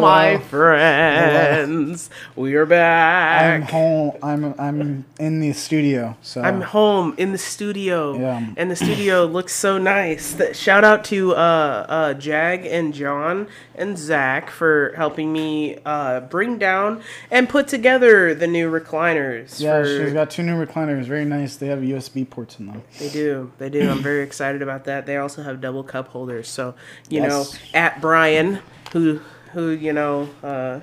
My friends. We are back. I'm home. I'm I'm in the studio. So I'm home in the studio, Yeah. and the studio looks so nice. That shout out to uh, uh, Jag and John and Zach for helping me uh, bring down and put together the new recliners. yeah, for- she's got two new recliners. Very nice. They have USB ports in them. They do. They do. I'm very excited about that. They also have double cup holders. So, you know, at Brian, who who, you know, uh,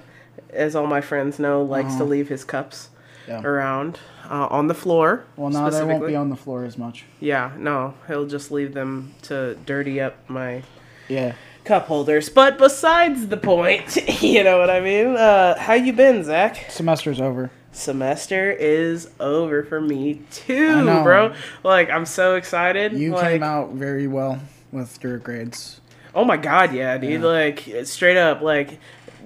as all my friends know, likes to leave his cups Uh-huh. Yeah. around uh, on the floor. Well, now they won't be on the floor as much. Yeah, no, he'll just leave them to dirty up my Yeah. cup holders. But besides the point, you know what I mean? Uh, how you been, Zach? Semester's over. Semester is over for me too, bro. Like I'm so excited. You like, came out very well with your grades. Oh my god, yeah, dude. Yeah. Like straight up, like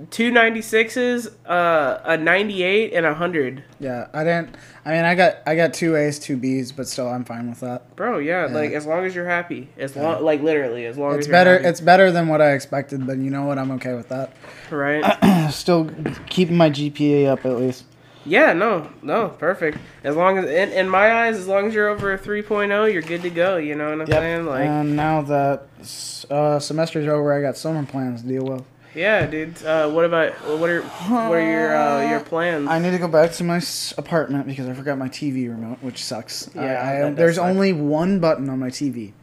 two ninety sixes, uh, a ninety eight, and a hundred. Yeah, I didn't. I mean, I got I got two A's, two B's, but still, I'm fine with that. Bro, yeah, like as long as you're happy, as long, like literally, as long It's as you're better. happy, It's better than what I expected, but you know what? I'm okay with that. right. Still keeping my GPA up at least. Yeah, no, no, perfect. As long as in, in my eyes, as long as you're over a 3.0, you're good to go. You know what I'm saying? Like, and now that uh, semester's over, I got summer plans to deal with. yeah, dude. Uh, what about what are what are your uh, your plans? I need to go back to my apartment because I forgot my TV remote, which sucks. Yeah, I, that does there's suck. only one button on my TV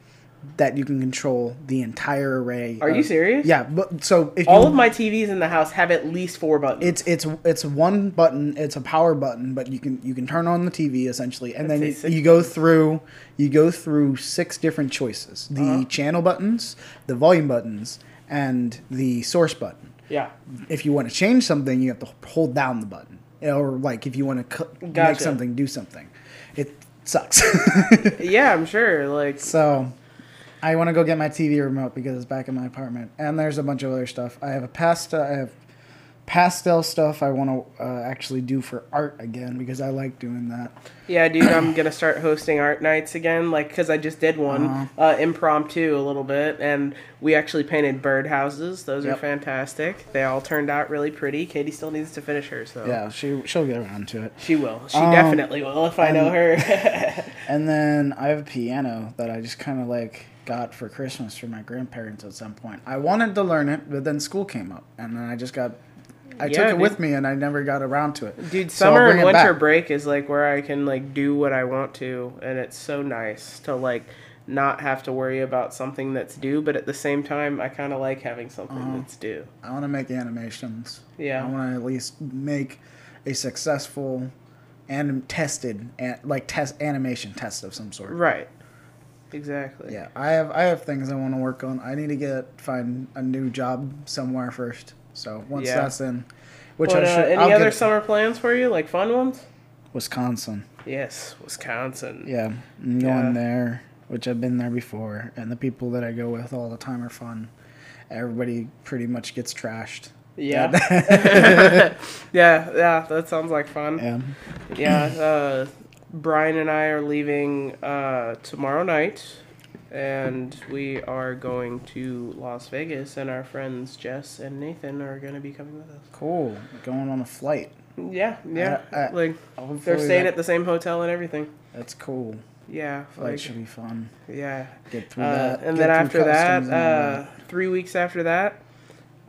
that you can control the entire array. Are you serious? Yeah, but so if All you, of my TVs in the house have at least four buttons. it's it's it's one button. It's a power button, but you can you can turn on the TV essentially, and then you, you go through you go through six different choices: the Uh-huh. channel buttons, the volume buttons, and the source button. yeah. if you want to change something, you have to hold down the button. Or like if you want to cu- make something do something, it sucks. Yeah, I'm sure. Like, so I want to go get my TV remote because it's back in my apartment, and there's a bunch of other stuff. I have a pasta. I have pastel stuff I want to uh, actually do for art again because I like doing that. Yeah, dude, I'm gonna start hosting art nights again, like, cause I just did one Uh-huh. uh, impromptu a little bit, and we actually painted birdhouses. Those are fantastic. They all turned out really pretty. Katie still needs to finish hers, though. Yeah, she she'll get around to it. she will. She Um, definitely will if I know her. And then I have a piano that I just kind of like got for Christmas from my grandparents at some point. I wanted to learn it, but then school came up, and then I just got. I Yeah, took it dude. with me, and I never got around to it. Dude, So summer and winter back. break is like where I can like do what I want to, and it's so nice to like not have to worry about something that's due, but at the same time, I kind of like having something Uh-huh. that's due. I want to make animations. Yeah. I want to at least make a successful and tested, an- like test animation test of some sort. Right. Exactly. Yeah, I have I have things I want to work on. I need to get find a new job somewhere first. So once Yeah. that's in, which But, I uh, should. any I'll other summer plans for you, like fun ones? Wisconsin. Yes, Wisconsin. Yeah, I'm Yeah. going there, which I've been there before, and the people that I go with all the time are fun. Everybody pretty much gets trashed. Yeah. yeah, yeah, that sounds like fun. Yeah. Yeah, uh, Brian and I are leaving uh, tomorrow night, and we are going to Las Vegas, and our friends Jess and Nathan are going to be coming with us. Cool. Going on a flight. Yeah, yeah. Uh, uh, like, they're staying that- at the same hotel and everything. That's cool. Yeah, Flight like, should be fun. yeah. Get through Uh, that. and then after that, customs and all uh, that. three weeks after that,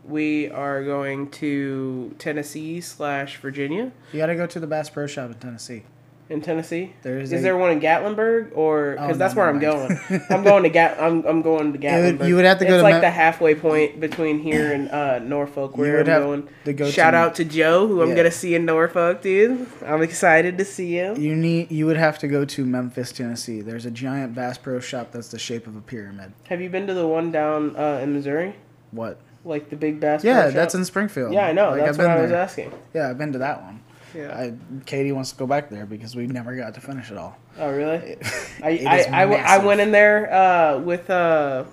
we are going to Tennessee slash Virginia. you got to go to the Bass Pro Shop in Tennessee. In Tennessee, There's is a- there one in Gatlinburg or Oh, because no, that's where I'm going? I'm going to Gat. I'm, I'm going to would- Gatlinburg. you would have to go It's to like Mem- the halfway point between here and uh, Norfolk, You where would I'm have going. to go Shout to- out to Joe, who I'm gonna see in Norfolk, dude. I'm excited to see him. You need. You would have to go to Memphis, Tennessee. There's a giant Bass Pro Shop that's the shape of a pyramid. Have you been to the one down uh, in Missouri, What? like the big bass? Pro Yeah, Shop? that's in Springfield. Yeah, I know. Like, that's I've what I was there. asking. Yeah, I've been to that one. Yeah. I, Katie wants to go back there because we never got to finish it all. Oh, really? I, It I, is I, I massive. went in there uh, with uh,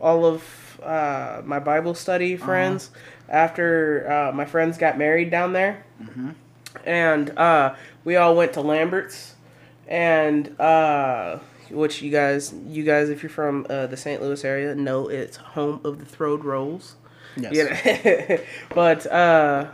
all of uh, my Bible study Uh-huh. friends after uh, my friends got married down there. Mm-hmm. And uh, we all went to Lambert's. And uh, which you guys, you guys, if you're from uh, the St. Louis area, know it's home of the throwed rolls. Yes. You know? but uh,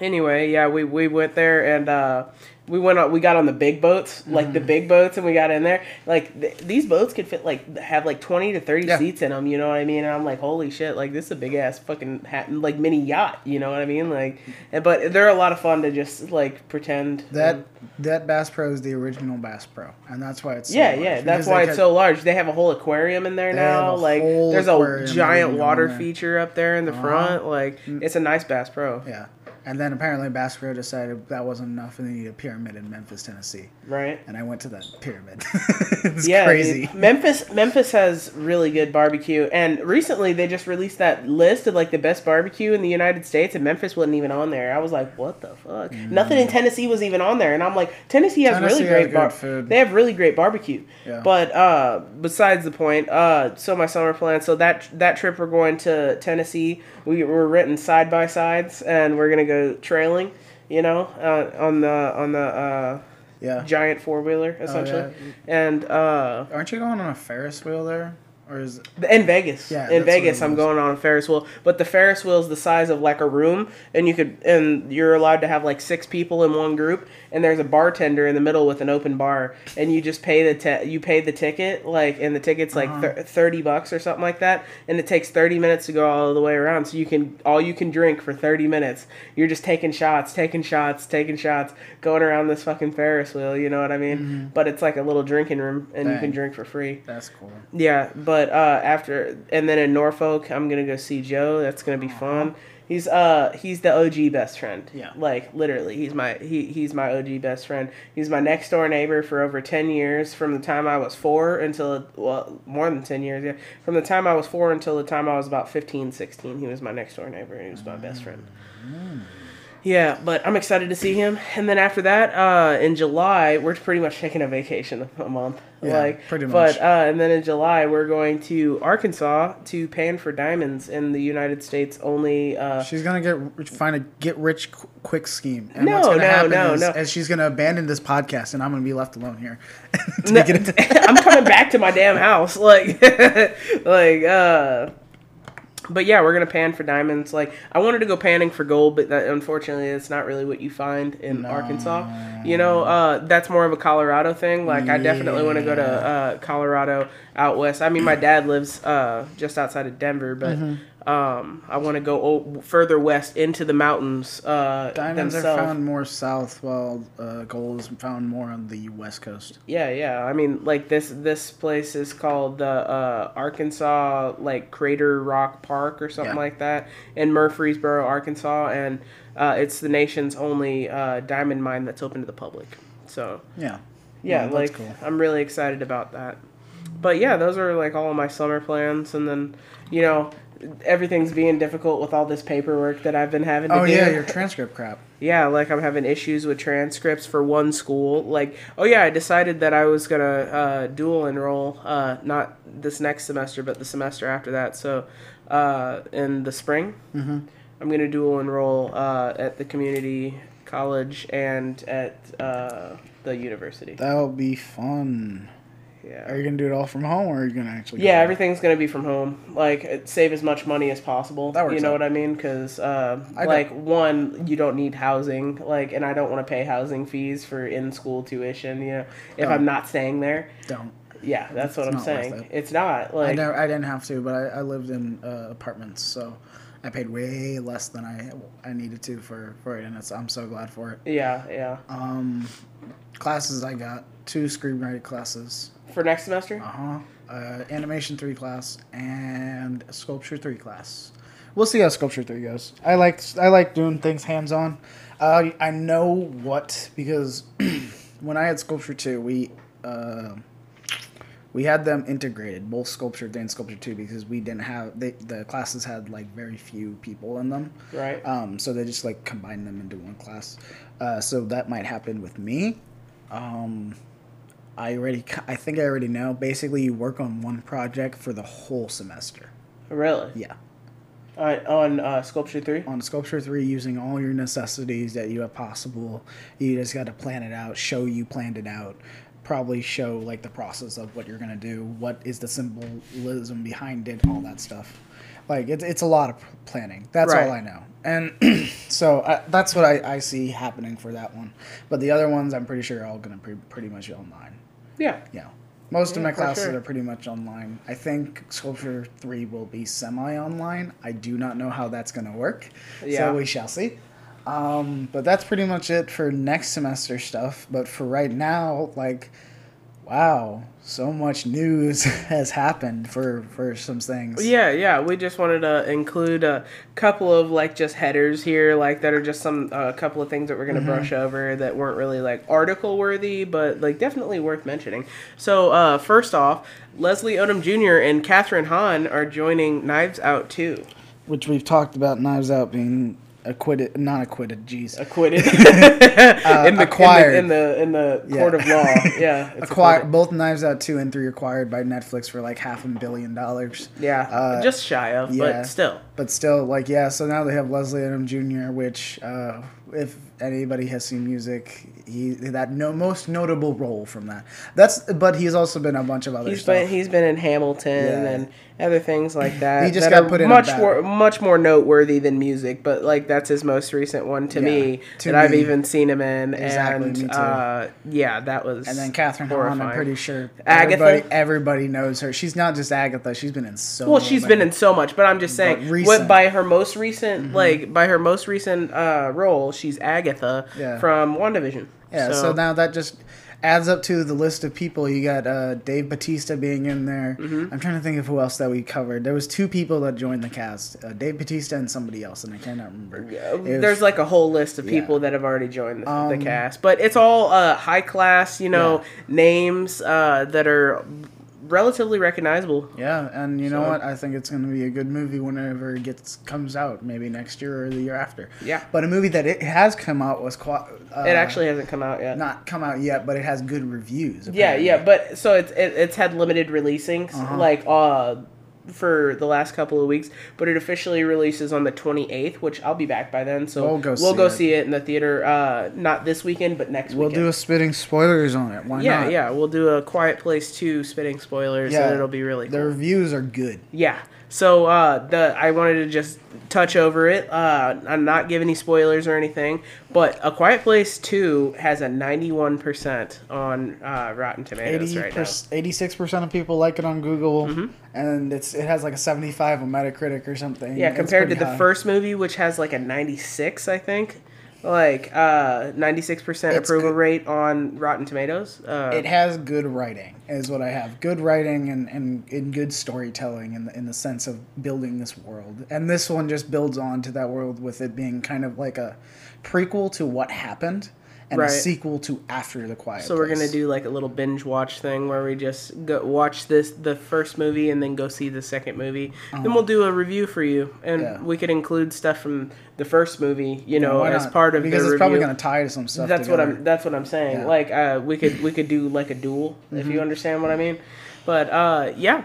anyway, yeah, we, we went there and uh, we went on. We got on the big boats, like the Mm-hmm. big boats, and we got in there. Like th- these boats could fit like have like twenty to thirty Yeah. seats in them. You know what I mean? And I'm like, holy shit! Like this is a big ass fucking hat, like mini yacht. You know what I mean? Like, and- but they're a lot of fun to just like pretend That and- that Bass Pro is the original Bass Pro, and that's why it's so yeah, large, yeah. That's because why they it's cut- so large. They have a whole aquarium in there now. Like, there's a giant water feature up there in the Uh-huh. front. Like, it's a nice Bass Pro, Yeah, and then apparently Pro decided that wasn't enough, and they needed a pyramid in Memphis, Tennessee, right? and I went to that pyramid. it's yeah, crazy. dude. Memphis Memphis has really good barbecue, and recently they just released that list of like the best barbecue in the United States, and Memphis wasn't even on there. I was like, what the fuck? Nothing in Tennessee was even on there, and I'm like, Tennessee has Mm. Tennessee really great good bar- food. They have really great barbecue. Yeah. But uh, besides the point, uh, so my summer plan. So that that trip we're going to Tennessee. We were written side by sides, and we're gonna go trailing. You know, uh, on the on the uh, yeah. giant four wheeler essentially, and uh, Aren't you going on a Ferris wheel there, or is it? in Vegas. Yeah, in Vegas, I'm going on a Ferris wheel, but the Ferris wheel is the size of like a room, and you could and you're allowed to have like six people in one group, and there's a bartender in the middle with an open bar, and you just pay the ti- you pay the ticket like, and the ticket's like Uh-huh. thir- thirty bucks or something like that, and it takes thirty minutes to go all the way around, so you can all you can drink for thirty minutes. You're just taking shots, taking shots, taking shots, going around this fucking Ferris wheel. You know what I mean? But it's like a little drinking room, and you can Mm-hmm. Drink for free. that's cool? Yeah, but uh, after and then in Norfolk, I'm gonna go see Joe. That's gonna be fun. He's uh he's the OG best friend. Yeah. like literally, he's my he he's my OG best friend. He's my next door neighbor for over ten years, from the time I was four until well more than ten years. Yeah, from the time I was four until the time I was about 15, 16. He was my next door neighbor. and He was my best friend. Yeah, but I'm excited to see him. And then after that, uh, in July, we're pretty much taking a vacation a month. Yeah, like pretty But much. uh, and then in July, we're going to Arkansas to pan for diamonds in the United States only. Uh, She's gonna get find a get rich qu- quick scheme. And No, what's gonna no, happen no, is, no. is she's gonna abandon this podcast, and I'm gonna be left alone here. No, I'm coming back to my damn house. Like, like, uh, but yeah, we're gonna pan for diamonds. Like, I wanted to go panning for gold, but that, unfortunately, it's not really what you find in Arkansas. You know, uh, that's more of a Colorado thing. Like, I definitely want to go to uh, Colorado out west. I mean, my dad lives uh, just outside of Denver, but. Mm-hmm. Um, I want to go o- further west into the mountains. Uh, Diamonds themselves. are found more south, while uh, gold is found more on the west coast. Yeah, yeah. I mean, like this this place is called the uh, Arkansas like Crater Rock Park or something Yeah. like that in Murfreesboro, Arkansas, and uh, it's the nation's only uh, diamond mine that's open to the public. So Yeah. yeah, Yeah, like cool. I'm really excited about that. But yeah, those are like all of my summer plans, and then you know everything's being difficult with all this paperwork that I've been having to do. Oh do. yeah, your transcript crap. Yeah, like I'm having issues with transcripts for one school. Like, oh yeah, I decided that I was gonna uh, dual enroll, uh, not this next semester, but the semester after that. So, uh, in the spring, Mm-hmm. I'm gonna dual enroll uh, at the community college and at uh, the university. That'll be fun. Are you gonna do it all from home, or are you gonna actually? Yeah, there? everything's gonna be from home. Like, save as much money as possible. That works you know out. what I mean? Because, uh, I like, one, you don't need housing. Like, and I don't want to pay housing fees for in-school tuition. You know, if Don't. I'm not staying there. Don't. Yeah, that's what It's I'm saying. it. It's not I like. never, I didn't have to, but I, I lived in uh, apartments, so I paid way less than I I needed to for for it, and it's, I'm so glad for it. Yeah, yeah. Um, classes I got two screenwriting classes, For next semester. uh-huh, uh animation three class, and sculpture three class. We'll see how sculpture three goes. I like I like doing things hands on. Uh, I know what because when I had sculpture two, we. Uh, we had them integrated, both sculpture and sculpture two, because we didn't have they, the classes had like very few people in them. Right. Um, so they just like combined them into one class. Uh, so that might happen with me. Um, I already, I think I already know. Basically, you work on one project for the whole semester. Really? Yeah. On, on uh, Sculpture 3? On Sculpture 3, using all your necessities that you have possible, you just got to plan it out, show you planned it out, probably show like the process of what you're going to do, what is the symbolism behind it, all that stuff. Like, it's, it's a lot of planning. That's Right. all I know. And so that's what I, I see happening for that one. But the other ones, I'm pretty sure are all going to be pretty much be online. Yeah. Yeah. Most of my classes sure. are pretty much online. I think Sculpture 3 will be semi online. I do not know how that's going to work. Yeah. So we shall see. Um, but that's pretty much it for next semester stuff. But for right now, like, wow, so much news has happened for, for some things. Yeah, yeah. We just wanted to include a couple of like just headers here, like that are just some a uh, couple of things that we're gonna brush over that weren't really like article worthy, but like definitely worth mentioning. So uh, first off, Leslie Odom Jr. and Kathryn Hahn are joining Knives Out too. Which we've talked about Knives Out being acquitted, not acquitted, jeez. Acquitted in, the, acquired. in the in the, in the court of law. Yeah, Acquired, both Knives Out 2 and 3 acquired by Netflix for like half a billion dollars. Yeah, Uh, just shy of, yeah. but still. but still like yeah so now they have leslie odom jr which uh, if anybody has seen music he that no most notable role from that that's but he's also been a bunch of other He's stuff been he's been in Hamilton Yeah. and other things like that. He just that got put in much more much more noteworthy than music, but like that's his most recent one to Yeah, me to that I've even seen him in. Exactly, and me too. uh yeah, that was and then Kathryn Hahn, I'm horrifying. pretty sure Agatha? everybody, everybody knows her. She's not just Agatha; she's been in so. Well, she's been in so much, but I'm just saying, what. Mm-hmm. by her most recent, like by her most recent uh, role, she's Agatha Yeah. from WandaVision. Yeah, so, now that just adds up to the list of people. You got uh, Dave Batista being in there. Mm-hmm. I'm trying to think of who else that we covered. There was two people that joined the cast: uh, Dave Batista and somebody else, and I cannot remember. Was- there's like a whole list of Yeah. people that have already joined the, Um, the cast, but it's all uh, high class, you know, Yeah. names uh, that are relatively recognizable. Yeah, and you know what? I think it's going to be a good movie whenever it gets comes out, maybe next year or the year after. Yeah. But a movie that it has come out was quite. Uh, It actually hasn't come out yet. not come out yet, but it has good reviews. yeah, yeah, but so it's it, it's had limited releasings Uh-huh. like uh for the last couple of weeks, but it officially releases on the 28th, which I'll be back by then. So We'll go we'll see go it. see it in the theater uh not this weekend, but next week. We'll weekend. do a spitting spoilers on it. Why yeah, not? yeah, we'll do a Quiet Place 2 spitting spoilers Yeah. and it'll be really The reviews are good. Yeah. So uh, the I wanted to just touch over it. Uh, I'm not giving any spoilers or anything, but A Quiet Place Two has a 91 percent on uh, Rotten Tomatoes 80 right now. 86 percent of people like it on Google, Mm-hmm. and it's it has like a seventy five on Metacritic or something. Yeah, It's compared to pretty the first movie, which has like a 96, I think, like uh, 96 percent It's approval good. rate on Rotten Tomatoes. Uh, It has good writing, is what I have. Good writing and, and, and good storytelling in the, in the sense of building this world. And this one just builds on to that world with it being kind of like a prequel to what happened and Right. a sequel to After the Quiet so we're gonna do like a little binge watch thing where we just go watch this the first movie and then go see the second movie. Then we'll do a review for you, and Uh-huh. Yeah. we could include stuff from the first movie, you know, Why as part of because the it's review. probably going to tie to some stuff. that's what. I'm. That's what I'm saying. Yeah. Like uh, we could we could do like a duel if you understand what I mean. But uh, yeah.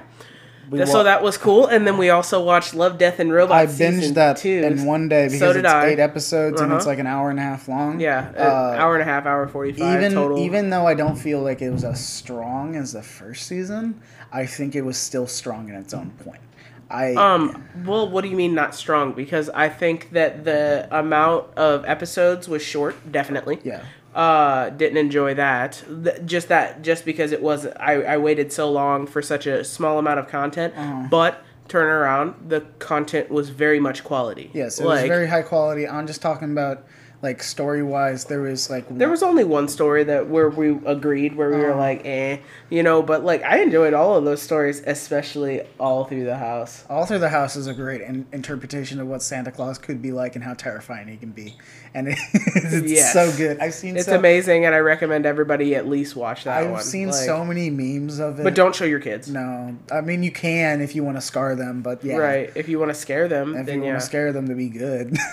We so wa- that was cool, and then we also watched Love, Death, and Robots. I binged that two. in one day because So it's I. eight episodes and it's Uh-huh. like an hour and a half long. Yeah, uh, Uh, hour and a half, hour forty five even total. even though I don't feel like it was as strong as the first season, I think it was still strong in its own point. I Um. Well, what do you mean not strong? Because I think that the amount of episodes was short. Definitely. yeah Uh, didn't enjoy that. Th- just that, just because it was, I, I waited so long for such a small amount of content. Uh-huh. But turn around, the content was very much quality. yes, it was very high quality. I'm just talking about like story wise. There was like There was only one story that where we agreed, where we were Uh-huh. like, eh, you know. But like, I enjoyed all of those stories, especially all through the house. all through the house is a great in- interpretation of what Santa Claus could be like and how terrifying he can be, and it's Yes. so good. I've seen It's so, amazing, and I recommend everybody at least watch that one. I've one. seen Like, so many memes of it. but don't show your kids. No, I mean you can if you want to scar them, but yeah, Right. If you want to scare them, If then you yeah. want to scare them to be good.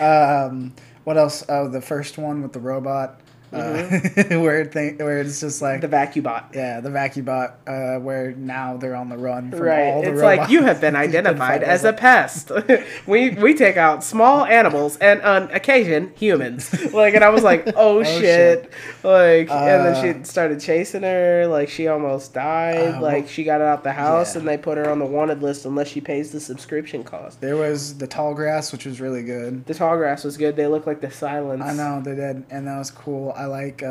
um, what else? Oh, the first one with the robot. Uh, where where it's just like The VacuBot. yeah, the VacuBot, uh, where now they're on the run from Right. all the It's robots. like you have been identified as a pest. we we take out small animals and on occasion humans. Like and I was like, oh, shit. shit. Like and Uh, then she started chasing her. Like she almost died. Uh, like she got out the house yeah. and they put her on the wanted list unless she pays the subscription cost. There was the tall grass, which was really good. The tall grass was good. They look like the silence. I know they did, and that was cool. I like uh, uh,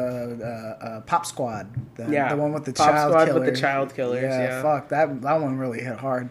uh, Pop Squad, the, Yeah. the one with the Pop child Squad killer. with the child killers, yeah. fuck that. That one really hit hard.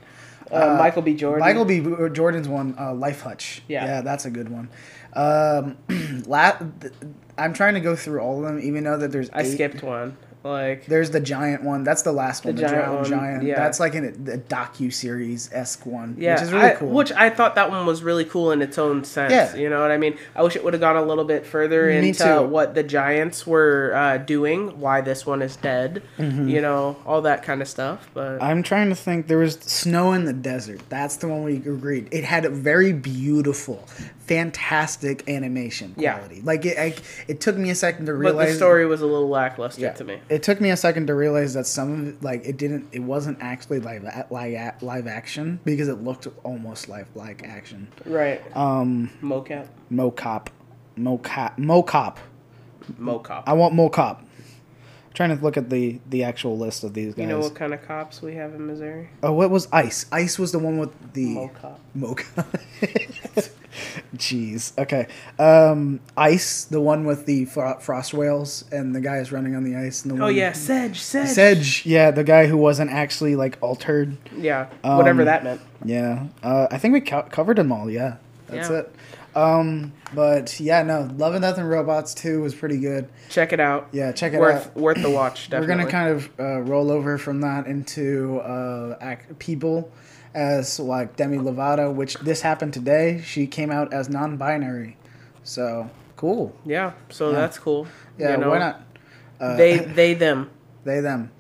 Uh, Michael B. Jordan. Michael B. Jordan's one, uh, Life Hutch. Yeah. yeah, that's a good one. Um, la- th- I'm trying to go through all of them, even though that there's I skipped one. Like There's the giant one. That's the last one. The, giant giant one, giant. yeah. That's like an, a docu series esque one, Yeah, which is really I- cool. Which I thought that one was really cool in its own sense. Yeah. You know what I mean? I wish it would have gone a little bit further Me into too. what the Giants were uh, doing, why this one is dead, Mm-hmm. you know, all that kind of stuff. But I'm trying to think. There was snow in the desert. That's the one we agreed. It had a very beautiful, fantastic animation Yeah. Like it, I, it took me a second to realize. but the story was a little lackluster Yeah. to me. It took me a second to realize that some of it, like it didn't, it wasn't actually live live live action because it looked almost like like action. Right. Um, Mocap. mocap, mocap, mocap. Mocap. I want mocap. Trying to look at the the actual list of these guys. you know what kind of cops we have in Missouri? oh, what was ice? Ice was the one with the Mocap. Mocha. Jeez. Okay. Um, ice, the one with the fro- frost whales, and the guy is running on the ice. And the Oh one, yeah, Sedge, Sedge. Sedge. Yeah, the guy who wasn't actually like altered. Yeah, whatever Um, that meant. Yeah. Uh, I think we co- covered them all. Yeah. That's Yeah. it. Um, but yeah, no, Love and Death and Robots two was pretty good. Check it out. Yeah, check it worth out. worth the watch. We're gonna kind of uh, roll over from that into uh, act- people as like Demi Lovato, which this happened today. She came out as non-binary, so cool. yeah. So Yeah. that's cool. Yeah, You know, why not? Uh, they they them. they them.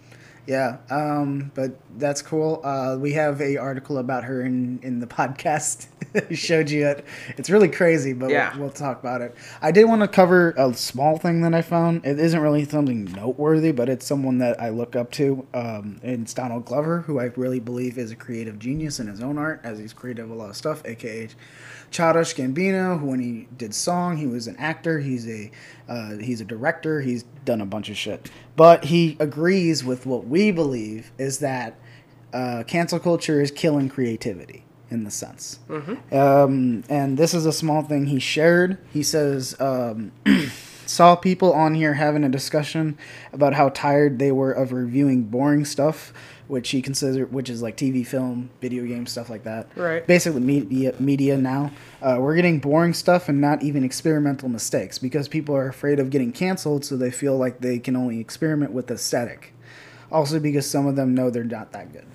Yeah, um, but that's cool. Uh, we have a article about her in, in the podcast. Showed you it. It's really crazy, but Yeah. we'll, we'll talk about it. I did want to cover a small thing that I found. It isn't really something noteworthy, but it's someone that I look up to. Um, it's Donald Glover, who I really believe is a creative genius in his own art, as he's creative a lot of stuff, aka Childish Gambino, who when he did song, he was an actor. He's a uh, he's a director. He's done a bunch of shit, but he agrees with what we believe is that uh, cancel culture is killing creativity in the sense. Um, and this is a small thing he shared. He says. Um, saw people on here having a discussion about how tired they were of reviewing boring stuff, which he considered, which is like TV, film, video game stuff like that. Right. Basically, media media now. Uh, we're getting boring stuff and not even experimental mistakes because people are afraid of getting canceled, so they feel like they can only experiment with aesthetic. Also, because some of them know they're not that good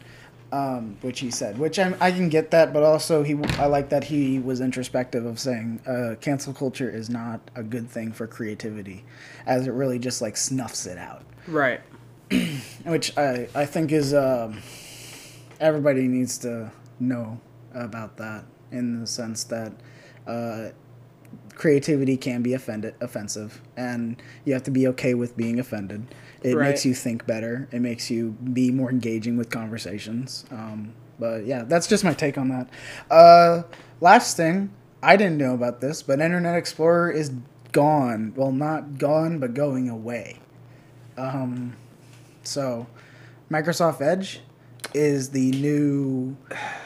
um, which he said, which I'm, I can get that, but also he I like that he was introspective of saying uh, cancel culture is not a good thing for creativity, as it really just like snuffs it out, Right. which I I think is um, everybody needs to know about that in the sense that. Uh, creativity can be offended offensive and you have to be okay with being offended it Right. makes you think better. It makes you be more engaging with conversations. Um, but yeah that's just my take on that. Uh, last thing i didn't know about this but internet explorer is gone. Well not gone but going away. Um, so microsoft edge is the new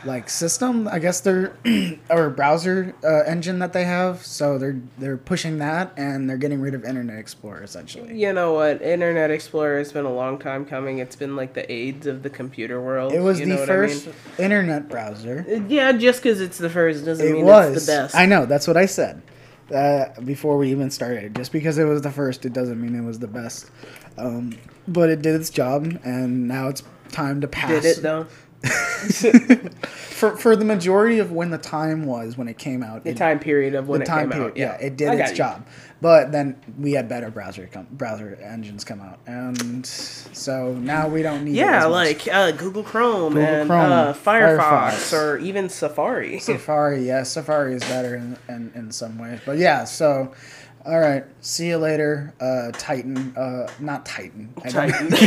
like system i guess they're or browser uh, engine that they have so they're they're pushing that and they're getting rid of internet explorer essentially You know what? Internet Explorer has been a long time coming. It's been like the AIDS of the computer world. it was you the first I mean? internet browser Yeah, just because it's the first doesn't it mean was it's the best. i know that's what i said uh, before we even started just because it was the first it doesn't mean it was the best um, but it did its job and now it's time to pass Did it though? for for the majority of when the time was when it came out The it- time period of when the it time came period. out. Yeah, it did I its job. But then we had better browser com- browser engines come out, and so now we don't need. Yeah, like uh, Google Chrome Google and Chrome, uh, Firefox, Firefox. or even Safari. Safari. Yeah, Safari is better in, in in some ways, but yeah. So All right. See you later, uh, Titan. Uh, not Titan. I Titan.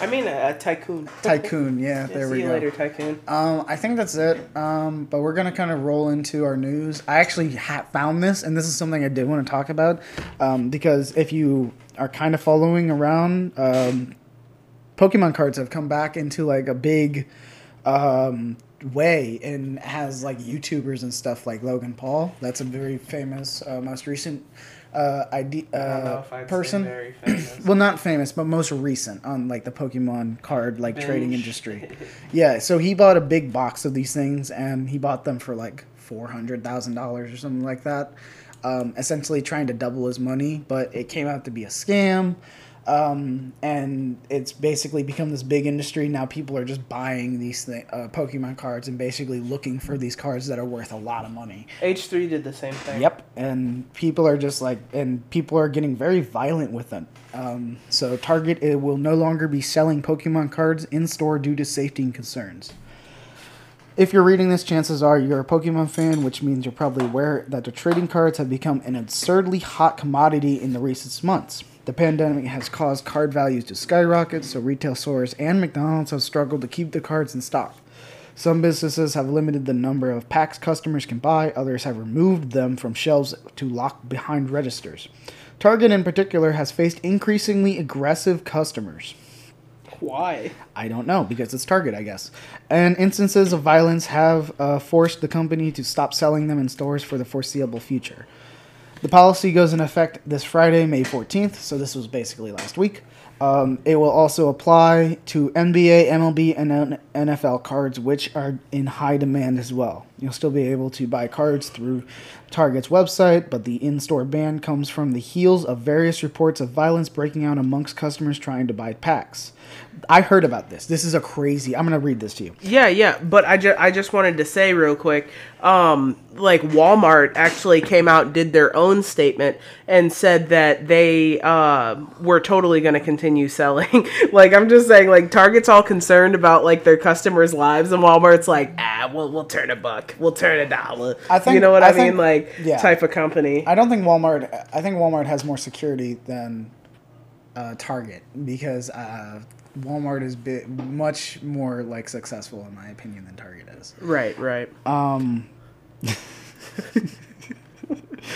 I mean, a, a tycoon. Tycoon. Yeah, Yeah, there we go. see you later, tycoon. Um, I think that's it. Um, but we're gonna kind of roll into our news. I actually ha- found this, and this is something I did want to talk about, um, because if you are kind of following around, um, Pokemon cards have come back into like a big um, way, and has like YouTubers and stuff like Logan Paul. That's a very famous, uh, most recent uh, ID, I don't know uh, I'd say person. very famous. Well, not famous, but most recent on like the Pokemon card like trading industry. Yeah, so he bought a big box of these things, and he bought them for like four hundred thousand dollars or something like that. Um, essentially trying to double his money, but it came out to be a scam. Um, and it's basically become this big industry now. People are just buying these thi- uh, Pokemon cards and basically looking for these cards that are worth a lot of money. H3 did the same thing. Yep, and people are just like, and people are getting very violent with them. Um, so Target it will no longer be selling Pokemon cards in store due to safety concerns. If you're reading this, chances are you're a Pokemon fan, which means you're probably aware that the trading cards have become an absurdly hot commodity in the recent months. The pandemic has caused card values to skyrocket, so retail stores and McDonald's have struggled to keep the cards in stock. Some businesses have limited the number of packs customers can buy, others have removed them from shelves to lock behind registers. Target, in particular, has faced increasingly aggressive customers. Why? I don't know because it's Target, I guess. And instances of violence have uh, forced the company to stop selling them in stores for the foreseeable future. The policy goes in effect this Friday, May 14th, so this was basically last week. Um, it will also apply to NBA, MLB, and NFL cards, which are in high demand as well. You'll still be able to buy cards through Target's website, but the in store ban comes from the heels of various reports of violence breaking out amongst customers trying to buy packs. I heard about this. This is a crazy. I'm going to read this to you. Yeah, yeah, but I, ju- I just wanted to say real quick, um, like Walmart actually came out, did their own statement, and said that they uh, were totally going to continue selling. like I'm just saying, like Target's all concerned about like their customers' lives, and Walmart's like, ah, we'll we'll turn a buck, we'll turn a dollar. I think- you know what I I, think- mean, like yeah. type of company. I don't think Walmart. I think Walmart has more security than uh, Target because uh, Walmart is bi- much more like successful in my opinion than Target is. right, right. Um,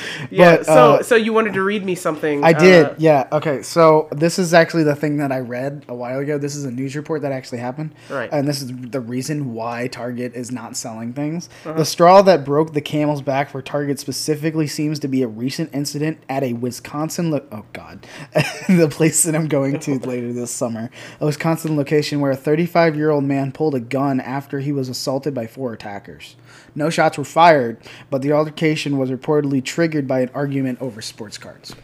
yeah. but, so uh, so you wanted to read me something? I did, uh, yeah. Okay, so this is actually the thing that I read a while ago. This is a news report that actually happened. Right. And this is the reason why Target is not selling things. Uh-huh. The straw that broke the camel's back for Target specifically seems to be a recent incident at a Wisconsin. Lo- oh, God. the place that I'm going to later this summer. A Wisconsin location where a 35 year old man pulled a gun after he was assaulted by four attackers. No shots were fired, but the altercation was reportedly triggered by an argument over sports cards.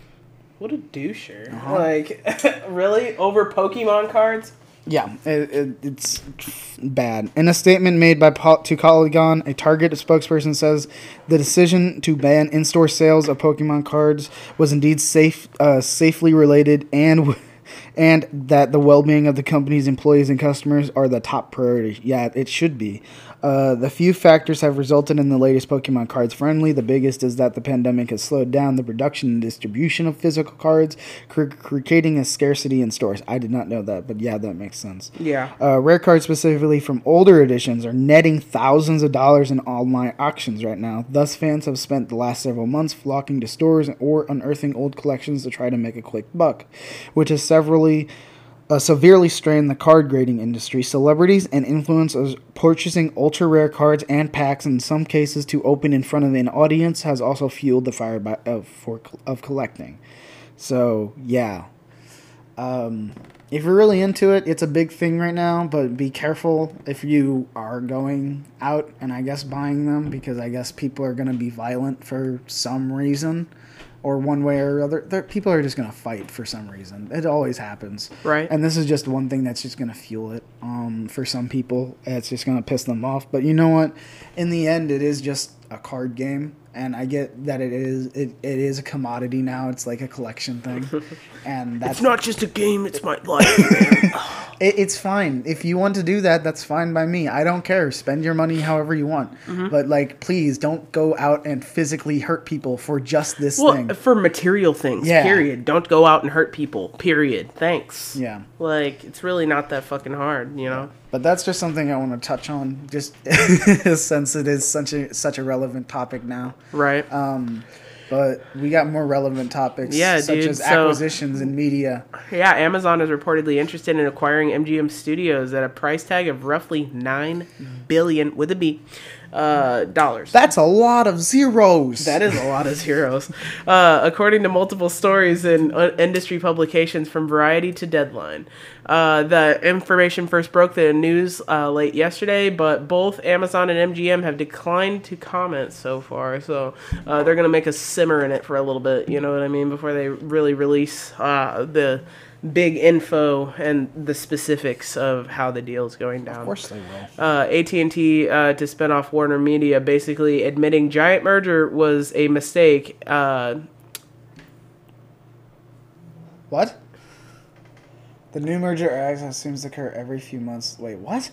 What a doucher! Uh-huh. Like, really over Pokemon cards? Yeah, it, it, it's bad. In a statement made by po- to Polygon, a Target spokesperson says the decision to ban in-store sales of Pokemon cards was indeed safe, uh, safely related, and w- and that the well-being of the company's employees and customers are the top priority. Yeah, it should be. Uh, the few factors have resulted in the latest Pokemon cards friendly. The biggest is that the pandemic has slowed down the production and distribution of physical cards, cr- creating a scarcity in stores. I did not know that, but yeah, that makes sense. Yeah. Uh, rare cards, specifically from older editions, are netting thousands of dollars in online auctions right now. Thus, fans have spent the last several months flocking to stores or unearthing old collections to try to make a quick buck, which has severely. Uh, severely strained the card grading industry. Celebrities and influencers purchasing ultra rare cards and packs, in some cases to open in front of an audience, has also fueled the fire by, of, for, of collecting. So, yeah, um, if you're really into it, it's a big thing right now, but be careful if you are going out and I guess buying them because I guess people are going to be violent for some reason or one way or other. There, people are just going to fight for some reason. It always happens. Right. And this is just one thing that's just going to fuel it um, for some people. It's just going to piss them off. But you know what? In the end, it is just a card game. And I get that it is it, it is a commodity now. It's like a collection thing, and that's It's not just a game; it's my life. It, it's fine if you want to do that. That's fine by me. I don't care. Spend your money however you want, Mm-hmm. but like, please don't go out and physically hurt people for just this Well, thing. for material things, Yeah. period. Don't go out and hurt people, period. Thanks. Yeah. Like, it's really not that fucking hard, you know? But that's just something I want to touch on, just since it is such a such a relevant topic now. Right? Um, but we got more relevant topics, Yeah, such dude, as so- acquisitions in media. yeah, Amazon is reportedly interested in acquiring MGM Studios at a price tag of roughly nine billion with a B uh, dollars. That's a lot of zeros. That is a lot of zeros. Uh, according to multiple stories in uh, industry publications from Variety to Deadline. Uh, the information first broke the news uh, late yesterday, but both Amazon and MGM have declined to comment so far. So uh, they're going to make us simmer in it for a little bit, you know what I mean, before they really release uh, the big info and the specifics of how the deal is going down Of course they will. uh, AT&T uh, to spin off Warner Media, basically admitting giant merger was a mistake. Uh, What? The new merger or access seems to occur every few months. Wait, what?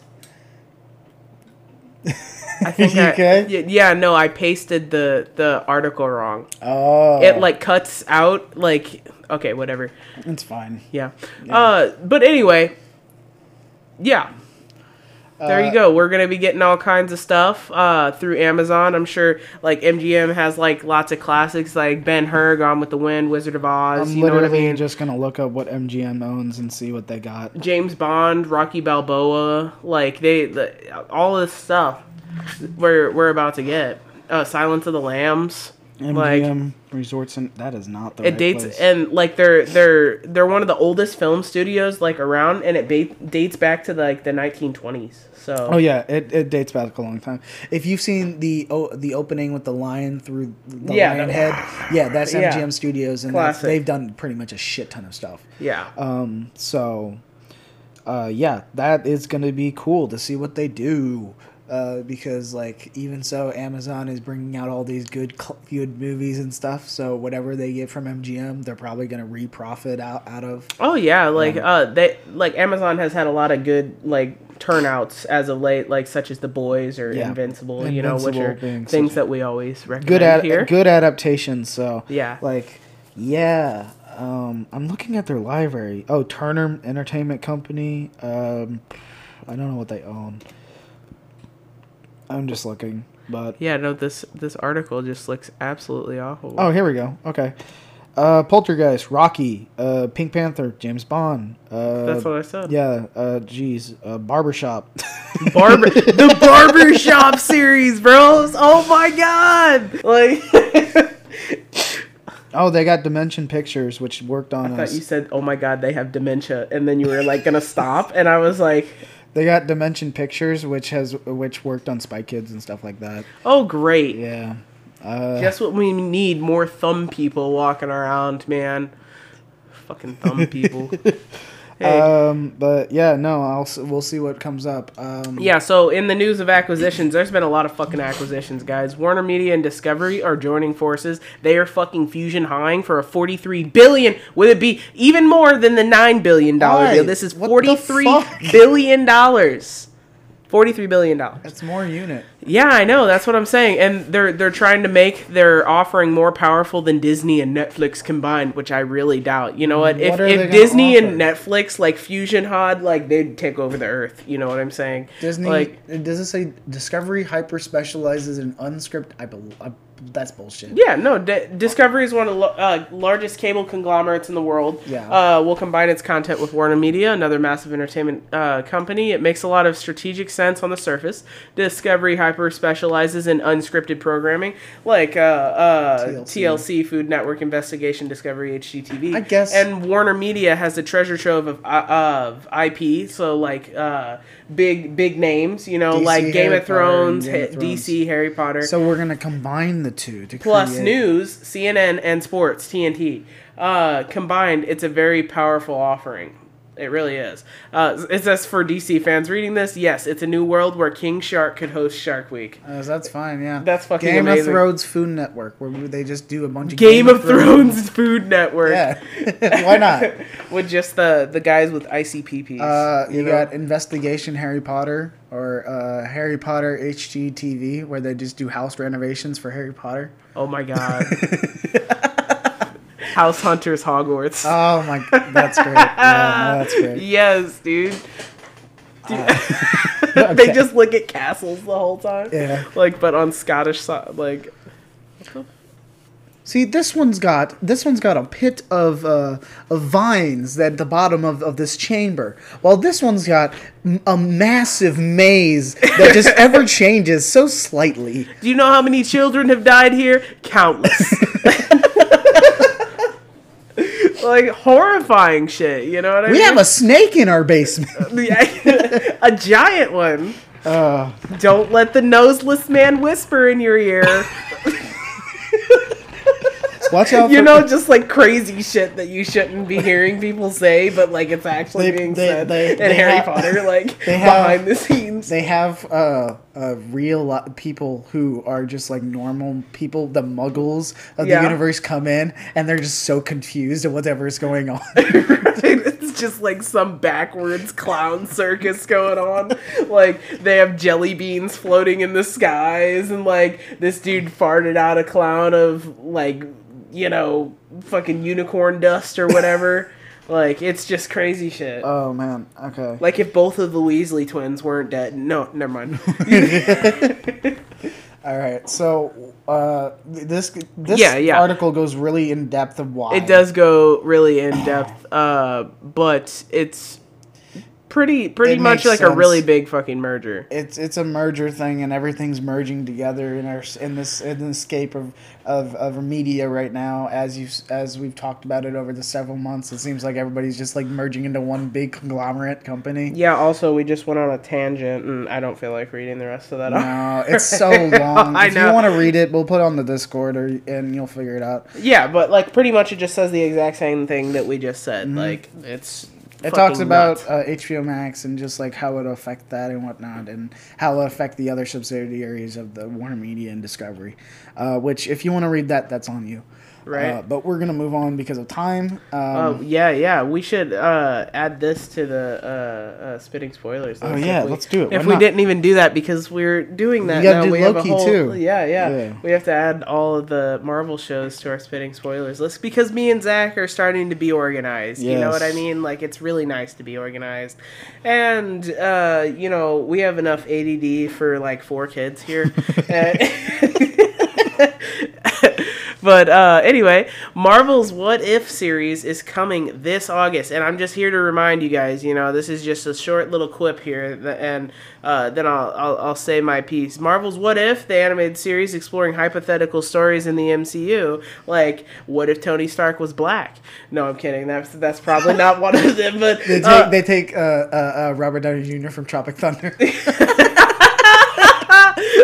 I think You I- okay? yeah, no, I pasted the the article wrong. Oh, It like cuts out like okay, whatever. it's fine. Yeah. Uh, but anyway, yeah. There Uh, you go. We're gonna be getting all kinds of stuff uh, through Amazon. I'm sure, like MGM has like lots of classics, like Ben Hur, Gone with the Wind, Wizard of Oz. I'm you know what I literally mean? just gonna look up what MGM owns and see what they got. James Bond, Rocky Balboa, like they, the, all this stuff we're we're about to get. Uh, Silence of the Lambs, like MGM Resorts and that is not the it right dates place. and like they're they're they're one of the oldest film studios like around, and it ba- dates back to like the 1920s. So Oh yeah, it, it dates back a long time. If you've seen the o- the opening with the lion through the Yeah, lion head, yeah, that's Yeah. MGM Studios, and they've done pretty much a shit ton of stuff. yeah, Um, so, uh, yeah, that is gonna be cool to see what they do. Uh, because like even so, Amazon is bringing out all these good good movies and stuff. So whatever they get from MGM, they're probably gonna re-profit out out of. oh yeah, like uh, they like Amazon has had a lot of good like turnouts as of late, like such as The Boys or Yeah. Invincible, you know, which are being things that we always recommend Good at here. good adaptations. So Yeah. like yeah. Um, I'm looking at their library. Oh, Turner Entertainment Company. Um, I don't know what they own. I'm just looking, but Yeah, no, this this article just looks absolutely awful. Oh, here we go. Okay. Uh, Poltergeist, Rocky, uh, Pink Panther, James Bond. Uh, That's what I said. Yeah. Uh, geez. Uh, Barbershop. Barber, the barbershop series, bros. Oh my god! Like, oh, they got Dimension Pictures, which worked on I thought us. you said, "Oh my god, they have dementia," and then you were like gonna stop, and I was like, They got Dimension Pictures, which has which worked on Spy Kids and stuff like that. "Oh great, Yeah. Uh, guess what? We need more thumb people walking around, man. Fucking thumb people." Hey. um, but yeah, no, I'll we'll see what comes up. Um, Yeah, so in the news of acquisitions, there's been a lot of fucking acquisitions, guys. Warner Media and Discovery are joining forces. They are fucking fusion highing for a 43 billion. Would it be even more than the 9 billion dollar deal? This is What the 43 fuck? billion dollars. 43 billion dollars. That's more unit. Yeah, I know. That's what I'm saying. And they're they're trying to make their offering more powerful than Disney and Netflix combined, which I really doubt. You know what? if What if gonna Disney and? Netflix like fusion hod, like they'd take over the earth. You know what I'm saying? Disney like does it say Discovery hyper specializes in unscripted? I believe I, that's bullshit. Yeah, no. D- Discovery is one of the uh, largest cable conglomerates in the world. Yeah. Uh, will combine its content with Warner Media, another massive entertainment uh, company. It makes a lot of strategic sense on the surface. Discovery hyper specializes in unscripted programming, like uh, uh, TLC. TLC, Food Network, Investigation, Discovery, HGTV. I guess- And Warner Media has a treasure trove of uh, of IP. So like uh, big big names, you know, DC, like Game Harry of Thrones, Potter, Game of Thrones. DC, Harry Potter. So we're gonna combine the two to plus create- news, CNN, and sports, TNT. Uh, combined, it's a very powerful offering. It really is. Uh, it says for DC fans reading this, yes, it's a new world where King Shark could host Shark Week. Uh, that's fine. Yeah, That's fucking Game amazing. of Thrones Food Network, where they just do a bunch of Game of Thrones Food Network. Yeah, why not? With just the the guys with icy peepees. Uh, you know? got Investigation Harry Potter or uh, Harry Potter HGTV, where they just do house renovations for Harry Potter. Oh my god. House Hunters Hogwarts. Oh my, that's great. Yeah, no, that's great. yes, dude. Okay. They just look at castles the whole time. Yeah. Like, but on Scottish side, like. See, this one's got this one's got a pit of uh, of vines at the bottom of, of this chamber, while this one's got m- a massive maze that just ever changes so slightly. Do you know how many children have died here? Countless. Like horrifying shit. You know what I We mean? We have a snake in our basement. a, a giant one. Uh, Don't let the noseless man whisper in your ear. watch out! you know, just like crazy shit that you shouldn't be hearing people say, but like it's actually They- being they- said they- in they Harry have- Potter, like they have- behind the scenes. they have uh, uh, real people who are just like normal people, the muggles of Yeah. the universe, come in and they're just so confused at whatever is going on. it's just like some backwards clown circus going on. Like they have jelly beans floating in the skies, and like this dude farted out a clown of like you know fucking unicorn dust or whatever. like it's just crazy shit. oh man, okay. like if both of the Weasley twins weren't dead. No, never mind. All right, so uh, this this Yeah, yeah. article goes really in depth of why it does go really in depth, uh, but it's pretty pretty It much like a really big fucking merger. It's it's a merger thing, and everything's merging together in our in this in the scape of, of, of media right now. As you as we've talked about it over the several months, it seems like everybody's just like merging into one big conglomerate company. Yeah, also we just went on a tangent and I don't feel like reading the rest of that. No, it's so long. I if know. you want to read it, we'll put it on the Discord, or and you'll figure it out. Yeah, but like pretty much it just says the exact same thing that we just said. Mm-hmm. Like it's It talks about uh, HBO Max and just like how it'll affect that and whatnot, and how it'll affect the other subsidiaries of the Warner Media and Discovery. Uh, which, if you want to read that, that's on you. Right. Uh, but we're gonna move on because of time. Um, Oh yeah, yeah. We should uh, add this to the uh, uh, spitting spoilers. Oh, yeah, we- let's do it. If Why we not? didn't even do that because we're doing that now, do we have a whole, too. Yeah, yeah, Yeah. We have to add all of the Marvel shows to our spitting spoilers list because me and Zach are starting to be organized. You know what I mean? Like it's really nice to be organized, and uh, you know we have enough ADD for like four kids here. Uh, But uh, anyway, Marvel's What If series is coming this August, and I'm just here to remind you guys. You know, this is just a short little quip here, and uh, then I'll, I'll I'll say my piece. Marvel's What If, the animated series exploring hypothetical stories in the MCU, like what if Tony Stark was black? No, I'm kidding. That's that's probably not one of them. But they take uh, they take uh, uh, uh, Robert Downey Jr. from Tropic Thunder.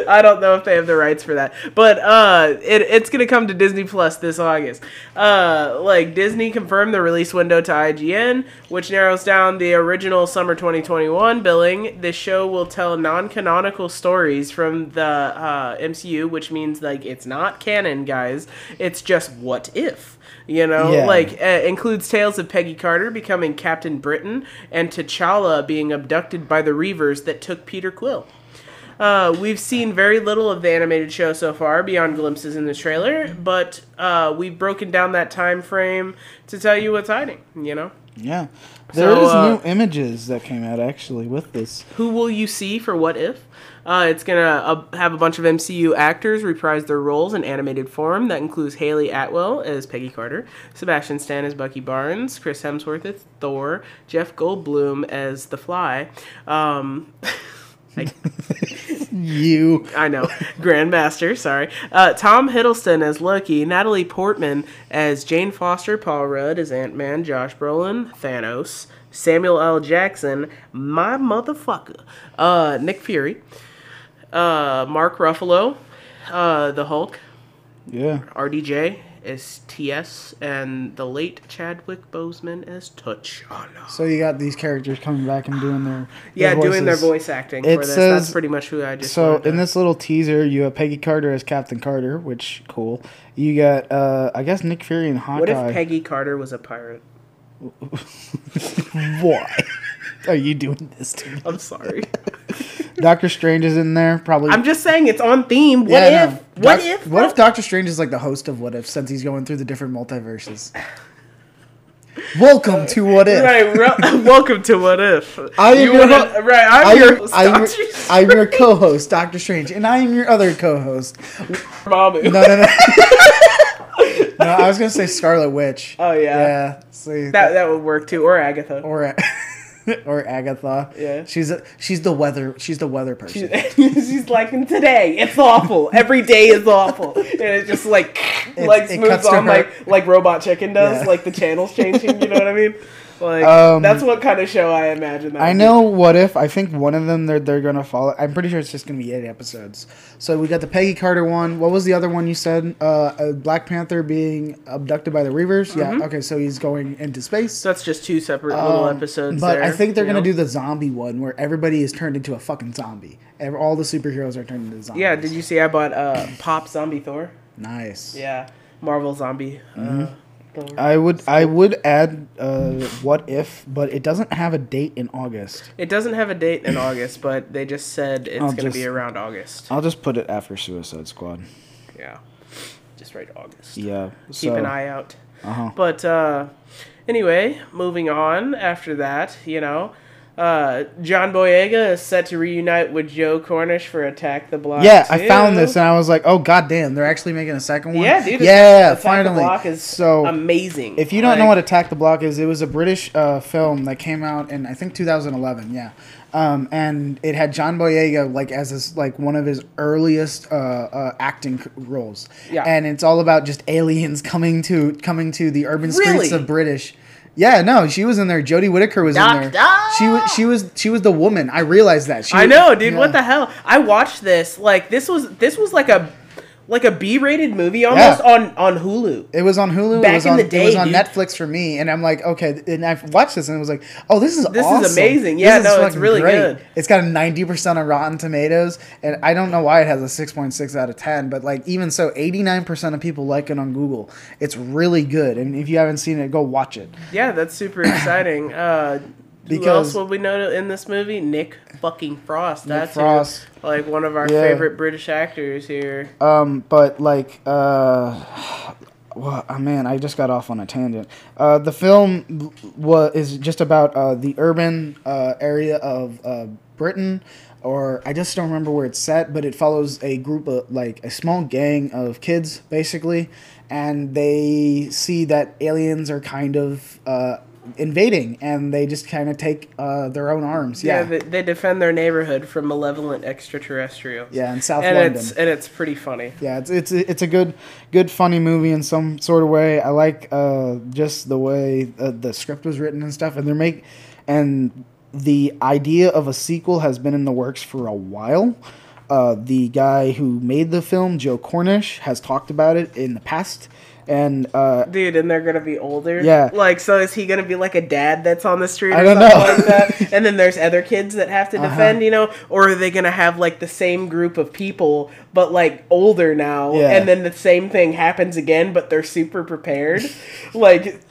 I don't know if they have the rights for that, but uh, it, it's gonna come to Disney Plus this August. Uh, like Disney confirmed the release window to IGN, which narrows down the original summer 2021 billing. This show will tell non-canonical stories from the uh, MCU, which means like it's not canon, guys. It's just what if. You know, Yeah. like uh, includes tales of Peggy Carter becoming Captain Britain and T'Challa being abducted by the Reavers that took Peter Quill. Uh, we've seen very little of the animated show so far, beyond glimpses in the trailer, but uh, we've broken down that time frame to tell you what's hiding. You know, yeah, there is So, uh, new images that came out actually with this. who will you see for What If? Uh, it's gonna uh, have a bunch of MCU actors reprise their roles in animated form. That includes Hayley Atwell as Peggy Carter, Sebastian Stan as Bucky Barnes, Chris Hemsworth as Thor, Jeff Goldblum as The Fly. Um, I- You I know. Grandmaster, sorry. Uh, Tom Hiddleston as Loki, Natalie Portman as Jane Foster, Paul Rudd as Ant Man, Josh Brolin, Thanos, Samuel L. Jackson, my motherfucker, uh, Nick Fury, uh, Mark Ruffalo, uh, the Hulk, yeah. RDJ, as TS, and the late Chadwick Boseman as T'Challa. So you got these characters coming back and doing their, yeah, their doing their voice acting It for this. says- That's pretty much who I just. So to- in this little teaser, you have Peggy Carter as Captain Carter, which cool. You got uh I guess Nick Fury and Hawkeye. what if Peggy Carter was a pirate? Why are you doing this to me? I'm sorry. Doctor Strange is in there, probably. I'm just saying it's on theme. What Yeah, if? no. What Doc- if? What if Doctor Strange is like the host of What If since he's going through the different multiverses? Welcome to What If. Right, re- welcome to What If. I am You your wanna- ho- right. I'm, I'm, your host, I'm, your, I'm your co-host, Doctor Strange, and I am your other co-host. Mamu. No, no, no. no, I was gonna say Scarlet Witch. Oh, yeah. Yeah. See That that would work too, or Agatha. or or Agatha. Yeah. She's a, she's the weather. She's the weather person. She's like, today it's awful. Every day is awful, and it just like It- like smooths on her. like like Robot Chicken does, Yeah. like the channels changing. You know what I mean? Like Um, that's what kind of show I imagine. That I would be. know what if. I think one of them they're they're gonna follow. I'm pretty sure it's just gonna be eight episodes. So we got the Peggy Carter one. What was the other one you said? Uh, uh Black Panther being abducted by the Reavers. Yeah. Okay. So he's going into space. So that's just two separate little Um, episodes. But there, I think they're gonna know? do the zombie one where everybody is turned into a fucking zombie. All the superheroes are turned into zombies. Yeah, did you see I bought uh, Pop Zombie Thor? Nice. Yeah, Marvel Zombie. Uh, Thor. I would I would add uh, what if, but it doesn't have a date in August. It doesn't have a date in August, but they just said it's I'll going to just- be around August. I'll just put it after Suicide Squad. Yeah, just write August. Yeah. Keep an eye out. Uh-huh. But uh, anyway, moving on. After that, you know, uh, John Boyega is set to reunite with Joe Cornish for Attack the Block. Yeah, I found this and I was like, "Oh goddamn, they're actually making a second one." Yeah, dude. Yeah, Attack finally. The Block is so amazing. If you don't know what Attack the Block is, it was a British uh, film that came out in I think 2011. Yeah, um, and it had John Boyega like as his like one of his earliest uh, uh, acting c- roles. Yeah. and it's all about just aliens coming to coming to the urban streets Really? of British. Yeah, no, she was in there. Jodie Whittaker was in there. Doctor! She was she was she was the woman. I realized that. She I was- know, dude. yeah. What the hell? I watched this. Like this was this was like a like a B-rated movie almost Yeah. on on Hulu. It was on Hulu. Back it was in on, the it was on dude. Netflix for me, and I'm like, okay. And I watched this, and it was like, oh, this is This is amazing. Yeah, is no, it's really good. It's got a 90 percent on Rotten Tomatoes, and I don't know why it has a 6.6 out of 10, but like even so, 89 percent of people like it on Google. It's really good, and if you haven't seen it, go watch it. Yeah, that's super exciting. Uh, who Because- else will we know in this movie? Nick fucking Frost. That's who- Frost. like one of our Yeah. favorite British actors here. Um, but like, uh, well, uh, man, I just got off on a tangent. Uh, the film was is just about uh, the urban uh, area of uh, Britain, or I just don't remember where it's set, but it follows a group of like a small gang of kids, basically, and they see that aliens are kind of. Uh, invading and they just kind of take uh, their own arms Yeah, yeah they, they defend their neighborhood from malevolent extraterrestrials. yeah in south and london it's and it's pretty funny. Yeah, it's it's it's a good good funny movie in some sort of way. I like uh, just the way uh, the script was written and stuff, and they're make and the idea of a sequel has been in the works for a while. Uh, the guy who made the film, Joe Cornish, has talked about it in the past, and uh, Dude, and they're gonna be older. Yeah. Like, so is he gonna be like a dad that's on the street? Or I don't know. Like that? And then there's other kids that have to defend, you know, or are they gonna have like the same group of people but like older now, Yeah. and then the same thing happens again, but they're super prepared? like,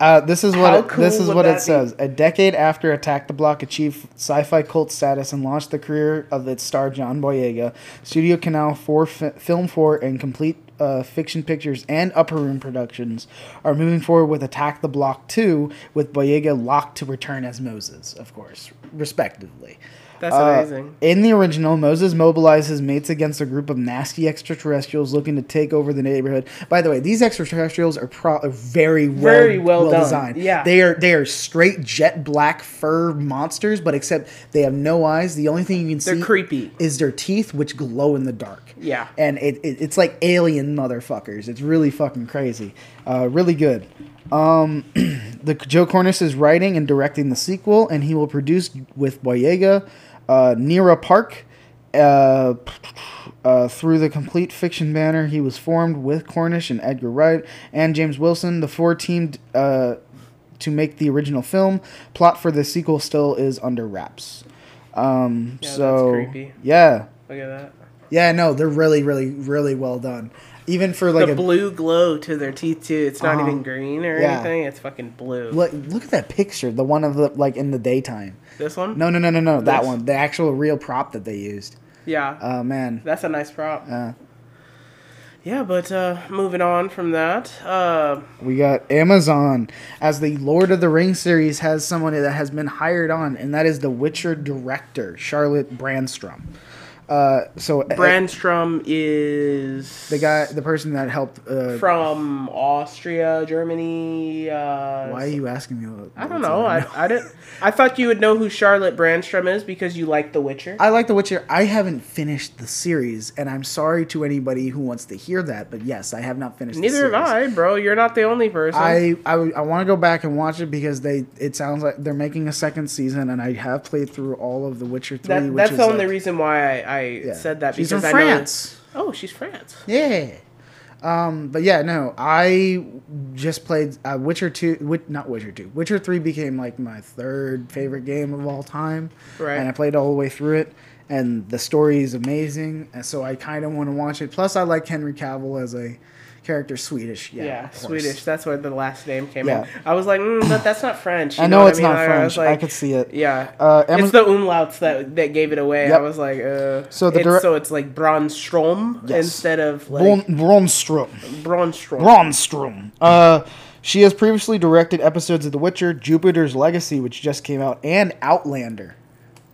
Uh, this is what it, this is what it be? says. A decade after Attack the Block achieved sci-fi cult status and launched the career of its star John Boyega, Studio Canal fi- Film Four and Complete uh, Fiction Pictures and Upper Room Productions are moving forward with Attack the Block Two, with Boyega locked to return as Moses, of course, respectively. That's Uh, amazing. In the original, Moses mobilized his mates against a group of nasty extraterrestrials looking to take over the neighborhood. By the way, these extraterrestrials are, pro- are very well, Very well done. designed. Yeah. they are they are straight jet black fur monsters, but except they have no eyes. The only thing you can They're see creepy. is their teeth, which glow in the dark. Yeah. and it, it it's like alien motherfuckers. It's really fucking crazy. Uh, really good. Um, the Joe Cornish is writing and directing the sequel, and he will produce with Boyega, uh, Nira Park, Uh, uh, through the complete fiction banner, he was formed with Cornish and Edgar Wright and James Wilson. The four teamed uh, to make the original film. Plot for the sequel still is under wraps. Um, Yeah, that's so creepy. yeah, Look at that. yeah, no, they're really, really, really well done. Even for like the a blue glow to their teeth too. It's not Uh-huh. even green or Yeah. anything. It's fucking blue. look, look at that picture, the one of the like in the daytime. This one? No, no, no, no, no, that This? one, the actual real prop that they used. Yeah. Oh man, That's a nice prop. uh, Yeah, but uh, moving on from that, uh, we got Amazon as the Lord of the Rings series has someone that has been hired on, and that is the Witcher director Charlotte Brandstrom. Uh, so uh, Brandstrom is the guy, the person that helped. Uh, from Austria, Germany. Uh, why are you asking me? What, I don't know. I, I didn't. I thought you would know who Charlotte Brandstrom is because you like The Witcher. I like The Witcher. I haven't finished the series, and I'm sorry to anybody who wants to hear that, but yes, I have not finished. Neither the have. I, bro. You're not the only person. I I, want to go back and watch it because they it sounds like they're making a second season, and I have played through all of The Witcher three. that, which that's is the only like- reason why I, I yeah. said that She's because from I know. France. Oh, she's France. Yeah. Um, but yeah, no, I just played uh, Witcher two. Not Witcher two. Witcher three became like my third favorite game of all time. Right. And I played all the way through it, and the story is amazing. And so I kind of want to watch it. Plus, I like Henry Cavill as a character, Swedish. Yeah, Yeah. Swedish. That's where the last name came Yeah. in. I was like, mm, but that's not French. you I know what it's mean? not I- I French. was I, could see it. Yeah. Uh, it's the umlauts that that gave it away. Yep. I was like, uh, So the it's, so it's like Bronstrom Yes. instead of like Bron- Bronstrom. Bronstrom. Bronstrom. Uh, she has previously directed episodes of The Witcher, Jupiter's Legacy, which just came out, and Outlander.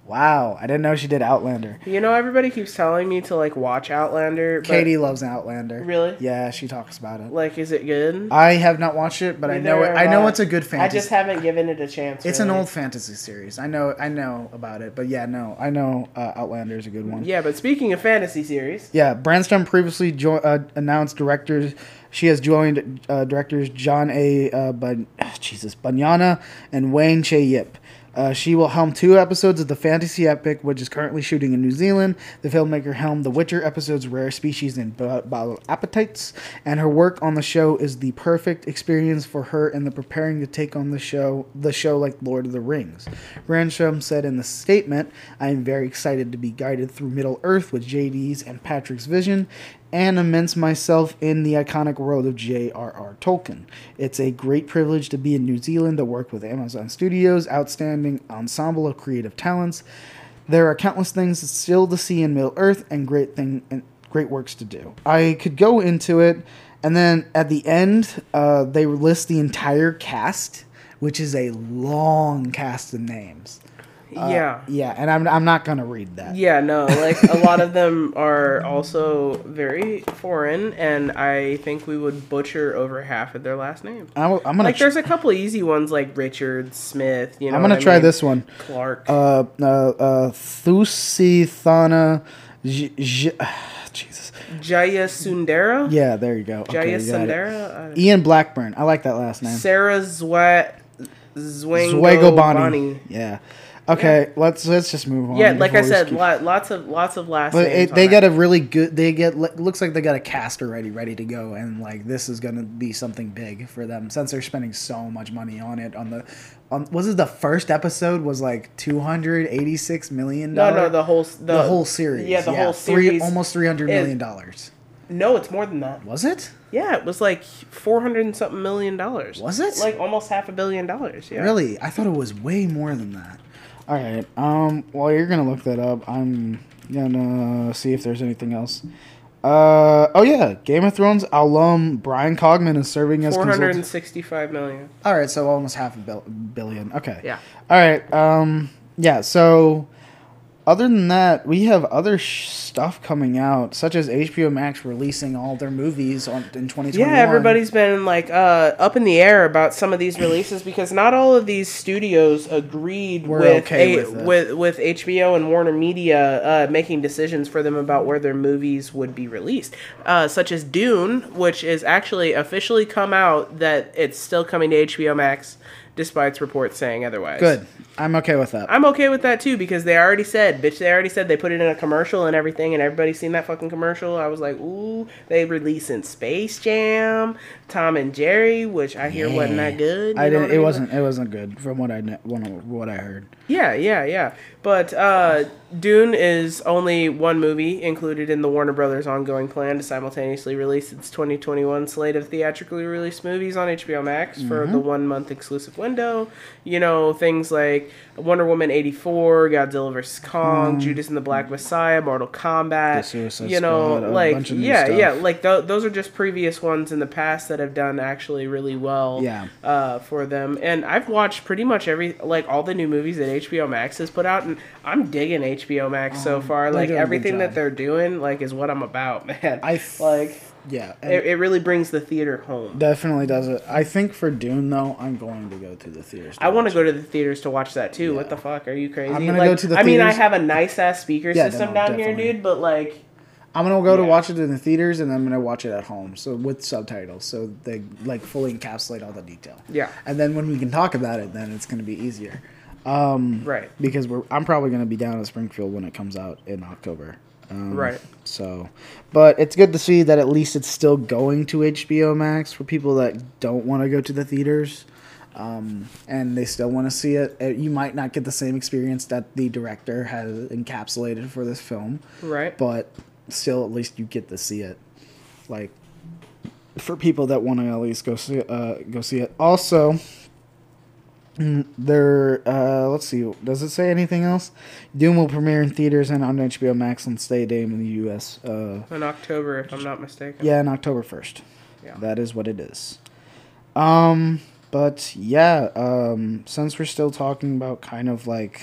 Wow, I didn't know she did Outlander. You know, everybody keeps telling me to like watch Outlander. But, Katie loves Outlander. Really? Yeah, she talks about it. like, is it good? I have not watched it, but I know it, I know it's a good fantasy. I just haven't given it a chance. it's an old fantasy series. I know I know about it, but yeah, no, I know uh, Outlander is a good one. Yeah, but speaking of fantasy series, Yeah, Brandstrom previously jo- uh, announced directors. She has joined uh, directors John A. Uh, Bun- Jesus Banyana and Wayne Che Yip. Uh, she will helm two episodes of the fantasy epic, which is currently shooting in New Zealand. The filmmaker helmed The Witcher episodes Rare Species and Ba- Bottled Appetites, and her work on the show is the perfect experience for her in the preparing to take on the show, the show like Lord of the Rings. Brandstrom said in the statement, "I am very excited to be guided through Middle Earth with JD's and Patrick's vision." And immerse myself in the iconic world of J.R.R. Tolkien. It's a great privilege to be in New Zealand to work with Amazon Studios' outstanding ensemble of creative talents. There are countless things still to see in Middle Earth and great thing and great works to do. I could go into it, and then at the end, uh, they list the entire cast, which is a long cast of names. Uh, yeah. Yeah, and I'm, I'm not gonna read that. Yeah, no, like a lot of them are also very foreign, and I think we would butcher over half of their last name. I, am I'm gonna Like, tr- there's a couple easy ones like Richard Smith. You know, I'm gonna try mean? this one. Clark. uh, uh, uh, Thusithana. J- J- Jesus. Jaya Sundara. Yeah, there you go. Jaya Okay. Sundara. Ian Blackburn. I like that last name. Sarah Zwat. Zwingo. Bonnie. Yeah. Okay, let's let's just move on. Yeah, like I said, lot, lots of lots of last But it, they got that. a really good. They get looks like they got a cast already ready to go, and like this is gonna be something big for them since they're spending so much money on it. On the, on was it the first episode was like two hundred eighty six million. no, no, the whole the, the, whole series. Yeah, the whole three, series. almost three hundred million dollars. No, it's more than that. Was it? Yeah, it was like four hundred and something million dollars. Was it? like almost half a billion dollars? Yeah. Really? I thought it was way more than that. All right. Um. While you're gonna look that up, I'm gonna see if there's anything else. Uh. Oh yeah. Game of Thrones alum Bryan Cogman is serving as Four hundred and consultant. sixty-five million. All right. So almost half a bil- billion. Okay. Yeah. All right. Um. Yeah. So. Other than that, we have other sh- stuff coming out, such as HBO Max releasing all their movies on in 2021. Yeah, everybody's been like uh, up in the air about some of these releases because not all of these studios agreed Were with okay a, with with with HBO and Warner Media uh, making decisions for them about where their movies would be released, uh, such as Dune, which is actually officially come out that it's still coming to HBO Max despite reports saying otherwise. Good. I'm okay with that. I'm okay with that too because they already said, bitch, they already said they put it in a commercial and everything, and everybody's seen that fucking commercial. I was like, ooh, they releasing Space Jam, Tom and Jerry, which I hear wasn't that good. I didn't. It mean? wasn't. It wasn't good from what I what what I heard. Yeah, yeah, yeah. But uh, Dune is only one movie included in the Warner Brothers ongoing plan to simultaneously release its 2021 slate of theatrically released movies on HBO Max for the one month exclusive window. You know, things like Wonder Woman 84, Godzilla vs. Kong, Judas and the Black Messiah, Mortal Kombat. The Suicide you know, Squad, a like, bunch of new yeah, yeah. Like, th- those are just previous ones in the past that have done actually really well Yeah. uh, for them. And I've watched pretty much every like all the new movies that HBO Max has put out, and I'm digging HBO Max so far. Like doing a good everything that they're doing, like is what I'm about, man. I like Yeah. it, it really brings the theater home. definitely does it. I think for Dune though, I'm going to go to the theaters. I want to go to the theaters to watch that too. What the fuck? Are you crazy? I'm gonna like, go to the I mean, I have a nice ass speaker Yeah, system no, down here, dude. But like, I'm gonna go to watch it in the theaters, and I'm gonna watch it at home, so with subtitles, so they like fully encapsulate all the detail. Yeah. And then when we can talk about it, then it's gonna be easier. Um, right, Because we're I'm probably gonna be down in Springfield when it comes out in October. Um, right. So, but it's good to see that at least it's still going to HBO Max for people that don't want to go to the theaters. Um, and they still want to see it. Uh, You might not get the same experience that the director has encapsulated for this film, Right. but still, at least you get to see it. Like for people that want to at least go see uh, go see it. Also, there. Uh, let's see. Does it say anything else? Doom will premiere in theaters and on HBO Max on Stay Dame in the U.S. Uh, In October, if I'm not mistaken. yeah, in October first. Yeah. That is what it is. Um, but yeah, um, since we're still talking about kind of like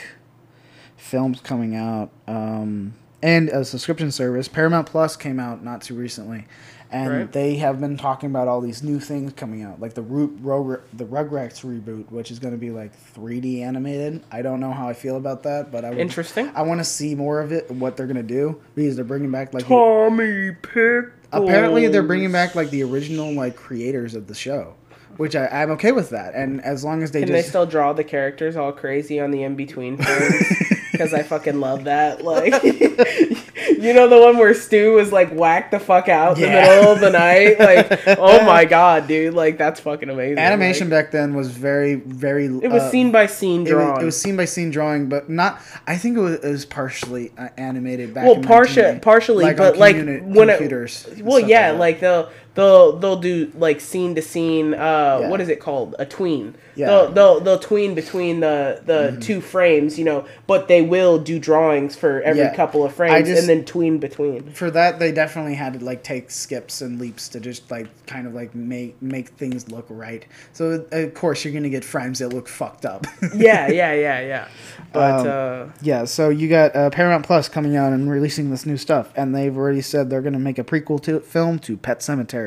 films coming out, um, and a subscription service, Paramount Plus came out not too recently, and Right. they have been talking about all these new things coming out, like the root, ro- the Rugrats reboot, which is going to be like 3D animated. I don't know how I feel about that, but I would, Interesting. I want to see more of it, what they're going to do, because they're bringing back like the- Tommy Pickles. apparently they're bringing back like the original like creators of the show which I, i'm okay with that and as long as they Can they still draw the characters all crazy on the in between? Because I fucking love that. Like, you know, the one where Stu was like whacked the fuck out in the middle of the night. Like, oh my god, dude! Like, that's fucking amazing. animation Like, back then was very very it was uh, scene by scene it was, it was scene by scene drawing but not i think it was, it was partially uh, animated back well, in partially, 1980, partially, like, but like when computers it, well, yeah, that. like they'll they'll they'll do like scene to scene. Uh, Yeah. what is it called? A tween. Yeah. They'll they'll, they'll tween between the the Mm-hmm. two frames, you know, but they will do drawings for every Yeah. couple of frames just- and then tween between. for that they definitely had to like take skips and leaps to just like kind of like make make things look right so of course you're gonna get frames that look fucked up yeah, yeah, yeah, yeah. But Um, uh, Yeah, so you got uh, Paramount Plus coming out and releasing this new stuff, and they've already said they're going to make a prequel to film to Pet Sematary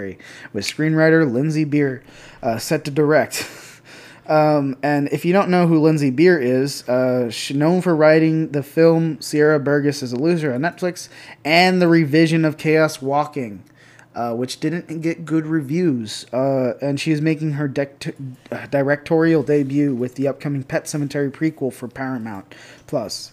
with screenwriter Lindsey Beer uh, set to direct. um, and if you don't know who Lindsey Beer is, uh, she's known for writing the film Sierra Burgess is a Loser on Netflix and the revision of Chaos Walking. Uh, which didn't get good reviews, uh, and she is making her dec- uh, directorial debut with the upcoming Pet Sematary prequel for Paramount Plus.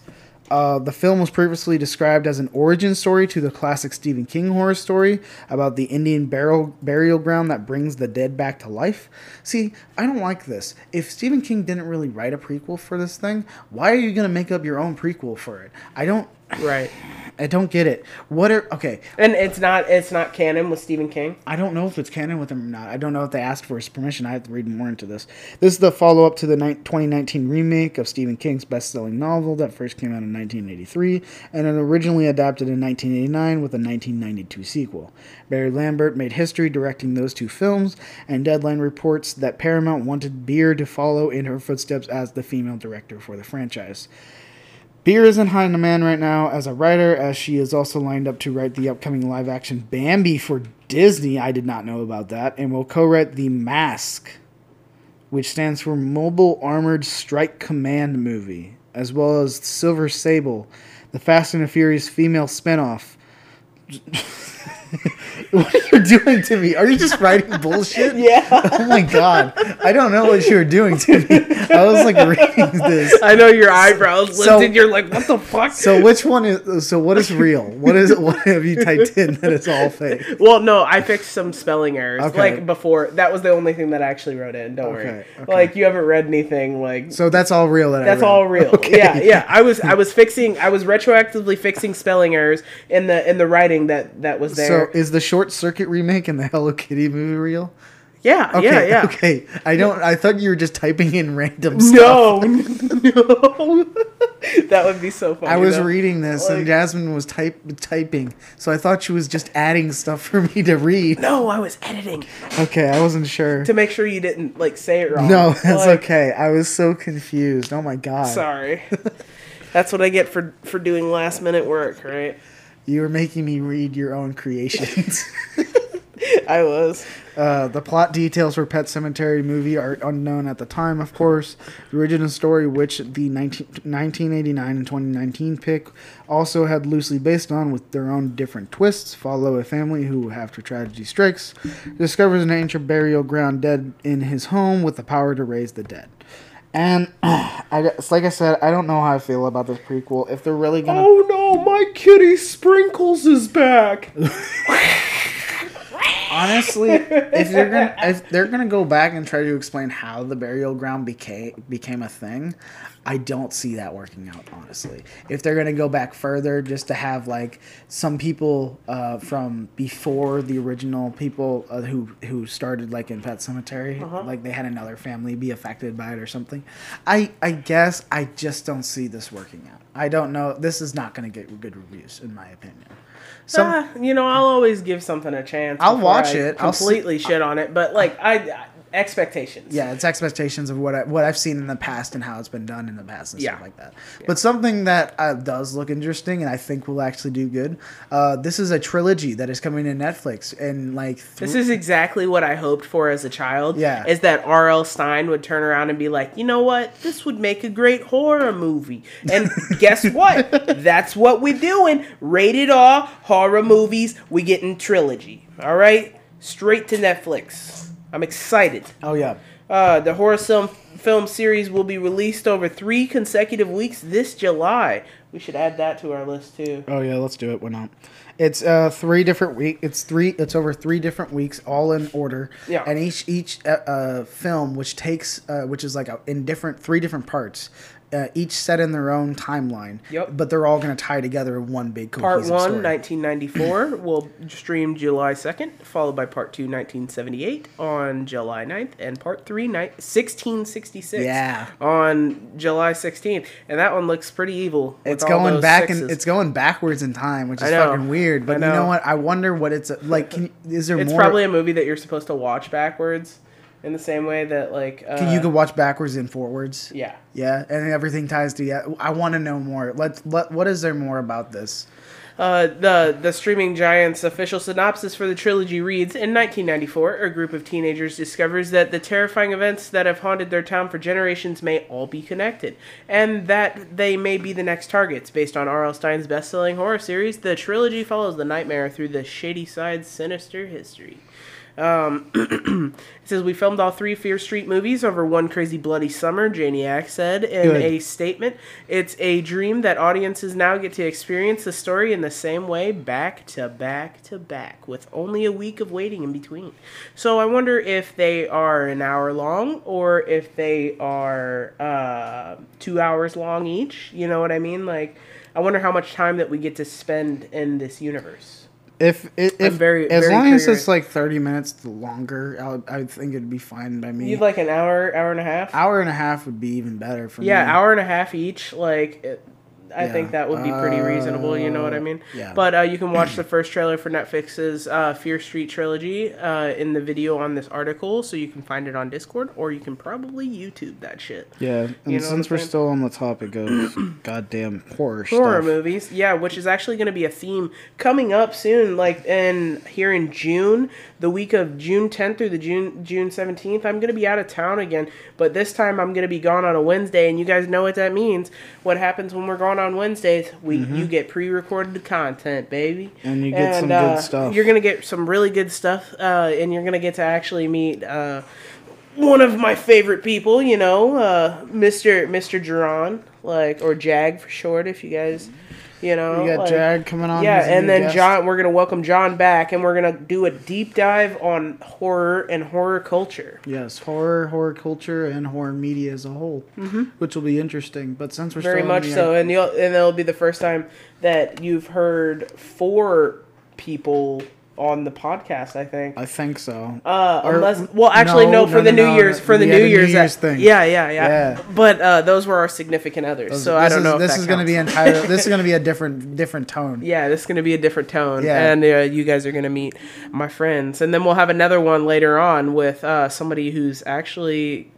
Uh, the film was previously described as an origin story to the classic Stephen King horror story about the Indian burial burial ground that brings the dead back to life. See, I don't like this. If Stephen King didn't really write a prequel for this thing, why are you gonna make up your own prequel for it? I don't. right, I don't get it. What are okay? and it's not it's not canon with Stephen King. I don't know if it's canon with him or not. I don't know if they asked for his permission. I have to read more into this. This is the follow up to the ni- 2019 remake of Stephen King's best selling novel that first came out in 1983 and it originally adapted in 1989 with a 1992 sequel. Mary Lambert made history directing those two films, and Deadline reports that Paramount wanted Beer to follow in her footsteps as the female director for the franchise. Beer high in demand right now as a writer, as she is also lined up to write the upcoming live action Bambi for Disney. I did not know about that. And will co write The Mask, which stands for Mobile Armored Strike Command movie, as well as Silver Sable, the Fast and the Furious female spinoff. What are you doing to me? Are you just writing bullshit? Yeah. Oh my god. I don't know what you were doing to me. I was like reading this. I know your eyebrows So- lifted. You're like, what the fuck? So which one is so what is real? What is what have you typed in that it's all fake? Well, no, I fixed some spelling errors. Okay. Like before, that was the only thing that I actually wrote in. Don't worry. Okay, okay. Like you haven't read anything. Like So that's all real that that's all real. Okay. Yeah, yeah. I was I was fixing. I was retroactively fixing spelling errors in the in the writing that that was there. So is the short circuit remake and the Hello Kitty movie reel? yeah, Okay, yeah, yeah. Okay. I don't I thought you were just typing in random stuff. No, no. that would be so funny. I was though. reading this Like- and Jasmine was type typing, so I thought she was just adding stuff for me to read. No, I was editing Okay, I wasn't sure. to make sure you didn't like say it wrong. No, that's Like, okay. I was so confused. Oh my god. Sorry. That's what I get for for doing last minute work, right? You were making me read your own creations. I was. Uh, the plot details for Pet Sematary movie are unknown at the time, of course. The original story, which the 19, 1989 and 2019 pick also had loosely based on, with their own different twists, follow a family who, after tragedy strikes, discovers an ancient burial ground dead in his home with the power to raise the dead. And I guess, like I said, I don't know how I feel about this prequel. If they're really gonna, Oh no, my kitty Sprinkles is back. honestly, if they're gonna if they're gonna go back and try to explain how the burial ground became became a thing, I don't see that working out. Honestly, if they're gonna go back further, just to have like some people uh, from before the original people uh, who who started like in Pet Sematary, like they had another family be affected by it or something. I I guess I just don't see this working out. I don't know. This is not gonna get good reviews, in my opinion. Some, Ah, you know, I'll always give something a chance. I'll watch I it. I'll see- completely shit on it, but like I, I expectations. Yeah, it's expectations of what I, what I've seen in the past and how it's been done in the past and Yeah. stuff like that. But something that uh, does look interesting and I think will actually do good. Uh, this is a trilogy that is coming to Netflix and like th- This is exactly what I hoped for as a child. Yeah. Is that R.L. Stine would turn around and be like, you know what? This would make a great horror movie. And guess what? That's what we're doing. Rated R horror movies. We getting trilogy. All right? Straight to Netflix. I'm excited. oh yeah. Uh, the horror film, film series will be released over three consecutive weeks this July. We should add that to our list too. Oh yeah, let's do it. Why not? It's uh three different week. It's three. It's over three different weeks, all in order. Yeah. And each each uh, uh film, which takes uh, which is like a, in different three different parts, uh, each set in their own timeline. Yep. But they're all gonna tie together in one big Part 1, story. 1994, will stream July 2nd, followed by Part 2, 1978, on July 9th, and Part 3, ni- 1666, Yeah. on July 16th. And that one looks pretty evil. It's going back and it's going backwards in time, which is fucking weird. But I you know know. what? I wonder what it's like. Can is there It's more? probably a movie that you're supposed to watch backwards in the same way that, like. Uh, can you could watch backwards and forwards? Yeah. Yeah, and everything ties together. I want to know more. Let let what is there more about this? Uh, the the streaming giant's official synopsis for the trilogy reads: In 1994, a group of teenagers discovers that the terrifying events that have haunted their town for generations may all be connected, and that they may be the next targets. Based on R.L. Stine's best-selling horror series, the trilogy follows the nightmare through the Shadyside's sinister history. Um, it says we filmed all three Fear Street movies over one crazy bloody summer. Janiak said in Good. a statement, "It's a dream that audiences now get to experience the story in the same way, back to back to back, with only a week of waiting in between." So I wonder if they are an hour long or if they are uh, two hours long each. You know what I mean? Like, I wonder how much time that we get to spend in this universe. If if, if very- as very long as it's like thirty minutes longer, I'll, I think it'd be fine by me. You'd like an hour, hour and a half? hour and a half would be even better for Yeah, me. hour and a half each. Like, it, I Yeah. think that would be pretty reasonable. You know what I mean? yeah. But uh, you can watch the first trailer for Netflix's uh, Fear Street trilogy uh, in the video on this article, so you can find it on Discord, or you can probably YouTube that shit. Yeah, and You know since we're saying? still on the topic of goddamn horror, Horror stuff, movies, yeah, which is actually going to be a theme coming up soon, like in here in June, the week of June 10th through the June June 17th. I'm going to be out of town again, but this time I'm going to be gone on a Wednesday, and you guys know what that means. What happens when we're gone on Wednesdays, we you get pre-recorded content, baby, Mm-hmm. And you get some good uh, stuff. You're gonna get some really good stuff, uh, and you're gonna get to actually meet uh, one of my favorite people. You know, uh, Mister Mister Duran, like or Jag for short, if you guys, you know, We got like- Jag coming on. yeah, and then guest. John, we're gonna welcome John back, and we're gonna do a deep dive on horror and horror culture. Yes, horror, horror culture, and horror media as a whole, mm-hmm. which will be interesting. But since we're Very much so, and you'll and it'll be the first time that you've heard four people on the podcast. I think. I think so. Uh, Or- unless, well, actually, no, no, for no, the no, New Year's, for the yeah, New the New Year's, thing. Yeah, yeah, yeah, Yeah. But uh, those were our significant others, so I don't is, know. This is going to be entire. this is going to be a different, different tone. Yeah, this is going to be a different tone, Yeah. and uh, you guys are going to meet my friends, and then we'll have another one later on with uh, somebody who's actually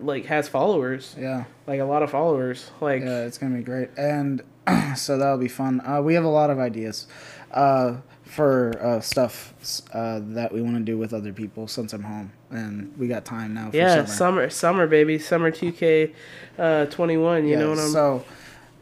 like has followers, Yeah, like a lot of followers, like yeah, it's going to be great, and so that'll be fun. Uh, we have a lot of ideas uh, for uh, stuff uh, that we want to do with other people since I'm home, and we got time now. For yeah, summer. summer, summer, baby, summer two K, uh, twenty one. You Yeah, know what I'm. So,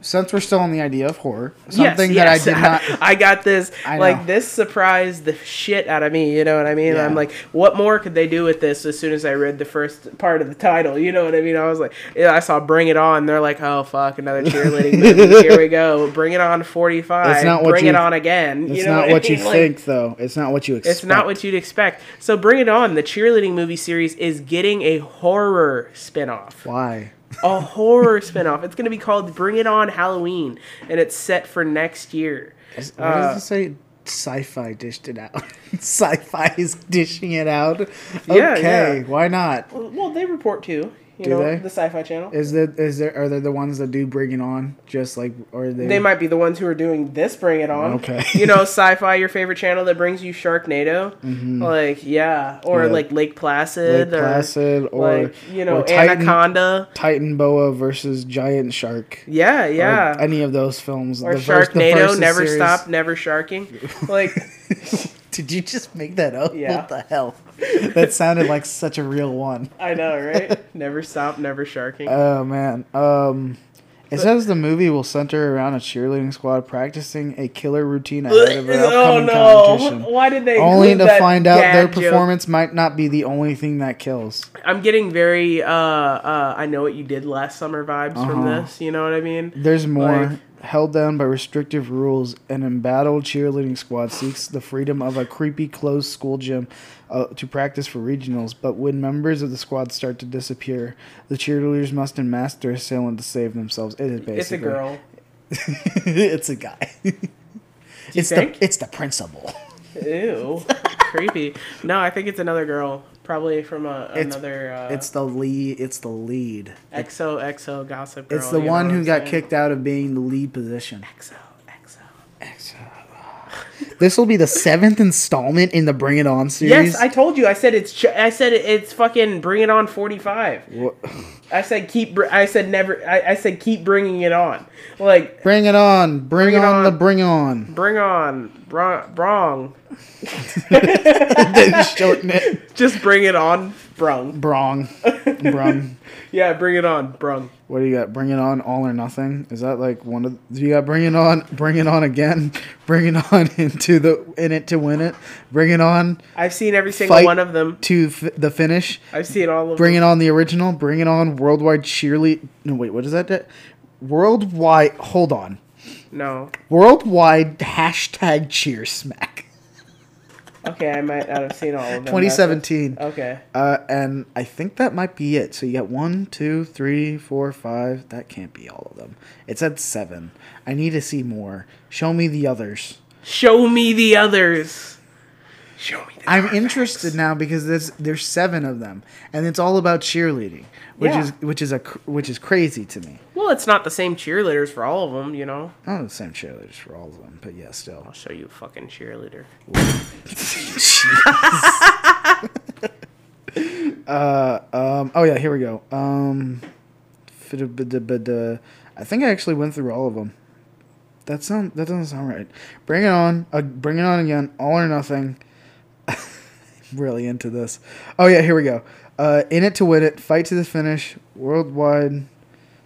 since we're still on the idea of horror, something yes. that I did not. I got this. I like this surprised the shit out of me. You know what I mean? Yeah. I'm like, what more could they do with this? As soon as I read the first part of the title, you know what I mean? I was like, yeah, I saw "Bring It On." They're like, oh fuck, another cheerleading movie. Here we go. Bring it on, forty five. It's not what Bring you- it on again. It's you know not what, what I you? Like, think, though. It's not what you expect. It's not what you'd expect. So, Bring It On, the cheerleading movie series, is getting a horror spin-off Why? A horror spinoff. It's going to be called Bring It On Halloween, and it's set for next year. Is- What Uh, does it say? Sci-fi dished it out. Sci-fi is dishing it out. Yeah, okay, yeah. why not? Well, they report too. You Do know, they? the Sci-Fi Channel. Is there is there are there the ones that do Bring It On? Just like or they? They might be the ones who are doing this Bring It On. Okay. you know, Sci-Fi, your favorite channel that brings you Sharknado. Like, yeah, or Mm-hmm. Yeah. like Lake Placid, Lake or Placid or like you know or Titan, Anaconda. Titan Boa versus Giant Shark. Yeah, Or yeah. any of those films. Or The first- the Sharknado, first never series- stop, never sharking. Like, Did you just make that up? Yeah. What the hell? that sounded like such a real one. I know, right? never stop, never sharking. Oh man. Um it says the movie will center around a cheerleading squad practicing a killer routine ahead of their oh upcoming no! competition. Why did they Only to find out their joke? performance might not be the only thing that kills. I'm getting very uh uh I know what you did last summer vibes from Uh-huh. this. You know what I mean? There's more. Like- Held down by restrictive rules, an embattled cheerleading squad seeks the freedom of a creepy closed school gym uh, to practice for regionals. But when members of the squad start to disappear, the cheerleaders must unmask their assailant to save themselves. It is basically It's a girl. it's a guy. it's think? the it's the principal. Ew, creepy. No, I think it's another girl. Probably from a, It's- another. Uh, It's the lead. It's the lead. XO XO gossip girl. It's the one who I'm got saying? kicked out of being the lead position. XO XO. This will be the seventh installment in the Bring It On series. Yes, I told you. I said it's. Ch- I said it's fucking. Bring it on. Forty five. I said keep. Br- I said never. I, I said keep bringing it on. Like Bring it on. Bring, Bring it on, the on. bring on. bring on. Bro- brong. then shorten it. Just bring it on. Brung. Brong. Brung. Yeah, bring it on. Brung. What do you got? Bring it on all or nothing? Is that like one of do you got bring it on, bring it on again, bring it on into the in it to win it, bring it on I've seen every single one of them. to f- the finish, I've seen all of bring them. it on the original, bring it on worldwide cheerlead. No wait, what is that? Worldwide. Hold on. No. Worldwide hashtag cheer smack. Okay, I might not have seen all of them. 2017. That's- Okay. Uh, and I think that might be it. So you got one, two, three, four, five. That can't be all of them. It said seven. I need to see more. Show me the others. Show me the others. Show me the I'm Carfax. interested now because there's there's seven of them, and it's all about cheerleading, which Yeah. is which is a which is crazy to me. Well, it's not the same cheerleaders for all of them, you know. Not the same cheerleaders for all of them, but yeah, still. I'll show you a fucking cheerleader. Uh, um, oh yeah, here we go. Um. I think I actually went through all of them. That sound that doesn't sound right. Bring it on. Uh, bring it on again. All or nothing. really into this. Oh yeah, here we go. Uh, in it to win it. Fight to the finish. Worldwide.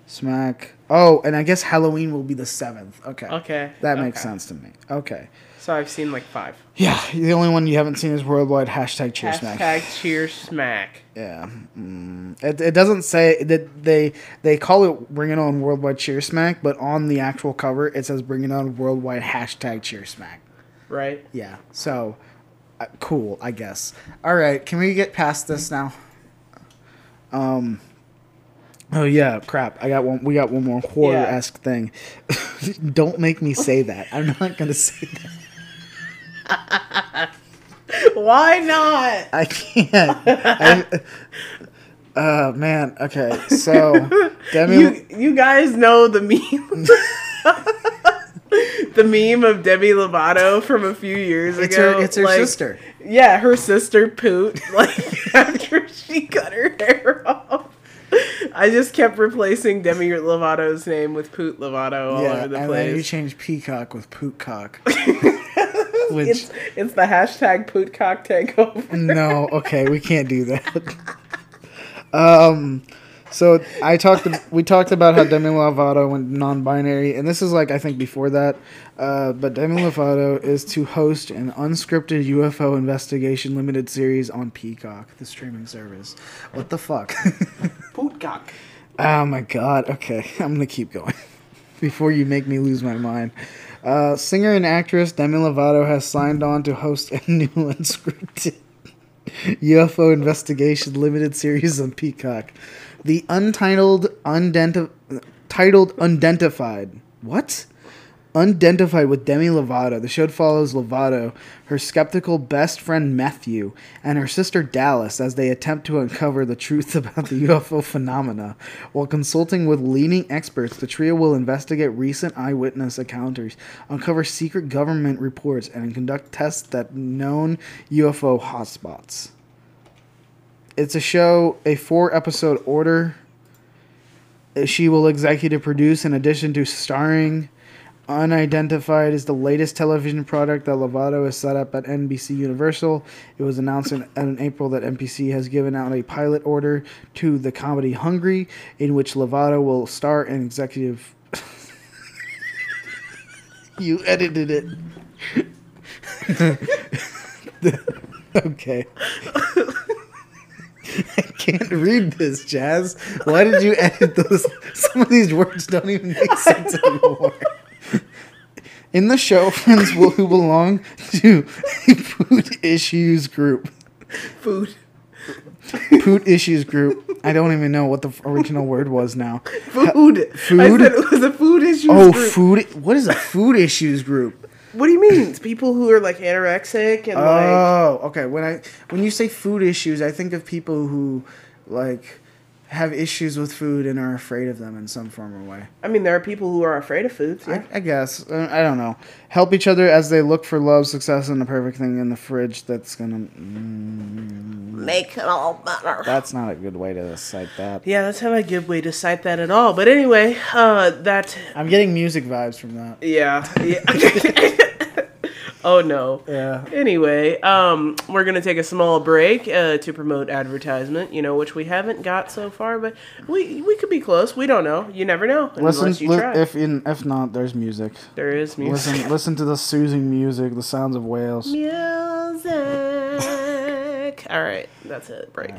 Smack. Oh, and I guess Halloween will be the seventh. Okay. Okay. That makes okay. sense to me. Okay. So I've seen like five. Yeah, the only one you haven't seen is worldwide hashtag cheer smack. Hashtag cheer smack. Yeah, mm. it, it doesn't say that they they call it Bring It On Worldwide Cheer Smack, but on the actual cover it says Bring It On Worldwide Hashtag Cheer Smack. Right. Yeah, so uh, cool, I guess. All right, can we get past this now? Um. Oh yeah, crap! I got one. We got one more horror esque thing. Don't make me say that. I'm not gonna say that. Why not? I can't. I, uh man. Okay, so Demi. You you guys know the meme. the meme of Demi Lovato from a few years it's ago. her. It's her like, sister. Yeah, her sister Poot. Like after she cut her hair off. I just kept replacing Demi Lovato's name with Poot Lovato all yeah, over the and then you place. change peacock with pootcock. Which It's it's the hashtag Pootcock takeover. no, okay, we can't do that. um, so I talked. We talked about how Demi Lovato went non-binary, and this is like I think before that. Uh, but Demi Lovato is to host an unscripted UFO investigation limited series on Peacock, the streaming service. What the fuck? Peacock. Oh my god. Okay, I'm gonna keep going before you make me lose my mind. Uh, singer and actress Demi Lovato has signed on to host a new unscripted UFO investigation limited series on Peacock. The untitled, undenti- titled Undentified. What? Undentified with Demi Lovato. The show follows Lovato, her skeptical best friend Matthew, and her sister Dallas as they attempt to uncover the truth about the UFO phenomena. While consulting with leading experts, the trio will investigate recent eyewitness encounters, uncover secret government reports, and conduct tests at known UFO hotspots. It's a show, a four episode order. She will executive produce in addition to starring. Unidentified is the latest television product that Lovato has set up at NBC Universal. It was announced in, in April that NBC has given out a pilot order to the comedy Hungry, in which Lovato will star and executive. you edited it. okay. I can't read this, Jazz. Why did you edit those? Some of these words don't even make sense anymore. In the show, friends will, who belong to a food issues group. Food. Poot issues group. I don't even know what the original word was now. Food. Food. I Food? said it was a food issues Oh, group. food. What is a food issues group? What do you mean? It's people who are like anorexic and like Oh, okay. When I when you say food issues, I think of people who like have issues with food and are afraid of them in some form or way. I mean there are people who are afraid of foods. Yeah. I, I guess Uh, I don't know. Help each other as they look for love, success, and the perfect thing in the fridge that's gonna. Mm, Make it all better. that's not a good way to cite that. Yeah, that's not a good way to cite that at all. But anyway, uh, that I'm getting music vibes from that. yeah, yeah. oh no. Yeah. Anyway, um, we're gonna take a small break uh, to promote advertisement. You know, which we haven't got so far, but we we could be close. We don't know. You never know unless Listen, you li- try. if in, if not, there's music. there is music. Listen, listen to the soothing music, the sounds of whales. Music. All right, that's it. Break.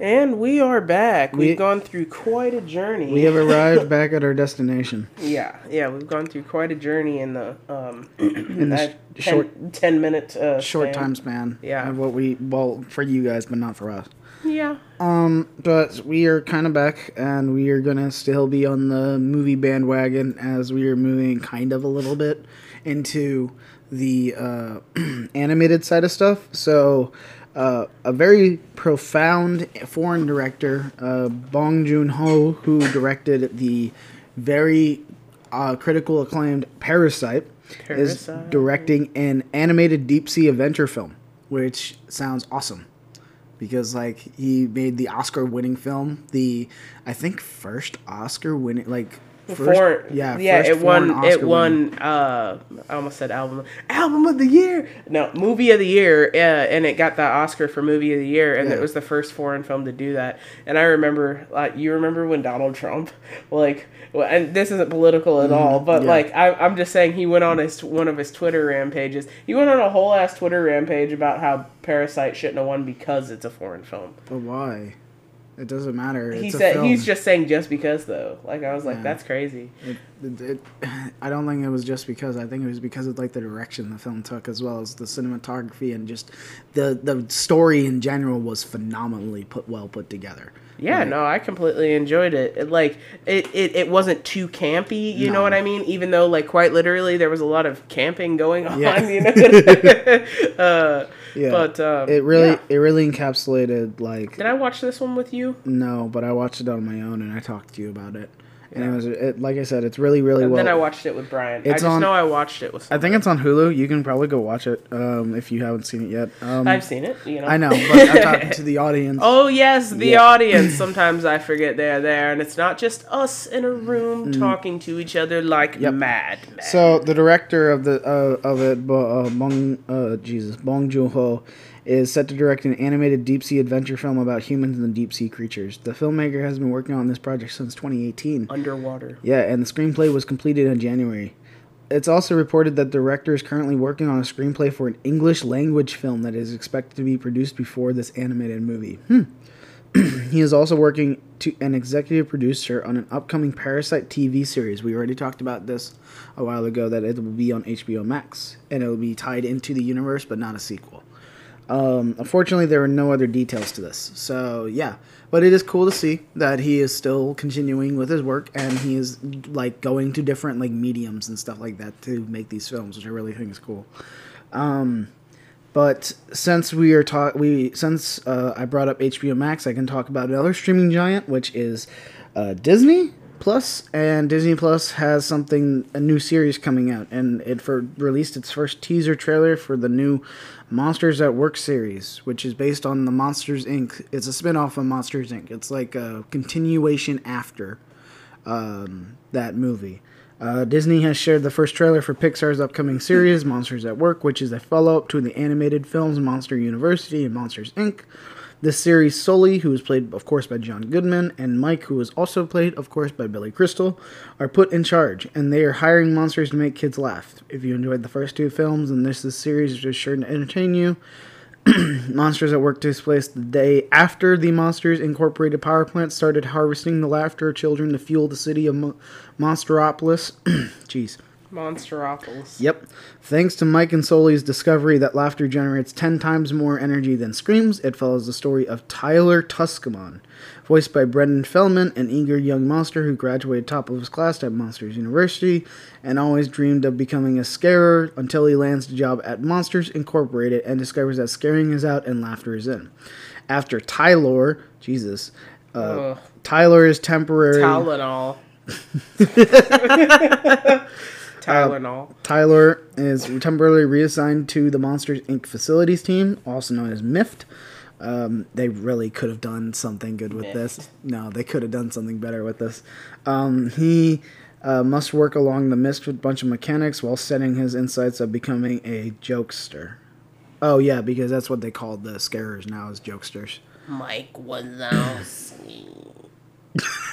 And we are back. We've gone through quite a journey. We have arrived back at our destination. Yeah, yeah, we've gone through quite a journey in the um In the 10, short- ten minute uh, Short span. time span. Yeah. Of what we well for you guys, but not for us. Yeah, Um, but we are kind of back, and we are gonna still be on the movie bandwagon as we are moving kind of a little bit into the uh, animated side of stuff. So, uh, a very profound foreign director, uh, Bong Joon Ho, who directed the very uh, critical acclaimed Parasite, is directing an animated deep sea adventure film, which sounds awesome. Because like he made the Oscar-winning film, the I think first Oscar-winning like first, yeah, yeah, it won. It won. Uh, I almost said album, album of the year. No, movie of the year, uh, and it got the Oscar for movie of the year, and Yeah. it was the first foreign film to do that. And I remember, like, you remember when Donald Trump, like, well, and this isn't political at all, but yeah. like, I, I'm just saying, he went on his one of his Twitter rampages. He went on a whole ass Twitter rampage about how Parasite shouldn't have won because it's a foreign film. But why? It doesn't matter. he it's said he's just saying just because though. Like I was like, Yeah. that's crazy. It, it, it, I don't think it was just because. I think it was because of like the direction the film took, as well as the cinematography and just the the story in general was phenomenally put well put together. Yeah, Like, no, I completely enjoyed it. it like it, it, it wasn't too campy, you know what I mean? Even though like quite literally there was a lot of camping going on, Yeah. you know. uh, Yeah. But um, It really yeah. it really encapsulated like Did I watch this one with you? no, but I watched it on my own and I talked to you about it. And it was it, like I said, it's really really And well. then I watched it with Brian. I just on- know I watched it with. I think it's on Hulu. You can probably go watch it um, if you haven't seen it yet. Um, I've seen it. You know. I know, but I'm talking to the audience. Oh yes, the Yeah. audience. Sometimes I forget they're there, and it's not just us in a room talking to each other like Mm. Yep. mad. men. So the director of the uh, of it, uh, Bong uh, Jesus Bong Joon Ho, is set to direct an animated deep sea adventure film about humans and deep sea creatures. The filmmaker has been working on this project since 2018. underwater. Yeah, and the screenplay was completed in January. It's also reported that the director is currently working on a screenplay for an English language film that is expected to be produced before this animated movie. Hmm. he is also working to an executive producer on an upcoming Parasite TV series. We already talked about this a while ago that it will be on HBO Max and it will be tied into the universe but not a sequel. Um, unfortunately, there are no other details to this. So yeah, but it is cool to see that he is still continuing with his work and he is like going to different like mediums and stuff like that to make these films, which I really think is cool. Um, but since we are talk we since uh, I brought up HBO Max, I can talk about another streaming giant, which is uh, Disney Plus, and Disney Plus has something a new series coming out, and it for released its first teaser trailer for the new Monsters at Work series, which is based on the Monsters Inc. It's a spin-off of Monsters Inc. It's like a continuation after um, that movie. Uh, Disney has shared the first trailer for Pixar's upcoming series, Monsters at Work, which is a follow up to the animated films Monster University and Monsters Inc. This series, Sully, who is played, of course, by John Goodman, and Mike, who is also played, of course, by Billy Crystal, are put in charge, and they are hiring monsters to make kids laugh. If you enjoyed the first two films, and this, this series is just sure to entertain you. Monsters at Work takes place the day after the Monsters Incorporated power plant started harvesting the laughter of children to fuel the city of Mo- Monsteropolis. Jeez. Monsteropolis. Yep. Thanks to Mike and Sully's discovery that laughter generates 10 times more energy than screams, it follows the story of Tyler Tuscamon, voiced by Brendan Fellman, an eager young monster who graduated top of his class at Monsters University and always dreamed of becoming a scarer until he lands a job at Monsters Incorporated and discovers that scaring is out and laughter is in. After Tyler, Jesus, uh, Tyler is temporary. Tylenol. Tylenol. Tyler is temporarily reassigned to the Monsters Inc. facilities team, also known as MIFT. Um, they really could have done something good with this. No, they could have done something better with this. Um, he uh, must work along the mist with a bunch of mechanics while setting his insights of becoming a jokester. Oh yeah, because that's what they called the scarers now as jokesters. Mike Wazowski.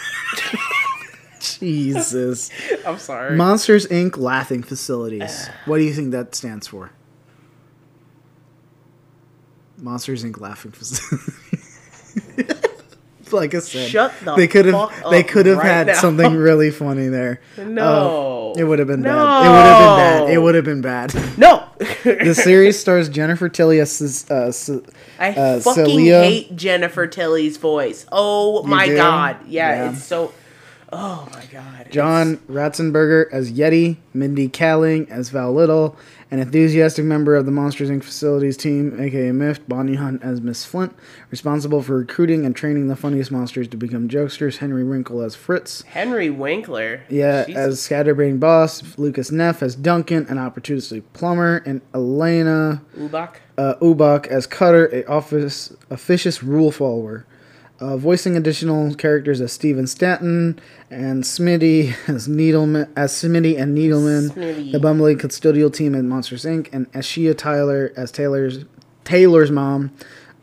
Jesus. I'm sorry. Monsters Inc. Laughing Facilities. What do you think that stands for? Monsters Inc. Laughing Facilities. like I said, Shut the they could have they could have right had now. something really funny there. No. Uh, it would have been bad. It would have been bad. It would have been bad. no. the series stars Jennifer Tilly as uh, S- I uh, fucking Celia- hate Jennifer Tilly's voice. Oh my do? god. Yeah, Yeah. it's so Oh my god. John Ratzenberger as Yeti, Mindy Kaling as Val Little, an enthusiastic member of the Monsters Inc. facilities team, aka MIFT, Bonnie Hunt as Miss Flint, responsible for recruiting and training the funniest monsters to become jokesters, Henry Winkle as Fritz, Henry Winkler. yeah, Jesus. as Scatterbrain Boss, Lucas Neff as Duncan, an opportunistic plumber, and Elena Ubach. uh, Ubach as Cutter, a office officious rule follower. Uh, voicing additional characters as Stephen Stanton and Smitty as Needleman as Smitty and Needleman, Smitty. the bumbling custodial team in Monsters Inc. and Aisha Tyler as Taylor's Taylor's mom,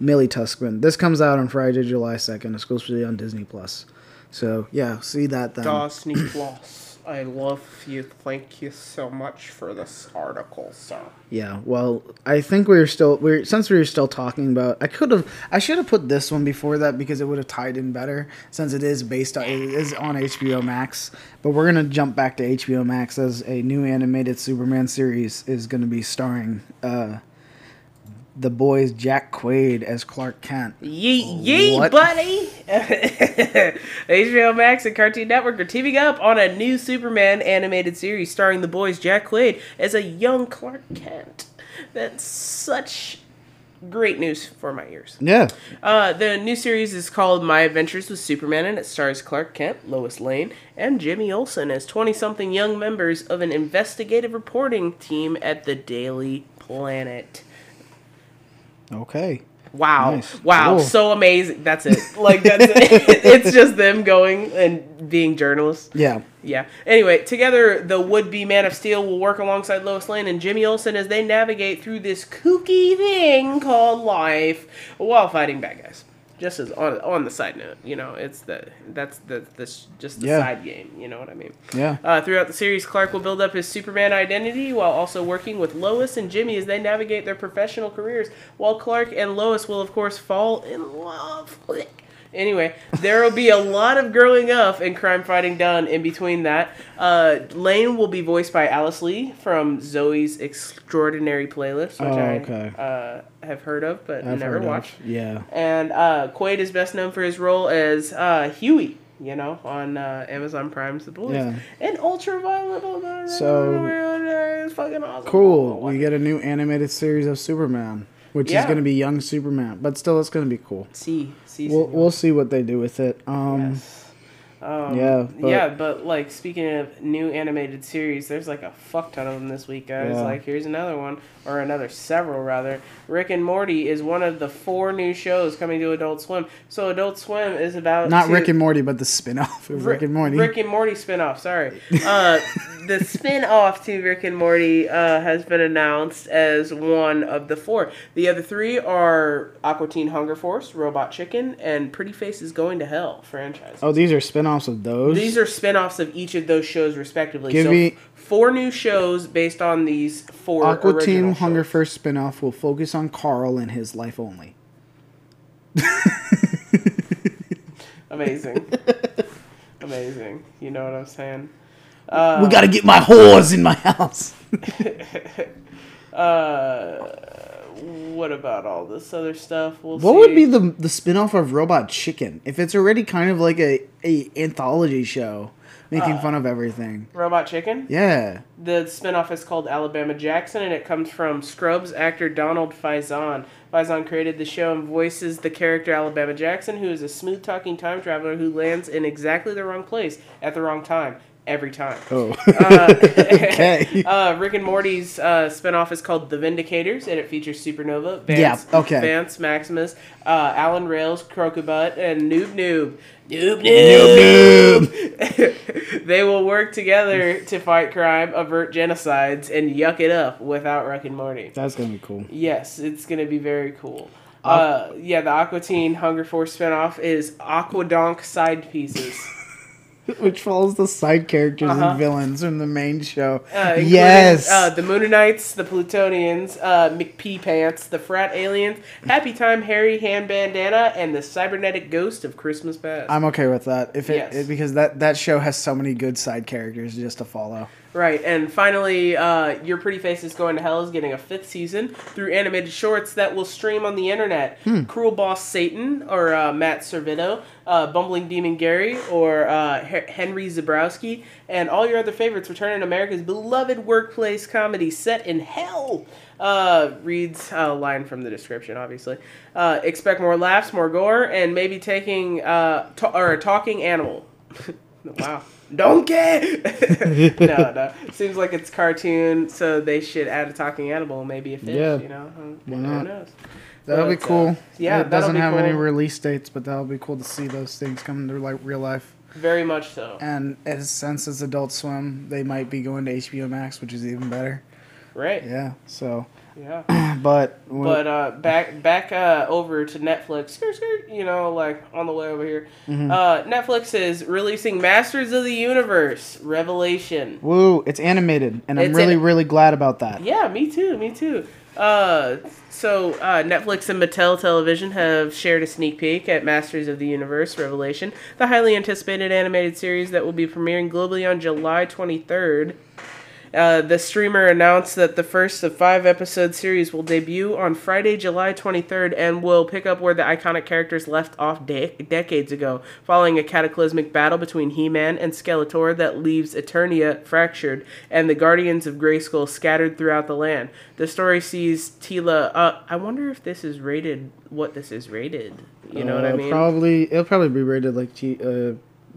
Millie Tuskman. This comes out on Friday, July second, exclusively on Disney Plus. So yeah, see that then. Disney Plus. I love you. Thank you so much for this article, sir. Yeah, well, I think we were still we're since we were still talking about. I could have, I should have put this one before that because it would have tied in better since it is based on it is on HBO Max. But we're gonna jump back to HBO Max as a new animated Superman series is gonna be starring uh, the boys Jack Quaid as Clark Kent. Yeet, yeet, What? buddy! HBO Max and Cartoon Network are teaming up on a new Superman animated series starring the boys Jack Quaid as a young Clark Kent. That's such great news for my ears. Yeah, Uh, the new series is called My Adventures with Superman, and it stars Clark Kent, Lois Lane, and Jimmy Olsen as 20 something young members of an investigative reporting team at the Daily Planet. Okay. Wow. Nice. Wow. Cool. So amazing. That's it. Like, that's it. it's just them going and being journalists. Yeah, Yeah. Anyway, together, the would be Man of Steel will work alongside Lois Lane and Jimmy Olsen as they navigate through this kooky thing called life while fighting bad guys. Just as on on the side note, you know, it's the that's the this just the Yeah. side game. You know what I mean? yeah. Uh, throughout the series, Clark will build up his Superman identity while also working with Lois and Jimmy as they navigate their professional careers. While Clark and Lois will, of course, fall in love. Anyway, there will be a lot of growing up and crime fighting done in between that. Uh, Lane will be voiced by Alice Lee from Zoey's Extraordinary Playlist, which Oh, I uh, have heard of but I've never heard of- watched. Yeah, And uh, Quaid is best known for his role as uh, Huey, you know, on uh, Amazon Prime's The Boys. Yeah. And Ultraviolet. So- it's fucking awesome. cool. We get a new animated series of Superman, which is gonna be young Superman, but still, it's gonna be cool. See, see, We'll see. we'll see what they do with it. Um, Yes. Um, yeah, but- yeah, but like speaking of new animated series, there's like a fuck ton of them this week, guys. Yeah. Like here's another one, or another several rather. Rick and Morty is one of the four new shows coming to Adult Swim. So Adult Swim is about not to- Rick and Morty, but the spin-off of Rick and Morty. Rick and Morty spinoff. Sorry, uh, the spin-off to Rick and Morty uh, has been announced as one of the four. The other three are Aqua Teen Hunger Force, Robot Chicken, and Pretty Faces Going to Hell franchise. oh, these are spin-offs of those. These are spin-offs of each of those shows respectively. Give so me- four new shows based on these four Aqua Teen shows. Hunger Force spin-off will focus on Carl and his life only. Amazing. Amazing. You know what I'm saying? Uh, we gotta get my whores in my house. Uh, what about all this other stuff? We'll What see. would be the the spin-off of Robot Chicken if it's already kind of like a, a anthology show making Uh. fun of everything? Robot Chicken? Yeah. The spinoff is called Alabama Jackson, and it comes from Scrubs actor Donald Faison. Faison created the show and voices the character Alabama Jackson, who is a smooth talking time traveler who lands in exactly the wrong place at the wrong time every time. Oh. Uh, okay. Uh, Rick and Morty's uh, spinoff is called The Vindicators, and it features Supernova, Vance, Yeah, okay. Vance Maximus, uh, Alan Rails, Crocubot, and Noob Noob. Noob Noob! noob. they will work together to fight crime, avert genocides, and yuck it up without Rick and Morty. That's gonna be cool. Yes, it's going to be very cool. Uh, yeah, the Aqua Teen Hunger Force spinoff is Aquadonk Side Pieces. Which follows the side characters Uh-huh. and villains from the main show. Uh, yes. Uh, the Mooninites, the Plutonians, uh, MC Pee Pants, the Frat Aliens, Happy Time Harry Handbanana, and the Cybernetic Ghost of Christmas Past. I'm okay with that. If it, Yes. it- because that that show has so many good side characters just to follow. Right, and finally, uh, Your Pretty Face is Going to Hell is getting a fifth season through animated shorts that will stream on the internet. Cruel Boss Satan, or uh, Matt Servitto, uh, Bumbling Demon Gary, or uh, Henry Zebrowski, and all your other favorites return in America's beloved workplace comedy set in hell. Uh, reads a line from the description, obviously. Uh, expect more laughs, more gore, and maybe taking uh, to- or a talking animal. wow. Donkey! no, no. Seems like it's cartoon, so they should add a talking animal, maybe a fish, Yeah. you know? Who, Why who not? knows? That'll be But, uh, cool. yeah, it that'll doesn't be have any release dates, but that'll be cool to see those things come into like real life. Very much so. And as, since it's Adult Swim, they might be going to HBO Max, which is even better. Right. Yeah. So, Yeah. but But uh, back back uh, over to Netflix. You know, like on the way over here. Mm-hmm. Uh, Netflix is releasing Masters of the Universe Revelation. woo, it's animated, and I'm really an- really glad about that. Yeah, me too, me too. Uh, so uh, Netflix and Mattel Television have shared a sneak peek at Masters of the Universe Revelation, the highly anticipated animated series that will be premiering globally on July 23rd. Uh, the streamer announced that the first of five episode series will debut on Friday, July 23rd, and will pick up where the iconic characters left off de- decades ago, following a cataclysmic battle between He Man and Skeletor that leaves Eternia fractured and the Guardians of Grayskull scattered throughout the land. The story sees Teela. Uh, I wonder if this is rated. What this is rated? You know what I Uh, mean? Probably it'll probably be rated like T, uh,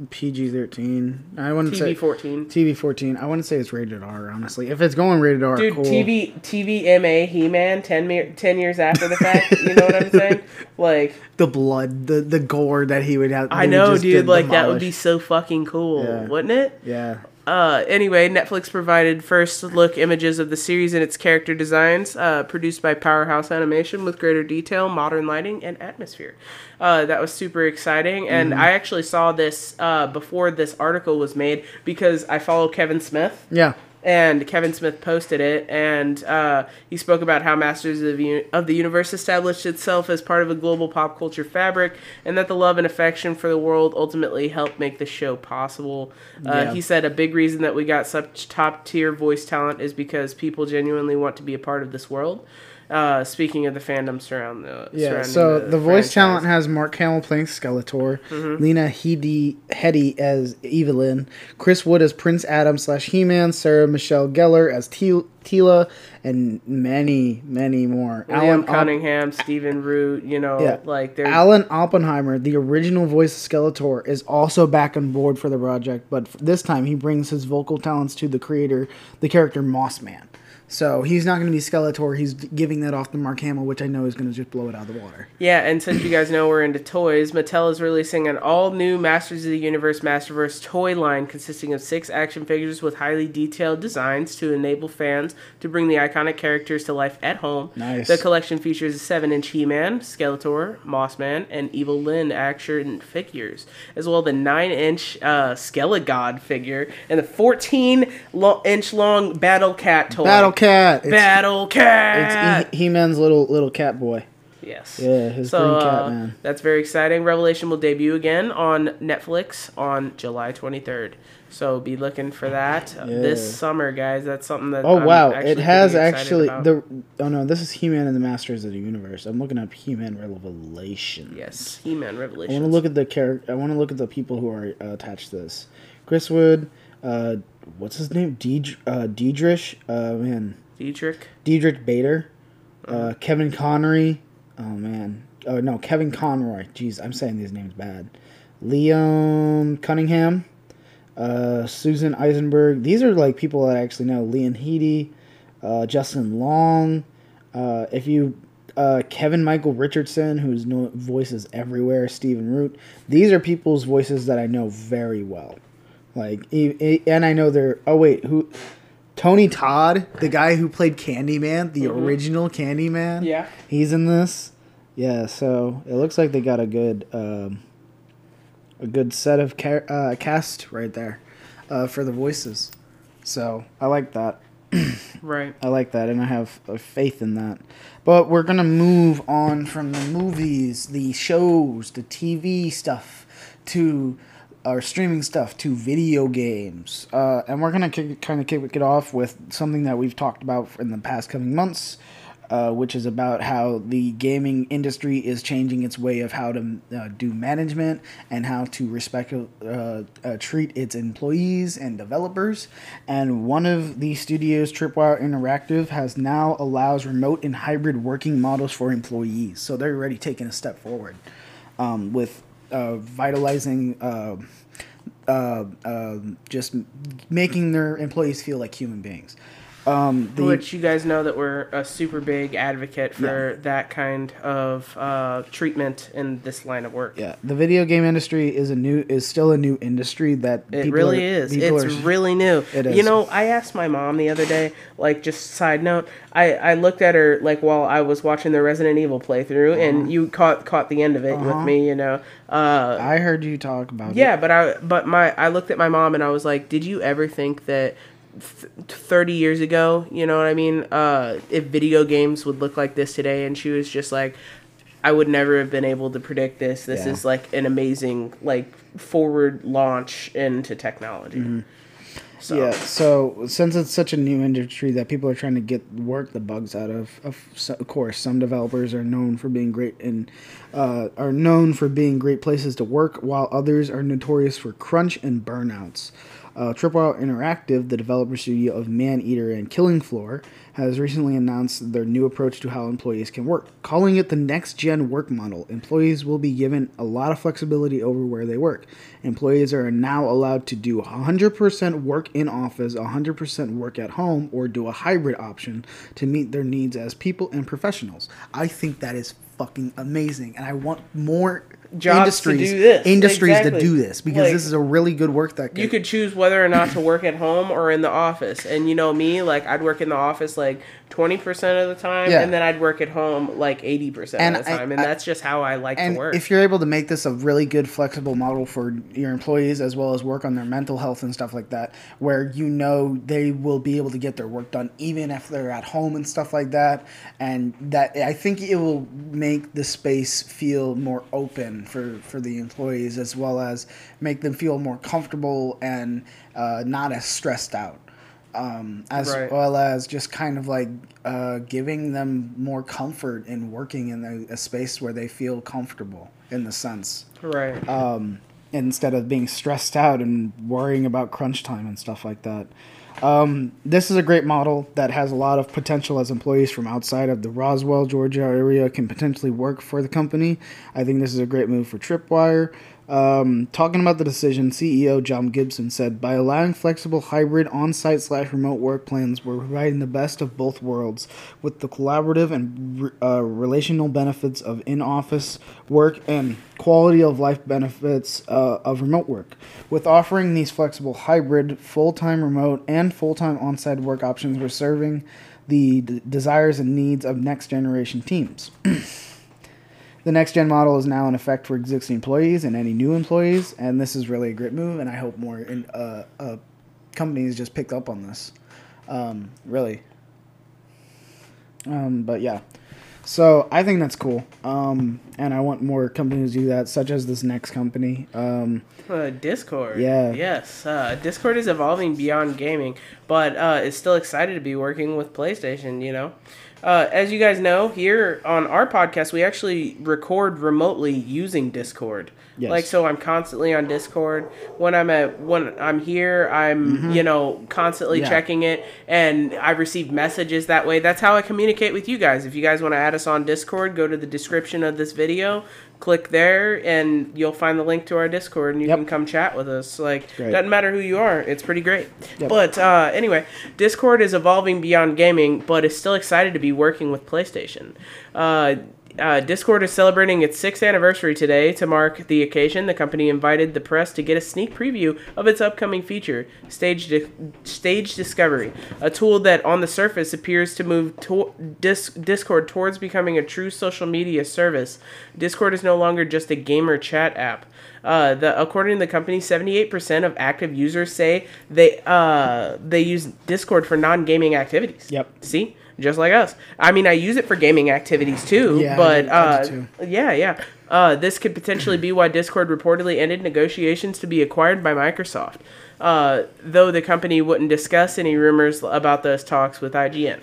PG thirteen. I wouldn't say TV 14. TV fourteen. I wouldn't say it's rated R. Honestly, if it's going rated R, Dude, cool. TV TVMA He Man 10, 10 years after the fact. you know what I'm saying? Like, the blood, the the gore that he would have. I know, dude. Like that would be so fucking cool, Yeah. wouldn't it? Yeah. Uh, anyway, Netflix provided first look images of the series and its character designs, uh, produced by Powerhouse Animation with greater detail, modern lighting, and atmosphere. Uh, that was super exciting, and I actually saw this uh, before this article was made because I follow Kevin Smith Yeah. And Kevin Smith posted it, and uh, he spoke about how Masters of, of the Universe established itself as part of a global pop culture fabric, and that the love and affection for the world ultimately helped make the show possible. Uh, Yeah. He said a big reason that we got such top tier voice talent is because people genuinely want to be a part of this world. Uh, speaking of the fandom surround the Yeah, surrounding so the, voice franchise. talent has Mark Hamill playing Skeletor, Mm-hmm. Lena Headey, Headey as Evil Lyn, Chris Wood as Prince Adam slash He-Man, Sarah Michelle Gellar as T- Teela, and many, many more. Liam Op- Cunningham, Stephen Root, you know, Yeah. like they're Alan Oppenheimer, the original voice of Skeletor, is also back on board for the project, but this time he brings his vocal talents to the creator, the character Mossman. So he's not going to be Skeletor. He's giving that off to Mark Hamill, which I know is going to just blow it out of the water. Yeah, and since you guys know we're into toys, Mattel is releasing an all new Masters of the Universe Masterverse toy line consisting of six action figures with highly detailed designs to enable fans to bring the iconic characters to life at home. Nice. The collection features a 7 inch He Man, Skeletor, Mossman, and Evil Lyn action figures, as well as the 9 inch uh, Skelegod figure and the 14 lo- inch long Battle Cat toy. Battle Cat. It's, Battle Cat! it's He Man's little little cat boy. Yes. Yeah, his so, green cat uh, man. That's very exciting. Revelation will debut again on Netflix on July 23rd. So be looking for that uh, Yeah. this summer, guys. That's something that. Oh I'm wow! It has actually about. the. Oh no, this is He Man and the Masters of the Universe. I'm looking up He Man Revelation. Yes, He-Man Revelation. I want to look at the character. I want to look at the people who are uh, attached to this. Chris Wood. Uh, what's his name? Deidre, uh, Diedrich. Uh, man, Diedrich. Diedrich Bader. Uh-huh. Uh, Kevin Connery. Oh man. Oh no, Kevin Conroy. Jeez, I'm saying these names bad. Liam Cunningham. Uh, Susan Eisenberg. These are like people that I actually know. Leon Headey. Uh, Justin Long. Uh, if you uh, Kevin Michael Richardson, whose no voices everywhere, Stephen Root. These are people's voices that I know very well. Like, and I know they're. Oh wait, who? Tony Todd, the guy who played Candyman, the original Candyman. Yeah. he's in this. Yeah, so it looks like they got a good, um, a good set of ca- uh, cast right there, uh, for the voices. So I like that. Right. I like that, and I have faith in that. But we're gonna move on from the movies, the shows, the TV stuff, to our streaming stuff to video games. Uh, and we're going to kind of kick it off with something that we've talked about in the past coming months, uh, which is about how the gaming industry is changing its way of how to uh, do management and how to respect uh, uh, treat its employees and developers. And one of the studios, Tripwire Interactive, has now allows remote and hybrid working models for employees. So they're already taking a step forward um, with uh, vitalizing. Uh, uh, uh, just making their employees feel like human beings. Um, the, Which you guys know that we're a super big advocate for Yeah. that kind of uh, treatment in this line of work. yeah, the video game industry is a new is still a new industry that It people really are- is. It's are- really new. It You know, I asked my mom the other day, like, just side note, I, I looked at her, like, while I was watching the Resident Evil playthrough, Uh-huh. and you caught caught the end of it with me, you know. Uh, I heard you talk about yeah, it. but I but my I looked at my mom and I was like, did you ever think that th- 30 years ago, you know what I mean, uh, if video games would look like this today? And she was just like, I would never have been able to predict this. This Yeah. is like an amazing like forward launch into technology. So Yeah, so since it's such a new industry that people are trying to get work the bugs out of, of, of course, some developers are known for being great and uh, are known for being great places to work, while others are notorious for crunch and burnouts. Uh, Tripwire Interactive, the developer studio of Maneater and Killing Floor, has recently announced their new approach to how employees can work, calling it the next gen work model. Employees will be given a lot of flexibility over where they work. Employees are now allowed to do 100% work in office, 100% work at home, or do a hybrid option to meet their needs as people and professionals. I think that is fucking amazing, and I want more Jobs to industries do this. industries Exactly. to do this because Like, this is a really good work that you could choose whether or not to work at home or in the office. And you know me, like I'd work in the office like 20% of the time Yeah. and then I'd work at home like 80% And of the I- time. and I- that's just how I like and to work. if you're able to make this a really good flexible model for your employees as well as work on their mental health and stuff like that where you know they will be able to get their work done even if they're at home and stuff like that and that i think it will make the space feel more open for for the employees as well as make them feel more comfortable and uh, not as stressed out um, as Right. well as just kind of like uh, giving them more comfort in working in a, a space where they feel comfortable in the sense right. um, instead of being stressed out and worrying about crunch time and stuff like that. Um, this is a great model that has a lot of potential as employees from outside of the Roswell, Georgia area can potentially work for the company. I think this is a great move for Tripwire. Um, talking about the decision, CEO John Gibson said, by allowing flexible hybrid on site slash remote work plans, we're providing the best of both worlds with the collaborative and uh, relational benefits of in office work and quality of life benefits uh, of remote work. With offering these flexible hybrid, full time remote, and full time on site work options, we're serving the d- desires and needs of next generation teams. The next gen model is now in effect for existing employees and any new employees, and this is really a great move. And I hope more in, uh, uh, companies just pick up on this. Um, really. Um, but yeah, so I think that's cool, um, and I want more companies to do that, such as this next company. Um, Uh, Discord. Yeah. Yes. Uh, Discord is evolving beyond gaming, but uh, is still excited to be working with PlayStation. You know, uh, as you guys know, here on our podcast, we actually record remotely using Discord. Yes. Like so, I'm constantly on Discord. When I'm at when I'm here, I'm you know constantly Mm-hmm. Yeah. checking it, and I receive messages that way. That's how I communicate with you guys. If you guys want to add us on Discord, go to the description of this video, click there, and you'll find the link to our Discord, and you Yep. can come chat with us. Like Great. doesn't matter who you are, it's pretty great. Yep. But uh, anyway, Discord is evolving beyond gaming, but is still excited to be working with PlayStation. Uh, uh, Discord is celebrating its sixth anniversary today. To mark the occasion, the company invited the press to get a sneak preview of its upcoming feature, Stage Di- Stage Discovery, a tool that on the surface appears to move to- Dis- Discord towards becoming a true social media service. Discord is no longer just a gamer chat app. Uh, the according to the company, seventy eight percent of active users say they uh, they use Discord for non gaming activities. Yep. See, just like us. I mean, I use it for gaming activities too. Yeah, but uh, too. yeah, yeah. Uh, this could potentially be why Discord reportedly ended negotiations to be acquired by Microsoft, uh, though the company wouldn't discuss any rumors about those talks with IGN.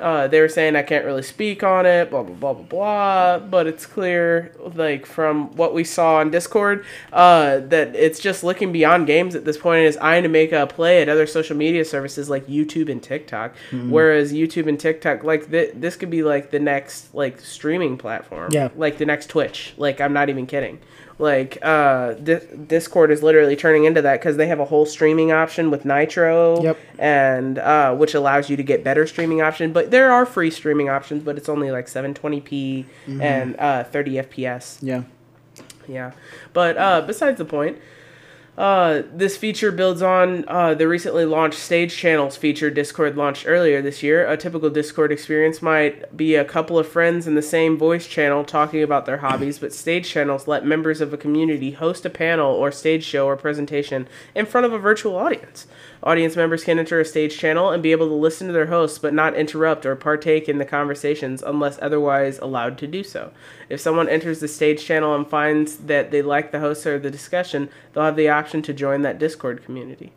Uh, they were saying I can't really speak on it, blah blah blah blah blah. But it's clear, like from what we saw on Discord, uh, that it's just looking beyond games at this point and is eyeing to make a play at other social media services like YouTube and TikTok. Whereas YouTube and TikTok, like th- this could be like the next like streaming platform, Yeah. like the next Twitch. Like I'm not even kidding. Like uh, Di- Discord is literally turning into that because they have a whole streaming option with Nitro Yep. and uh, which allows you to get better streaming option. But there are free streaming options, but it's only like 720p and uh, 30 FPS. Yeah. Yeah, but uh, besides the point, uh, this feature builds on uh, the recently launched Stage Channels feature Discord launched earlier this year. A typical Discord experience might be a couple of friends in the same voice channel talking about their hobbies, but Stage Channels let members of a community host a panel or stage show or presentation in front of a virtual audience. Audience members can enter a stage channel and be able to listen to their hosts but not interrupt or partake in the conversations unless otherwise allowed to do so. If someone enters the stage channel and finds that they like the host or the discussion, they'll have the option to join that Discord community.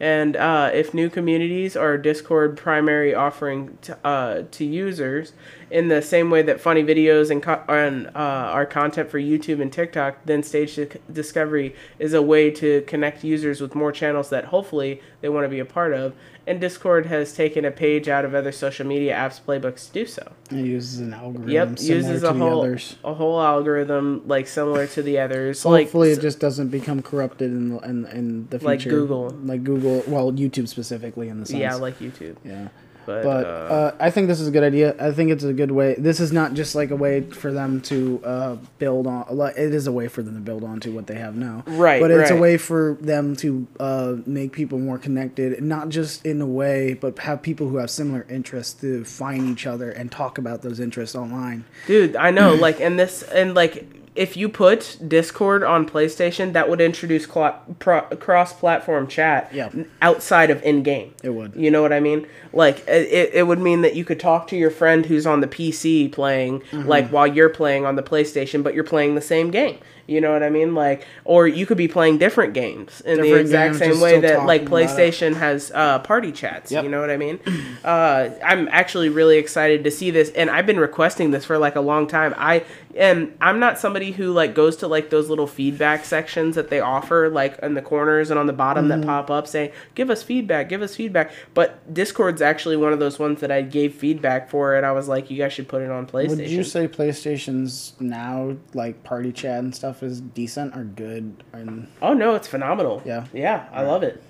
And uh, if new communities are Discord primary offering to, uh, to users, in the same way that funny videos and, co- and uh, are content for YouTube and TikTok, then Stage Discovery is a way to connect users with more channels that hopefully they want to be a part of. And Discord has taken a page out of other social media apps' playbooks to do so. It uses an algorithm Yep, similar uses a whole others. a whole algorithm like similar to the others. So like hopefully it just doesn't become corrupted in the, in, in the future. Like Google. Like Google, well, YouTube specifically in the sense. yeah, like YouTube. yeah. But, But uh, uh, I think this is a good idea. I think it's a good way. This is not just like a way for them to uh, build on. It is a way for them to build onto what they have now. Right, But it's a way for them to uh, make people more connected, not just in a way, but have people who have similar interests to find each other and talk about those interests online. Dude, I know, like, and this, and like, if you put Discord on PlayStation, that would introduce cla- pro- cross-platform chat Yeah. outside of in-game. It would. You know what I mean? Like, it, it would mean that you could talk to your friend who's on the PC playing, Mm-hmm. like, while you're playing on the PlayStation, but you're playing the same game. You know what I mean? Like, or you could be playing different games in the exact games, same way that, like, talking about it. PlayStation has uh, party chats. Yep. You know what I mean? Uh, I'm actually really excited to see this, and I've been requesting this for like a long time. I am I'm not somebody who like goes to like those little feedback sections that they offer like in the corners and on the bottom Mm-hmm. that pop up saying give us feedback, give us feedback. But Discord's actually one of those ones that I gave feedback for, and I was like, you guys should put it on PlayStation. Would you say PlayStation's now like party chat and stuff is decent or good? And oh no, it's phenomenal. Yeah. yeah, I love it.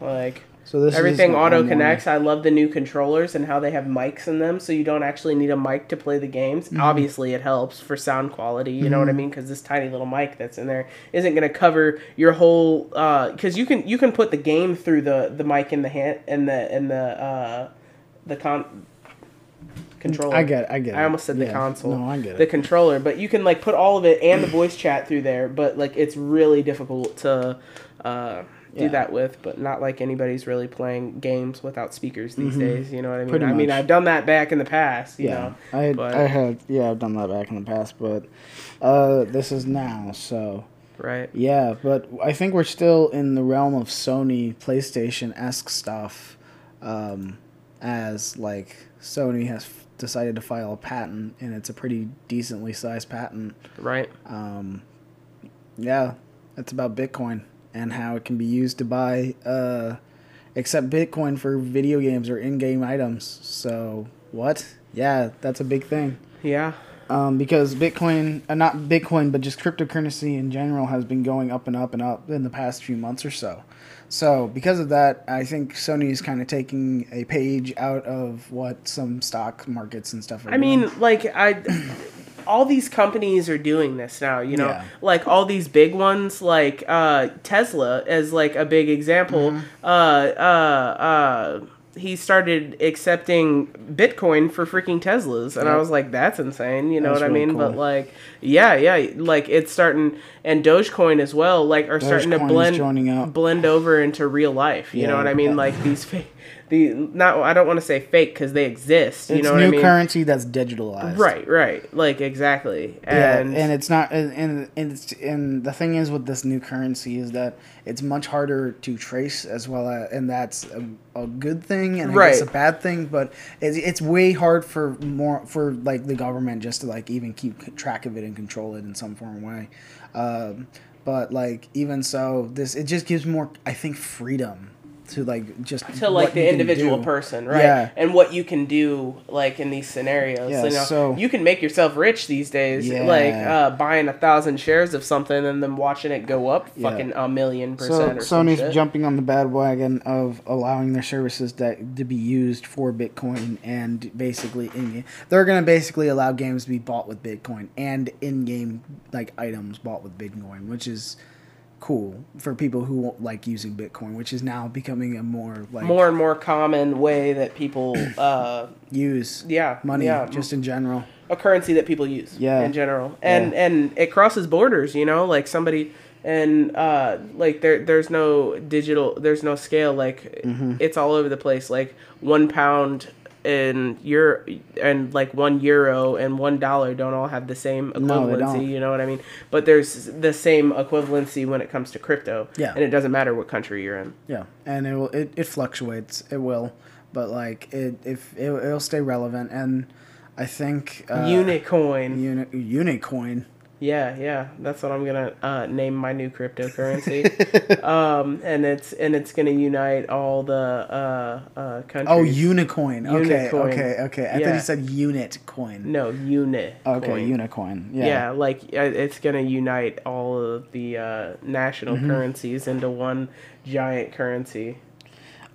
Like. so this Everything auto connects. I love the new controllers and how they have mics in them, so you don't actually need a mic to play the games. Mm-hmm. Obviously, it helps for sound quality. You know what I mean? Because this tiny little mic that's in there isn't going to cover your whole. Because you can you can put the game through the the mic in the hand and the and the uh, the con controller. I get it, I get it. I almost said the Yeah. console. No, I get it. The controller, but you can like put all of it and the voice chat through there. But like it's really difficult to uh, do Yeah. that with. But not like anybody's really playing games without speakers these days. You know what I mean? Mm-hmm. Pretty I mean. I've done that back in the past. You yeah, know, I but I had yeah I've done that back in the past, but uh, this is now so. right. Yeah, but I think we're still in the realm of Sony PlayStation esque stuff, um, as like Sony has decided to file a patent, and it's a pretty decently sized patent. Right. Um, yeah, it's about Bitcoin and how it can be used to buy, uh, accept Bitcoin for video games or in game items. So what? Yeah, that's a big thing Yeah. um, because Bitcoin, uh, not Bitcoin, but just cryptocurrency in general has been going up and up and up in the past few months or so. So because of that, I think Sony is kind of taking a page out of what some stock markets and stuff are doing. I doing. mean, like I. All these companies are doing this now, you know, Yeah. like all these big ones, like uh, Tesla, as like a big example. Mm-hmm. Uh, uh, uh, he started accepting Bitcoin for freaking Teslas, and I was like, "That's insane," you know That's what I mean? But like, yeah, yeah, like it's starting, and Dogecoin as well, like are starting to blend joining up. blend over into real life. You know what I mean? Like these fake, the not I don't want to say fake because they exist. You it's know what new I mean? currency that's digitalized. Right, right, like exactly, Yeah, and, and it's not, and and and, it's, and the thing is with this new currency is that it's much harder to trace as well, as, and that's a, a good thing and guess a bad thing. But it's, it's way hard for more for like the government just to like even keep track of it control it in some form way. Um, but like even so, this it just gives more, I think, freedom to like just to like the individual do. person, right? Yeah. And what you can do, like in these scenarios. Yeah, you know, so- you can make yourself rich these days, Yeah. like uh, buying a thousand shares of something and then watching it go up Yeah. fucking a million So percent. or some Sony's shit. jumping on the bad wagon of allowing their services that to be used for Bitcoin and basically in they're gonna basically allow games to be bought with Bitcoin and in-game like items bought with Bitcoin, which is cool for people who like using Bitcoin, which is now becoming a more like more and more common way that people, uh, use yeah, money yeah, just in general. a currency that people use Yeah. in general and Yeah. and it crosses borders you know like somebody and uh like there there's no digital there's no scale like Mm-hmm. it's all over the place like one pound and euro and like one euro and one dollar don't all have the same equivalency don't. you know what i mean but there's the same equivalency when it comes to crypto Yeah. and it doesn't matter what country you're in Yeah, and it will it, it fluctuates. It will, but like it if it, it'll stay relevant and I think uh, unicoin Uni- Unicoin. Yeah, yeah, that's what I'm gonna uh, name my new cryptocurrency. um, and it's and it's gonna unite all the uh, uh, countries. Oh, Unicoin. Okay, Unicoin. okay, okay. I thought Yeah. you said unit coin. no unit. Okay, coin. Unicoin. Yeah. Yeah. like uh, it's gonna unite all of the uh, national Mm-hmm. currencies into one giant currency.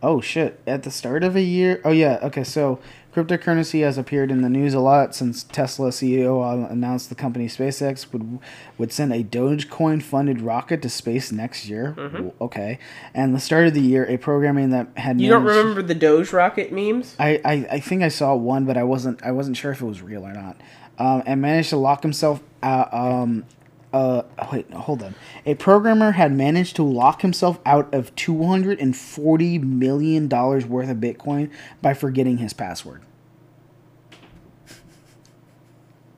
Oh shit! At the start of a year. Oh yeah. Okay, so cryptocurrency has appeared in the news a lot since Tesla CEO uh, announced the company SpaceX would would send a Dogecoin funded rocket to space next year. Mm-hmm. Okay, and the start of the year, a programming that had You don't remember the Doge rocket memes? I, I, I think I saw one, but I wasn't I wasn't sure if it was real or not. Um, and managed to lock himself out. Um, uh, wait, hold on. A programmer had managed to lock himself out of two hundred and forty million dollars worth of Bitcoin by forgetting his password.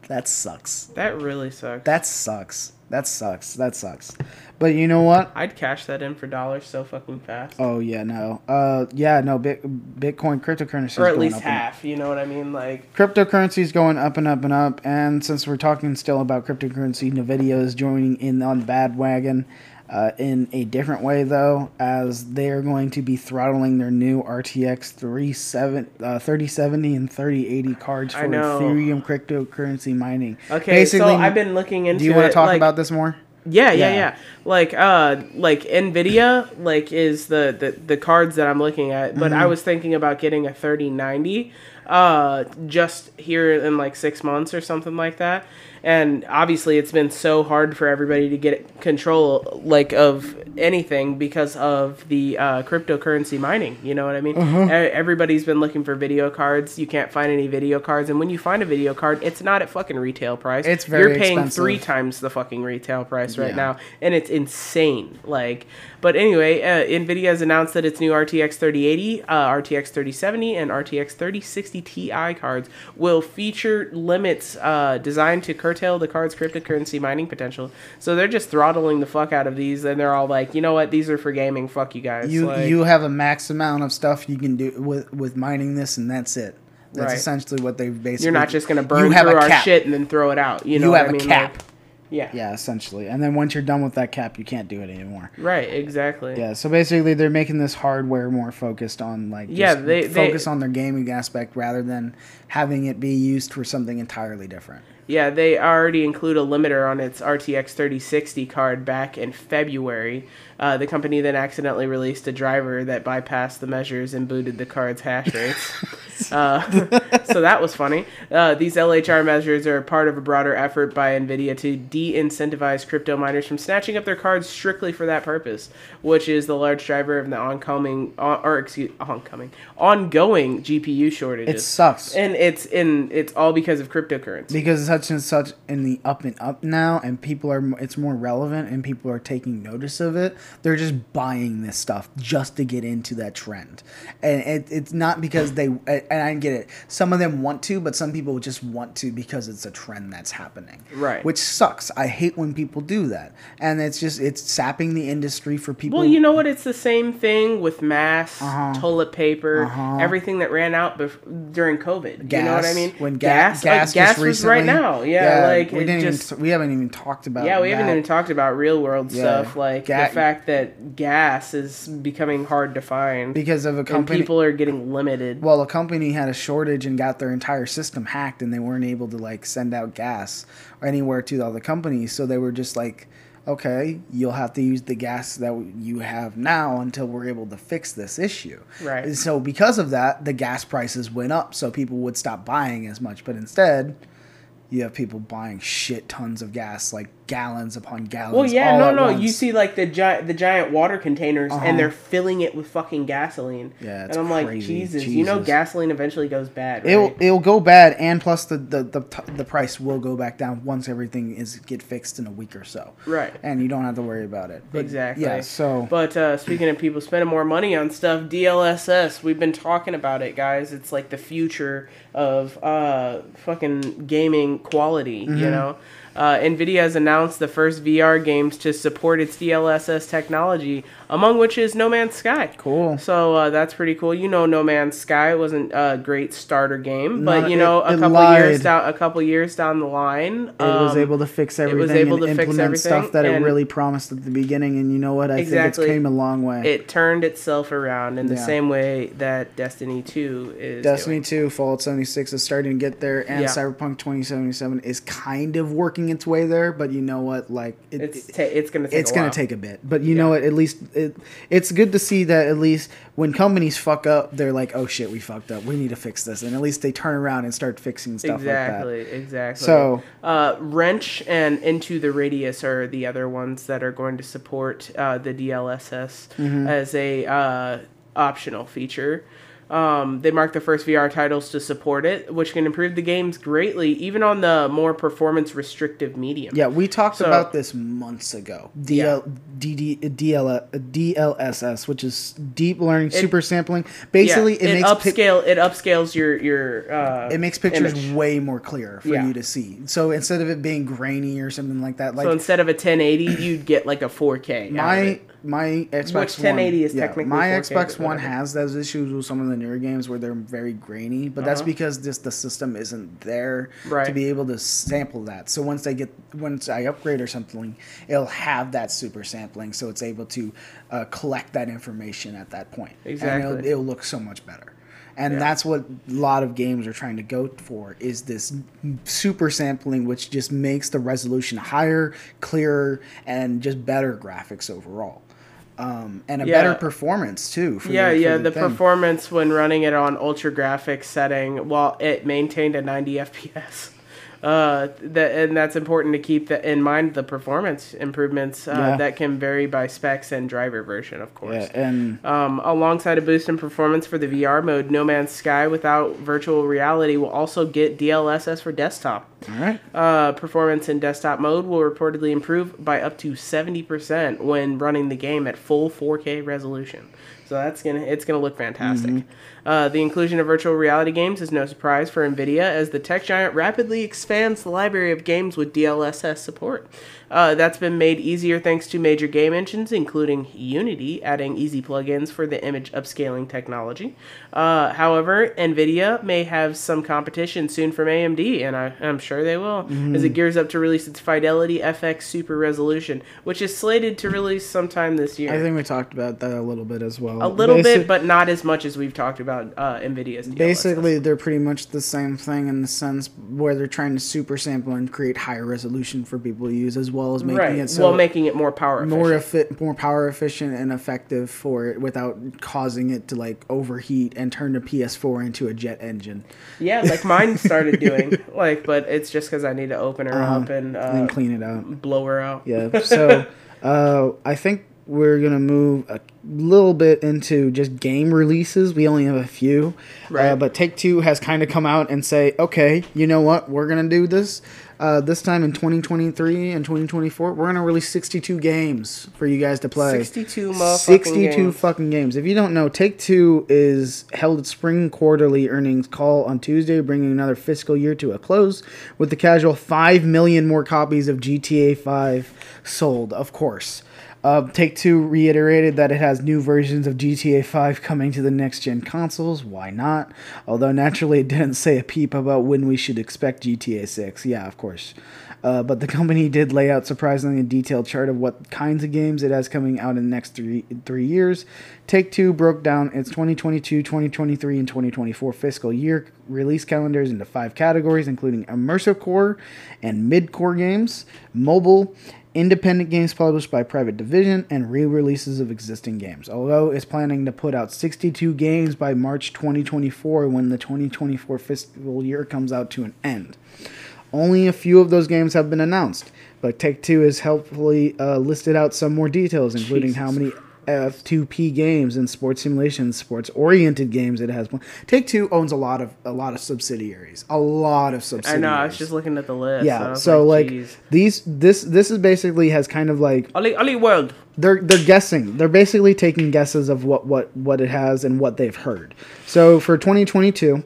That sucks. That really sucks. That sucks. That sucks. That sucks. But you know what? I'd cash that in for dollars so fucking fast. Oh yeah, no. Uh, yeah, no. Bit, Bitcoin cryptocurrency or at least half. You know what I mean? Like cryptocurrency is going up and up and up. And since we're talking still about cryptocurrency, Nvidia is joining in on the bandwagon uh, in a different way, though, as they are going to be throttling their new RTX 37, uh, 3070 and 3080 cards for. Ethereum cryptocurrency mining. okay, so I've been looking into. Do you want to talk like, about this more? Yeah, yeah, Yeah. yeah. Like uh like Nvidia like is the the, the cards that I'm looking at, but Mm-hmm. I was thinking about getting a 3090 uh just here in like 6 months or something like that. And obviously it's been so hard for everybody to get control like of anything because of the uh, cryptocurrency mining, you know what I mean? Uh-huh. Everybody's been looking for video cards. You can't find any video cards and when you find a video card, it's not at fucking retail price. It's very You're paying expensive. 3 times the fucking retail price right Yeah. now and it's insane like but anyway uh, nvidia has announced that its new rtx 3080 uh, rtx 3070 and rtx 3060 ti cards will feature limits uh, designed to curtail the card's cryptocurrency mining potential so they're just throttling the fuck out of these and they're all like you know what these are for gaming fuck you guys You like, you have a max amount of stuff you can do with with mining this, and that's it. That's Right. essentially what they've basically. you're not just gonna burn through our cap. shit and then throw it out you know You what have I a mean? cap. Like, yeah Yeah, essentially. And then once you're done with that cap, you can't do it anymore. right exactly Yeah, so basically they're making this hardware more focused on like Yeah, they- they- focus on their gaming aspect rather than having it be used for something entirely different. Yeah, they already include a limiter on its RTX 3060 card back in February. Uh, the company then accidentally released a driver that bypassed the measures and booted the card's hash rates. Uh, so that was funny. Uh, these LHR measures are part of a broader effort by NVIDIA to de incentivize crypto miners from snatching up their cards strictly for that purpose, which is the large driver of the oncoming, uh, or excuse, oncoming, ongoing GPU shortages. It sucks. And it's in it's all because of cryptocurrency. because such and such in the up and up now and people are it's more relevant and people are taking notice of it they're just buying this stuff just to get into that trend and it, it's not because they and i get it some of them want to but some people just want to because it's a trend that's happening Right. which sucks i hate when people do that and it's just it's sapping the industry for people Well, you know what? It's the same thing with masks, Uh-huh. toilet paper, Uh-huh. everything that ran out bef- during COVID. you know what I mean? when ga- gas, gas, uh, gas just was right now. Yeah, like we didn't just. even, we haven't even talked about yeah, we haven't even talked about real world Yeah. stuff like Ga- the fact that gas is becoming hard to find because of a and company people are getting limited. Well, a company had a shortage and got their entire system hacked, and they weren't able to like send out gas anywhere to the other companies. So they were just like, "Okay, you'll have to use the gas that you have now until we're able to fix this issue." Right. And so because of that, the gas prices went up, so people would stop buying as much. But instead, you have people buying shit tons of gas, like gallons upon gallons. Well, yeah, no, no. You see, like the giant, the giant water containers, Uh-huh. and they're filling it with fucking gasoline. Yeah, and I'm like, crazy. Jesus, you know, gasoline eventually goes bad. Right? It'll it'll go bad, and plus the the, the t- the price will go back down once everything is get fixed in a week or so. Right. And you don't have to worry about it. But Exactly. Yeah. So But uh, speaking of people spending more money on stuff, DLSS, we've been talking about it, guys. It's like the future of uh, fucking gaming quality, Mm-hmm. you know? Uh, NVIDIA has announced the first VR games to support its DLSS technology, among which is No Man's Sky. Cool. So uh, that's pretty cool. You know, No Man's Sky wasn't a great starter game, but Not- you know, it- a couple lied. years down, a couple years down the line, it was um, able to fix everything It was able and to fix implement everything, stuff that it really promised at the beginning. And you know what? I Exactly. think it came a long way. it turned itself around in the Yeah. same way that Destiny 2 is. Destiny doing. 2, Fallout 76 is starting to get there, and Yeah. Cyberpunk 2077 is kind of working its way there. But you know what? Like, it, It's ta- it's gonna take. it's gonna while. take a bit but you know what at least it, it's good to see that at least when companies fuck up they're like oh shit we fucked up we need to fix this and at least they turn around and start fixing stuff exactly, like that exactly. So- uh, Wrench and Into the Radius are the other ones that are going to support uh, the DLSS Mm-hmm. as a uh, optional feature. Um, they mark the first VR titles to support it, which can improve the games greatly, even on the more performance restrictive medium. yeah we talked So- about this months ago DL, DD, DL, DLSS which is deep learning super sampling basically yeah, it, makes pic- upscale. it upscales your your. Uh, it makes pictures image. way more clear for Yeah. you to see so instead of it being grainy or something like that like so instead of a 1080, you'd get like a 4K. out of my it. My Xbox Which 1080 One, is technically my 4K, Xbox One has those issues with some of the newer games where they're very grainy, but that's Uh-huh. because just the system isn't there to be able to sample that. So once I get once I upgrade or something, it'll have that super sampling, so it's able to uh, collect that information at that point. and Exactly. it'll, it'll look so much better. And Yeah. that's what a lot of games are trying to go for is this super sampling which just makes the resolution higher, clearer and just better graphics overall. Um, and a Yeah. better performance too. For Yeah, the, yeah. The thing. performance when running it on ultra graphics setting, while it maintained a 90 FPS. Uh, that and that's important to keep that in mind. The performance improvements uh, Yeah. that can vary by specs and driver version, of course. Yeah, and Um, alongside a boost in performance for the VR mode, No Man's Sky without virtual reality will also get DLSS for desktop. all right. Uh, performance in desktop mode will reportedly improve by up to 70% when running the game at full 4K resolution. So that's gonna it's gonna look fantastic. Uh, the inclusion of virtual reality games is no surprise for Nvidia as the tech giant rapidly expands the library of games with DLSS support. Uh, that's been made easier thanks to major game engines, including Unity, adding easy plugins for the image upscaling technology. Uh, however, Nvidia may have some competition soon from AMD, and I, I'm sure they will, as it gears up to release its FidelityFX Super Resolution, which is slated to release sometime this year. I think we talked about that a little bit as well. a little Basi- bit, but not as much as we've talked about uh, Nvidia's. DLSS. Basically, they're pretty much the same thing in the sense where they're trying to super sample and create higher resolution for people to use, as well well as making right. it so well, making it more power more efficient. effi- more power efficient and effective for it without causing it to like overheat and turn the PS4 into a jet engine yeah, like mine started doing. Like, but it's just because I need to open her Um, up and, uh, and clean it out. blow her out. Yeah. So uh, I think we're gonna move a little bit into just game releases. We only have a few, uh, Right. but Take Two has kind of come out and say, okay, you know what, we're gonna do this. Uh, this time in 2023 and 2024, we're gonna release 62 games for you guys to play. 62 motherfucking 62 games. fucking games. If you don't know, Take Two is held its spring quarterly earnings call on Tuesday, bringing another fiscal year to a close with the casual 5 million more copies of GTA 5 sold, of course. Uh, Take Two reiterated that it has new versions of GTA 5 coming to the next gen consoles. Why not? Although naturally, it didn't say a peep about when we should expect GTA 6. Yeah, of course. Uh, but the company did lay out surprisingly a detailed chart of what kinds of games it has coming out in the next three three years. Take Two broke down its 2022, 2023, and 2024 fiscal year release calendars into five categories, including immersive core and mid core games, mobile, independent games published by private division, and re-releases of existing games. Although it's planning to put out 62 games by March 2024 when the 2024 fiscal year comes out to an end. Only a few of those games have been announced, but Take Two has helpfully uh, listed out some more details, including how many F2P games and sports simulations, sports-oriented games it has. Take Two owns a lot of a lot of subsidiaries, a lot of subsidiaries. I know. I was just looking at the list. yeah. So like, geez. these this this is basically has kind of like Ali, Ali World. they're they're guessing. They're basically taking guesses of what what what it has and what they've heard. So for 2022,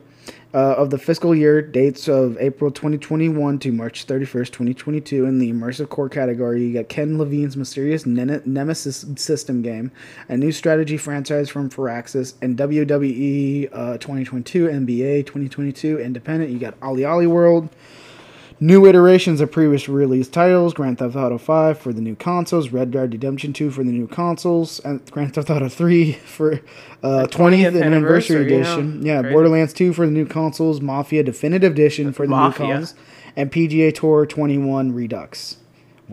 uh, of the fiscal year dates of April 2021 to March 31st, 2022, in the immersive core category, you got Ken Levine's Mysterious Nen- Nemesis system game, a new strategy franchise from Firaxis, and WWE uh, 2022, NBA 2022, independent. You got OlliOlli World. New iterations of previous release titles: Grand Theft Auto 5 for the new consoles, Red Dead Redemption 2 for the new consoles, and Grand Theft Auto 3 for uh, 20th, 20th anniversary yeah. edition. Yeah. Borderlands 2 for the new consoles, Mafia Definitive Edition for the Mafia. new consoles, and PGA Tour 21 Redux.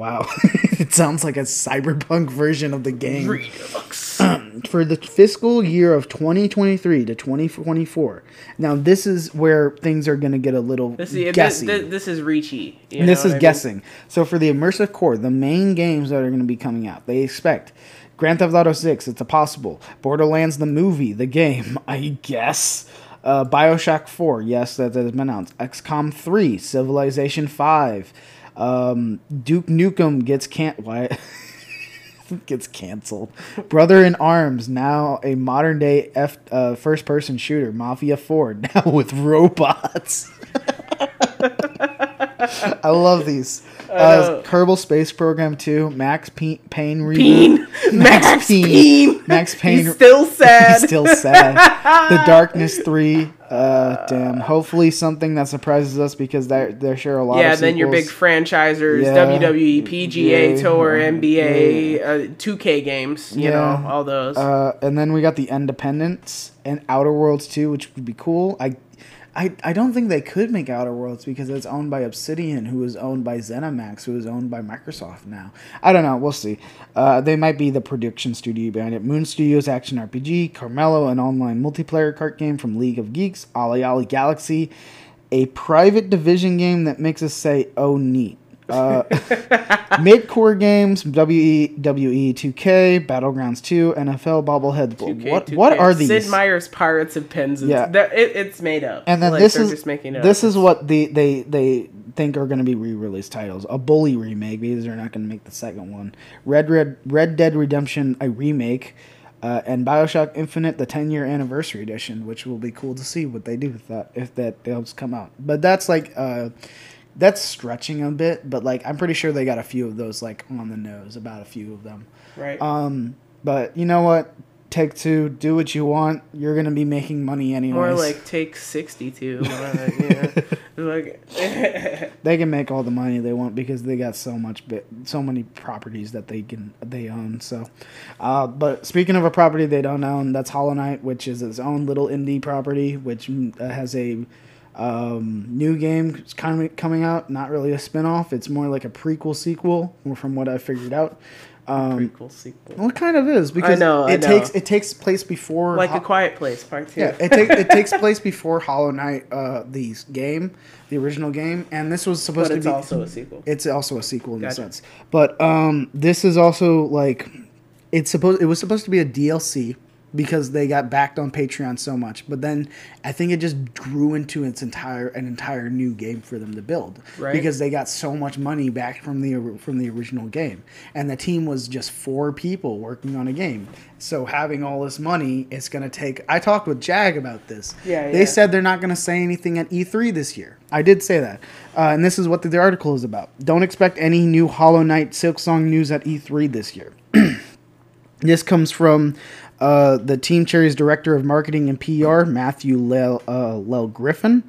Wow, it sounds like a cyberpunk version of the game Redux. for the fiscal year of 2023 to 2024. Now, this is where things are going to get a little This, is- guessy. this, this, this is reachy. you And this is I mean? guessing. So for the immersive core, the main games that are going to be coming out, they expect Grand Theft Auto 6, it's a possible. Borderlands the movie, the game, I guess. Uh, Bioshock 4, yes, that, that has been announced. XCOM 3, Civilization 5. Um, Duke Nukem gets can't why gets canceled. Brother in Arms, now a modern day F uh, first person shooter. Mafia 4, now with robots. I love these. Uh. Kerbal Space Program 2, Max P- Payne reboot. Peen. Max Peen. Max Payne. He's still sad. He's still sad. the Darkness 3. Uh, damn. Hopefully something that surprises us because they're, they're sure a lot yeah, then your big franchisers, Yeah. WWE, PGA Yeah. Tour, NBA, uh, 2K games, you Yeah. know, all those. Uh, and then we got the Independence and Outer Worlds 2, which would be cool. I, I, I don't think they could make Outer Worlds because it's owned by Obsidian, who is owned by ZeniMax, who is owned by Microsoft now. I don't know. We'll see. Uh, they might be the production studio behind it. Moon Studios Action RPG, Carmelo, an online multiplayer cart game from League of Geeks, OlliOlli Galaxy, a private division game that makes us say, oh, neat. Uh, mid-core games, WWE 2K, Battlegrounds 2, NFL bobbleheads. 2K, what what 2K. are these? Sid Meier's Pirates of Penzance. Yeah. It, it's made up. and then Like, this is just making it this is what the they they think are going to be re-released titles. A Bully remake because they're not going to make the second one. Red Red Red Dead Redemption a remake. Uh, and Bioshock Infinite, the 10 year anniversary edition, which will be cool to see what they do with that if that does come out. But that's like, uh, that's stretching a bit, but like, I'm pretty sure they got a few of those like on the nose, about a few of them. right. Um, but you know what? Take two, do what you want. You're gonna be making money anyways. More like take 62. uh, yeah. Like, they can make all the money they want because they got so much bit, so many properties that they can they own. So, uh, but speaking of a property they don't own, that's Hollow Knight, which is its own little indie property, which mm, uh, has a Um, new game is kind of coming out. Not really a spin-off. It's more like a prequel sequel, from what I figured out. Um, Prequel sequel. well, it kind of is because know, it takes it takes place before Like Ho- a Quiet Place Part Two. yeah, it, take, it takes place before Hollow Knight, uh, the game, the original game, and this was supposed but to it's be. also a sequel. it's also a sequel in a sense, but um, this is also like it's supposed. It was supposed to be a DLC because they got backed on Patreon so much, but then I think it just grew into its entire an entire new game for them to build Right. because they got so much money back from the from the original game, and the team was just four people working on a game. So having all this money, it's gonna take. I talked with Jag about this. Yeah, They yeah. said they're not gonna say anything at E3 this year. I did say that, uh, and this is what the, the article is about. Don't expect any new Hollow Knight Silksong news at E3 this year. This comes from uh, the Team Cherry's director of marketing and PR, Matthew Lel, uh, Griffin.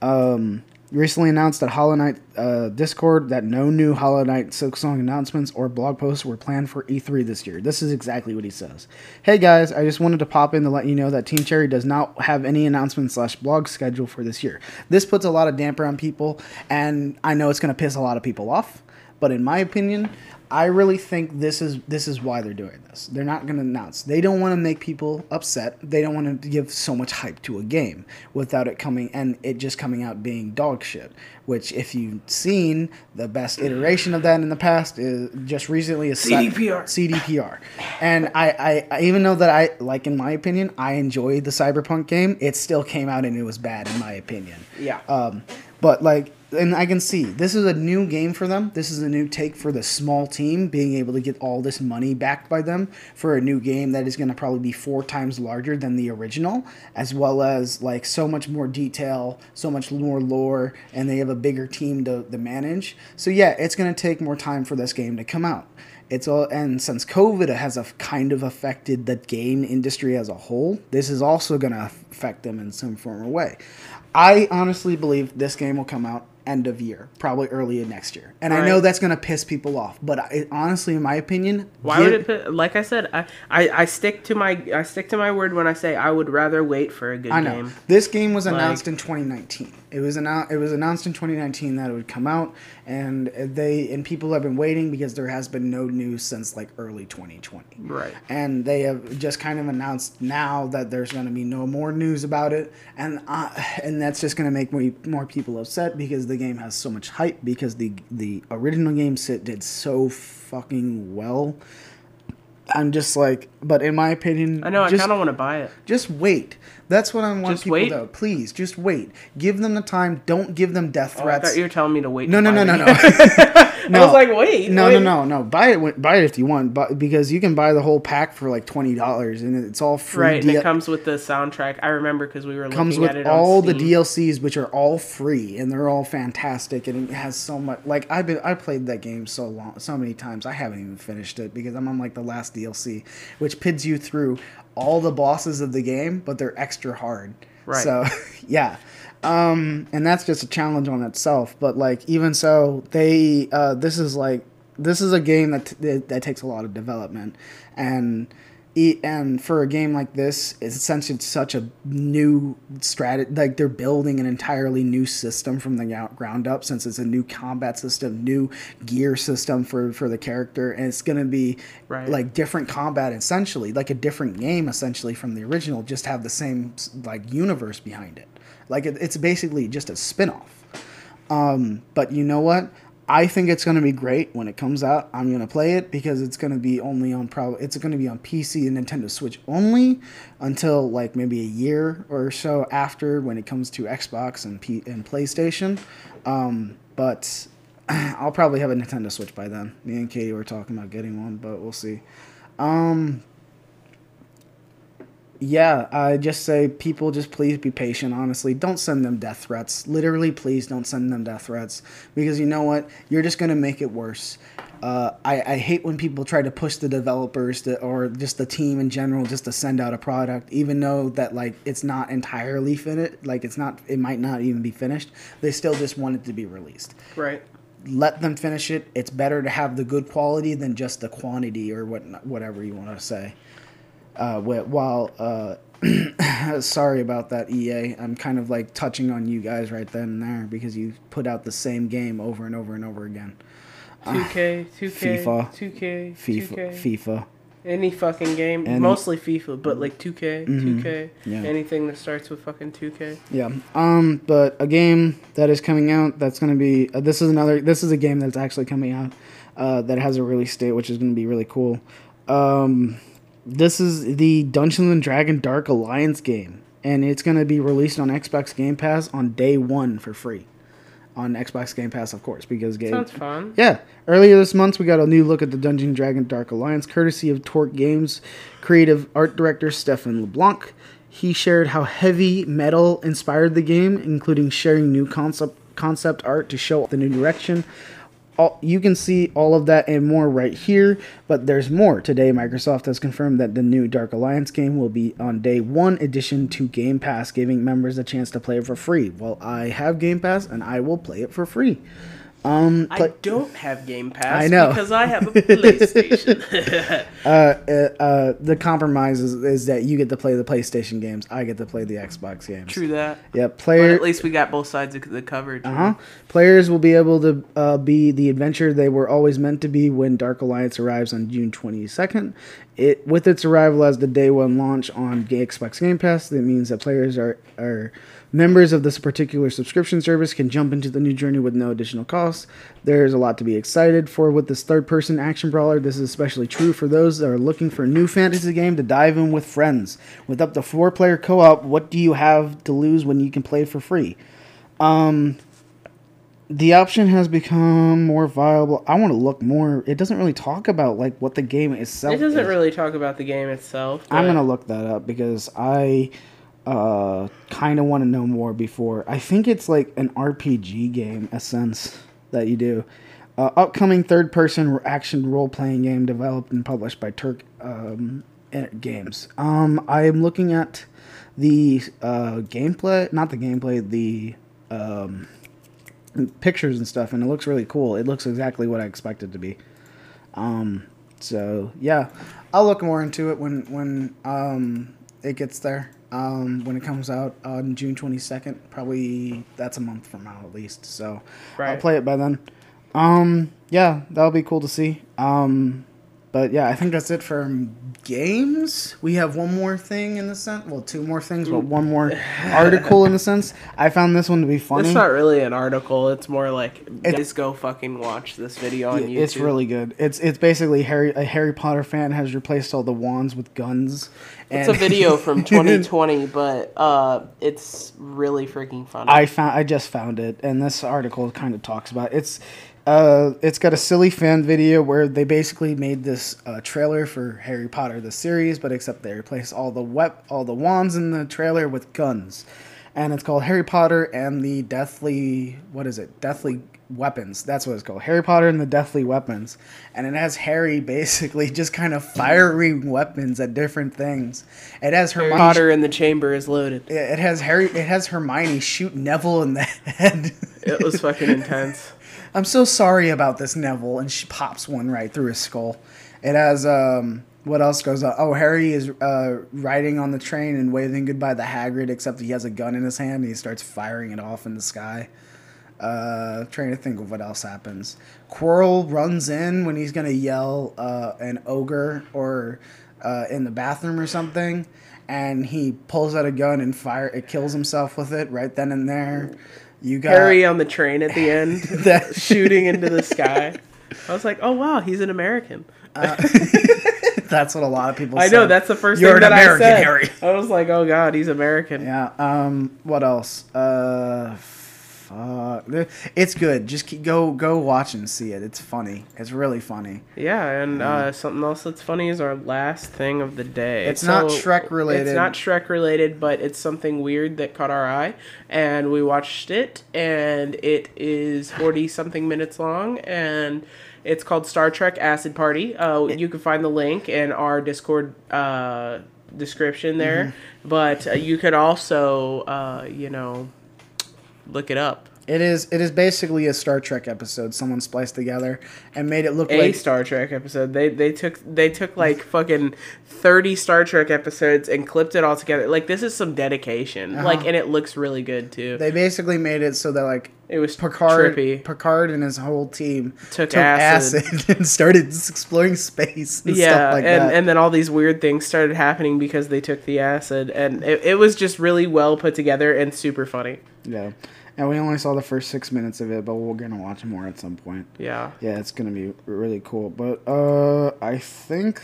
Um, recently announced at Hollow Knight uh, Discord that no new Hollow Knight Silksong announcements or blog posts were planned for E3 this year. This is exactly what he says. Hey guys, I just wanted to pop in to let you know that Team Cherry does not have any announcements slash blog schedule for this year. This puts a lot of damper on people, and I know it's going to piss a lot of people off. But in my opinion, I really think this is this is why they're doing this. They're not going to announce. They don't want to make people upset. They don't want to give so much hype to a game without it coming and it just coming out being dog shit. Which, if you've seen the best iteration of that in the past, is just recently is CDPR. CDPR. And I, I, I even though that I like in my opinion, I enjoyed the Cyberpunk game. It still came out and it was bad in my opinion. Yeah. Um, but like, and I can see this is a new game for them. This is a new take for the small team being able to get all this money backed by them for a new game that is going to probably be four times larger than the original, as well as like so much more detail, so much more lore, and they have a bigger team to, to manage. So yeah, it's going to take more time for this game to come out. It's all and since COVID has a kind of affected the game industry as a whole, this is also going to affect them in some form or way. I honestly believe this game will come out end of year, probably early in next year, and I know that's going to piss people off. But I, honestly, in my opinion, Why give- would it? Like I said, I, I I stick to my I stick to my word when I say I would rather wait for a good I know game. this game was Like- announced in 2019. It was announced. It was announced in 2019 that it would come out, and they and people have been waiting because there has been no news since like early 2020. Right. And they have just kind of announced now that there's going to be no more news about it, and uh, and that's just going to make more, more people upset because the game has so much hype because the the original game sit did so fucking well. I'm just like, but in my opinion, I know. I kind of want to buy it. just wait. That's what I want Just people wait? to please just wait. Give them the time. Don't give them death Oh, I threats. thought you were telling me to wait. no, no, no, no, the no. I was like, wait, no, wait. no, no, no. Buy it. Buy it if you want, but because you can buy the whole pack for like twenty dollars, and it's all free. Right, and D- it comes with the soundtrack. I remember because we were comes looking with at it all the DLCs, which are all free, and they're all fantastic, and it has so much. Like I've been, I played that game so long, so many times. I haven't even finished it because I'm on like the last DLC, which pids you through all the bosses of the game, but they're extra hard. Right. So, yeah. Um, and that's just a challenge on itself. But like, even so, they uh, this is like this is a game that that, that takes a lot of development, and e- and for a game like this, it's essentially such a new strategy. Like they're building an entirely new system from the ground up, since it's a new combat system, new gear system for for the character, and it's gonna be Right. like different combat essentially, like a different game essentially from the original, just have the same like universe behind it. Like it, it's basically just a spin-off. Um, but you know what? I think it's going to be great when it comes out. I'm going to play it because it's going to be only on probably it's going to be on PC and Nintendo Switch only until like maybe a year or so after when it comes to Xbox and P- and PlayStation. Um, but I'll probably have a Nintendo Switch by then. Me and Katie were talking about getting one, but we'll see. Um, yeah, I just say people just please be patient. Honestly, don't send them death threats. Literally, please don't send them death threats because you know what? You're just gonna make it worse. Uh, I, I hate when people try to push the developers to, or just the team in general just to send out a product, even though that like it's not entirely finished. Like it's not, it might not even be finished. They still just want it to be released Right. let them finish it. It's better to have the good quality than just the quantity or what whatever you want to say. Uh, while uh, sorry about that, EA. I'm kind of like touching on you guys right then and there because you put out the same game over and over and over again. 2K, 2K, FIFA. 2K, FIFA, 2K. FIFA. Any fucking game, Any- mostly FIFA, but like 2K, Mhm. 2K, Yeah. anything that starts with fucking 2K. Yeah. Um. But a game that is coming out that's going to be uh, this is another this is a game that's actually coming out uh, that has a release date which is going to be really cool. Um, this is the Dungeons and Dragon Dark Alliance game, and it's going to be released on Xbox Game Pass on day one for free. On Xbox Game Pass, of course, because game. Sounds fun. Yeah. Earlier this month, we got a new look at the Dungeon and Dragon Dark Alliance, courtesy of Torque Games creative art director Stefan LeBlanc. He shared how heavy metal inspired the game, including sharing new concept concept art to show the new direction. All, you can see all of that and more right here, but there's more. Today, Microsoft has confirmed that the new Dark Alliance game will be on day one addition to Game Pass, giving members a chance to play it for free. Well, I have Game Pass and I will play it for free. Um, I don't have Game Pass I know. because I have a PlayStation. uh, uh, uh, the compromise is, is that you get to play the PlayStation games, I get to play the Xbox games. True that. Yeah, But at least we got both sides of the coverage. Uh huh. Players will be able to uh, be the adventure they were always meant to be when Dark Alliance arrives on June 22nd. It with its arrival as the day one launch on Xbox Game Pass, that means that players are are members of this particular subscription service can jump into the new journey with no additional cost. There's a lot to be excited for with this third-person action brawler. This is especially true for those that are looking for a new fantasy game to dive in with friends. With up to four-player co-op, what do you have to lose when you can play for free? Um, the option has become more viable. I want to look more. It doesn't really talk about like what the game itself. It doesn't is. really talk about the game itself. I'm gonna look that up because I uh kind of want to know more before. I think it's like an RPG game, a sense that you do. Uh, upcoming third-person action role-playing game developed and published by Turk um, eh, Games. Um, I am looking at the uh, gameplay, not the gameplay, the um, pictures and stuff, and it looks really cool. It looks exactly what I expected to be. Um, so yeah, I'll look more into it when when um, it gets there. Um, when it comes out on June twenty second, probably that's a month from now at least. So I'll play it by then. Um, yeah, that'll be cool to see. Um, but yeah, I think that's it for games. We have one more thing in the sense. Well, two more things, but one more article in the sense. I found this one to be funny. It's not really an article. It's more like It- guys go fucking watch this video on YouTube. It's really good. It's it's basically Harry a Harry Potter fan has replaced all the wands with guns. It's a video from 2020, but uh, it's really freaking funny. I found I just found it, and this article kind of talks about it's. Uh, it's got a silly fan video where they basically made this uh, trailer for Harry Potter the series, but except they replaced all the wep- all the wands in the trailer with guns, and it's called Harry Potter and the Deathly what is it? Deathly Weapons. That's what it's called. Harry Potter and the Deathly Weapons, and it has Harry basically just kind of firing weapons at different things. It has Harry Hermione. Potter in the chamber is loaded. It has Harry. It has Hermione shoot Neville in the head. It was fucking intense. I'm so sorry about this, Neville, and she pops one right through his skull. It has um. What else goes on? Oh, Harry is uh, riding on the train and waving goodbye to Hagrid, except he has a gun in his hand and he starts firing it off in the sky. Uh, trying to think of what else happens. Quirrell runs in when he's gonna yell uh, an ogre or uh, in the bathroom or something, and he pulls out a gun and fire. It kills himself with it right then and there. You got Harry on the train at the end, That- shooting into the sky. I was like, oh wow, he's an American. That's what a lot of people. I know that's the 1st You're thing an that American, I said. Harry. I was like, oh god, he's American. Yeah. Um. What else? Uh. Fuck. It's good. Just keep, go go watch and see it. It's funny. It's really funny. Yeah, and uh, something else that's funny is our last thing of the day. It's not Shrek related. It's not Shrek related, but it's something weird that caught our eye, and we watched it, and it is forty something minutes long, and it's called Star Trek Acid Party. Uh, you can find the link in our Discord uh, description there, Mm-hmm. but uh, you could also, uh, you know, look it up. It is it is basically a Star Trek episode someone spliced together and made it look like A like Star Trek episode. They they took they took like fucking thirty Star Trek episodes and clipped it all together. Like this is some dedication. Like and it looks really good too. Uh-huh. they basically made it so that like it was Picard trippy. Picard and his whole team Took acid. acid. and started exploring space and yeah, stuff like and that. and then all these weird things started happening because they took the acid, and it, it was just really well put together and super funny. yeah. And we only saw the first six minutes of it, but we're gonna watch more at some point. Yeah. Yeah, it's gonna be really cool. But uh I think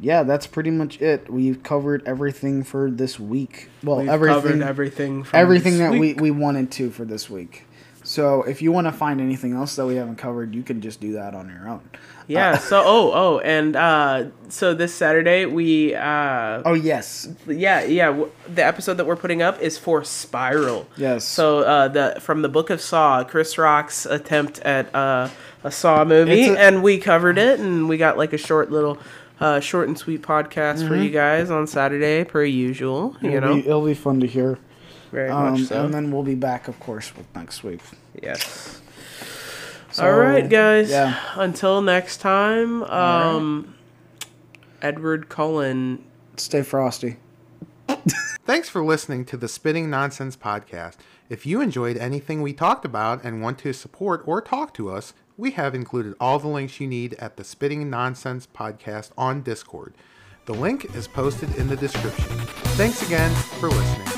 yeah, that's pretty much it. We've covered everything for this week. Well, We've everything covered everything. Everything this that week. we, we wanted to for this week. So if you want to find anything else that we haven't covered, you can just do that on your own. Yeah. so oh oh and uh so this Saturday we uh Oh yes, yeah yeah w- the episode that we're putting up is for Spiral. yes. So uh the from the Book of Saw, Chris Rock's attempt at uh, a Saw movie, a- and we covered it, and we got like a short little. Uh, short and sweet podcast for you guys on Saturday, per usual. You it'll know, be, it'll be fun to hear. very Um, much so. And then we'll be back, of course, with next week. Yes. So, All right, guys. yeah. Until next time, right. um, Edward Cullen Stay frosty. Thanks for listening to the Spitting Nonsense podcast. If you enjoyed anything we talked about and want to support or talk to us, we have included all the links you need at the Spitting Nonsense podcast on Discord. The link is posted in the description. Thanks again for listening.